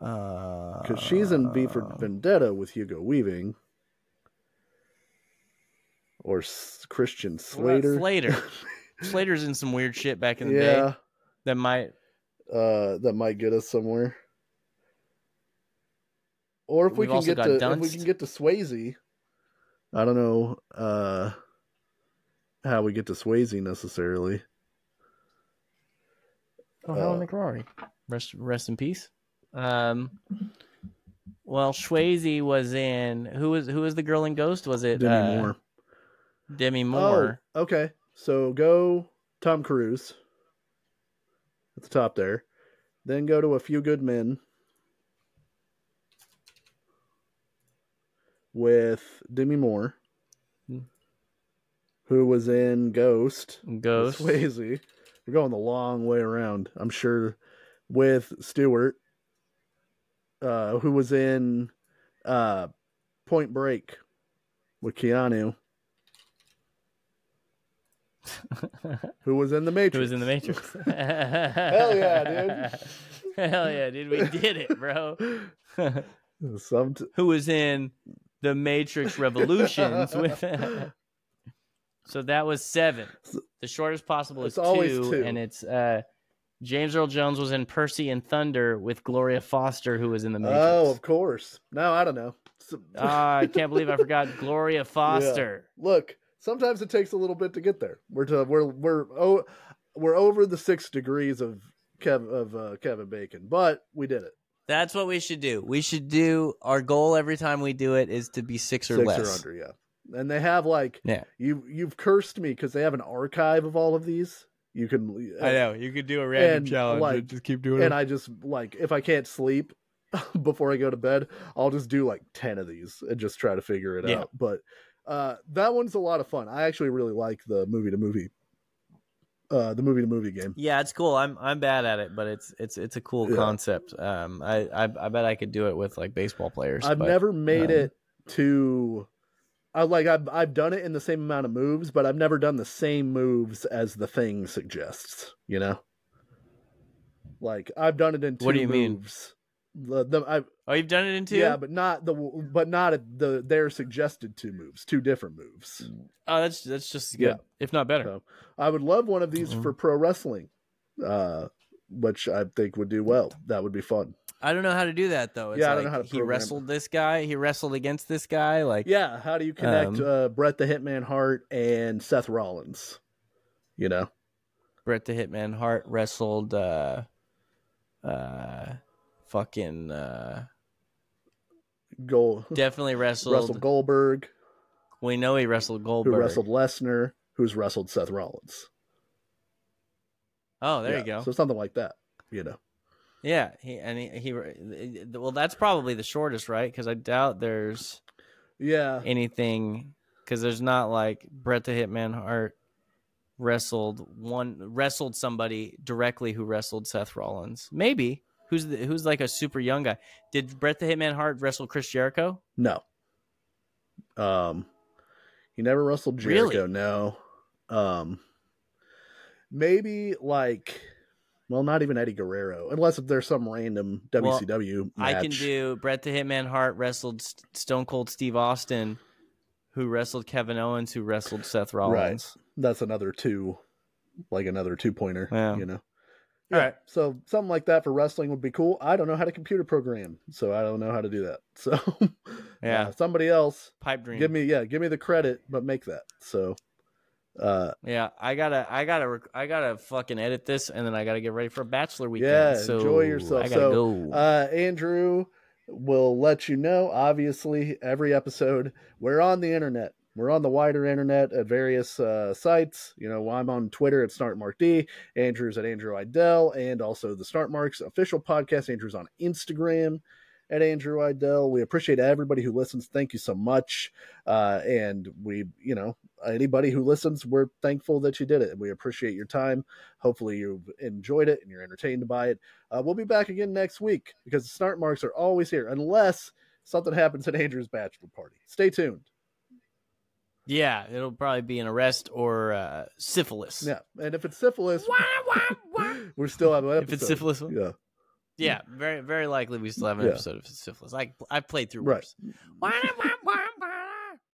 Because Because she's in V Uh. for Vendetta with Hugo Weaving. Or S- Christian Slater. Slater. Slater's in some weird shit back in the day that might. uh, that might get us somewhere. Or if we We've can get got to if we can get to Swayze, I don't know uh, how we get to Swayze necessarily. Oh, Helen Uh, McCrory. Rest rest in peace. Um. Well, Swayze was in who was who was the girl in Ghost? Was it Demi uh, Moore. Demi Moore. Oh, okay. So go Tom Cruise at the top there. Then go to A Few Good Men with Demi Moore, who was in Ghost. Ghost. Swayze. We're going the long way around. I'm sure with Stewart, uh, who was in uh, Point Break with Keanu, who was in The Matrix. Who was in the Matrix? Hell yeah, dude! Hell yeah, dude! We did it, bro. Some t- Who was in the Matrix Revolutions with? so that was seven. The shortest possible is It's always two, two. and it's uh, James Earl Jones was in Percy and Thunder with Gloria Foster, who was in the Matrix. oh, of course. No, I don't know. So- Ah, I can't believe I forgot Gloria Foster. Look, sometimes it takes a little bit to get there. We're to, we're we're oh, we're over the six degrees of Kev of uh, Kevin Bacon, but we did it. That's what we should do. We should do our goal every time we do it is to be six or six less. or under, yeah. And they have like Yeah. you you've cursed me because they have an archive of all of these. You can I know you could do a random And, challenge like- and just keep doing it. and I just like if I can't sleep before I go to bed, I'll just do like ten of these and just try to figure it Yeah. out. But uh, that one's a lot of fun. I actually really like the movie to movie, uh, the movie to movie game. Yeah, it's cool. I'm I'm bad at it, but it's it's it's a cool Yeah. concept. Um, I, I I bet I could do it with like baseball players. I've but- never made um, it to. I like I've I've done it in the same amount of moves, but I've never done the same moves as the thing suggests. You know, like I've done it in two What do you mean? moves. The, the, I, Oh, you've done it in two. yeah, but not the but not at the their suggested two moves, two different moves. Oh, that's that's just good, Yeah. if not better. So I would love one of these Mhm. for pro wrestling, uh, which I think would do well. That would be fun. I don't know how to do that though. It's Yeah, I don't like know how to he it. wrestled this guy. He wrestled against this guy. Like Yeah, how do you connect Um, uh, Bret the Hitman Hart and Seth Rollins? You know, Bret the Hitman Hart wrestled. uh uh Fucking uh Gold definitely wrestled. wrestled Goldberg, we know he wrestled Goldberg. who wrestled Lesnar, who's wrestled Seth Rollins. Oh, there Yeah, you go. So something like that. You know, Yeah, he and he, he well, that's probably the shortest, right? Because I doubt there's yeah. anything because there's not like Bret the Hitman Hart wrestled one wrestled somebody directly who wrestled Seth Rollins. Maybe who's the, who's like a super young guy. Did Bret the Hitman Hart wrestle Chris Jericho? No. Um, he never wrestled Really? Jericho. No. Um, maybe like, well, not even Eddie Guerrero, unless if there's some random WCW match. I can do Bret the Hitman Hart wrestled S- Stone Cold Steve Austin, who wrestled Kevin Owens, who wrestled Seth Rollins. That's another two, like another two pointer. Yeah. You know. All Yeah, right. So something like that for wrestling would be cool. I don't know how to computer program, so I don't know how to do that. So Yeah. uh, somebody else Pipe dream. give me yeah, give me the credit, but make that. So uh Yeah, I gotta, I gotta, rec- I gotta fucking edit this, and then I gotta get ready for a bachelor weekend. Yeah, so enjoy yourself. I gotta So, go. uh Andrew we'll let you know. Obviously, every episode we're on the internet. We're on the wider internet at various uh, sites. You know, I'm on Twitter at SnartMarkD, Andrew's at Andrew Idell, and also the Snart Marks official podcast. Andrew's on Instagram at Andrew Idell. We appreciate everybody who listens. Thank you so much. Uh, and we, you know, anybody who listens, we're thankful that you did it. We appreciate your time. Hopefully, you've enjoyed it and you're entertained by it. Uh, we'll be back again next week because the Snart Marks are always here, unless something happens at Andrew's bachelor party. Stay tuned. Yeah, it'll probably be an arrest or uh, syphilis. Yeah, and if it's syphilis, we're still an episode. If it's syphilis, yeah, yeah, mm. very very likely we still have an Yeah. episode of syphilis. I I've played through Right. worse.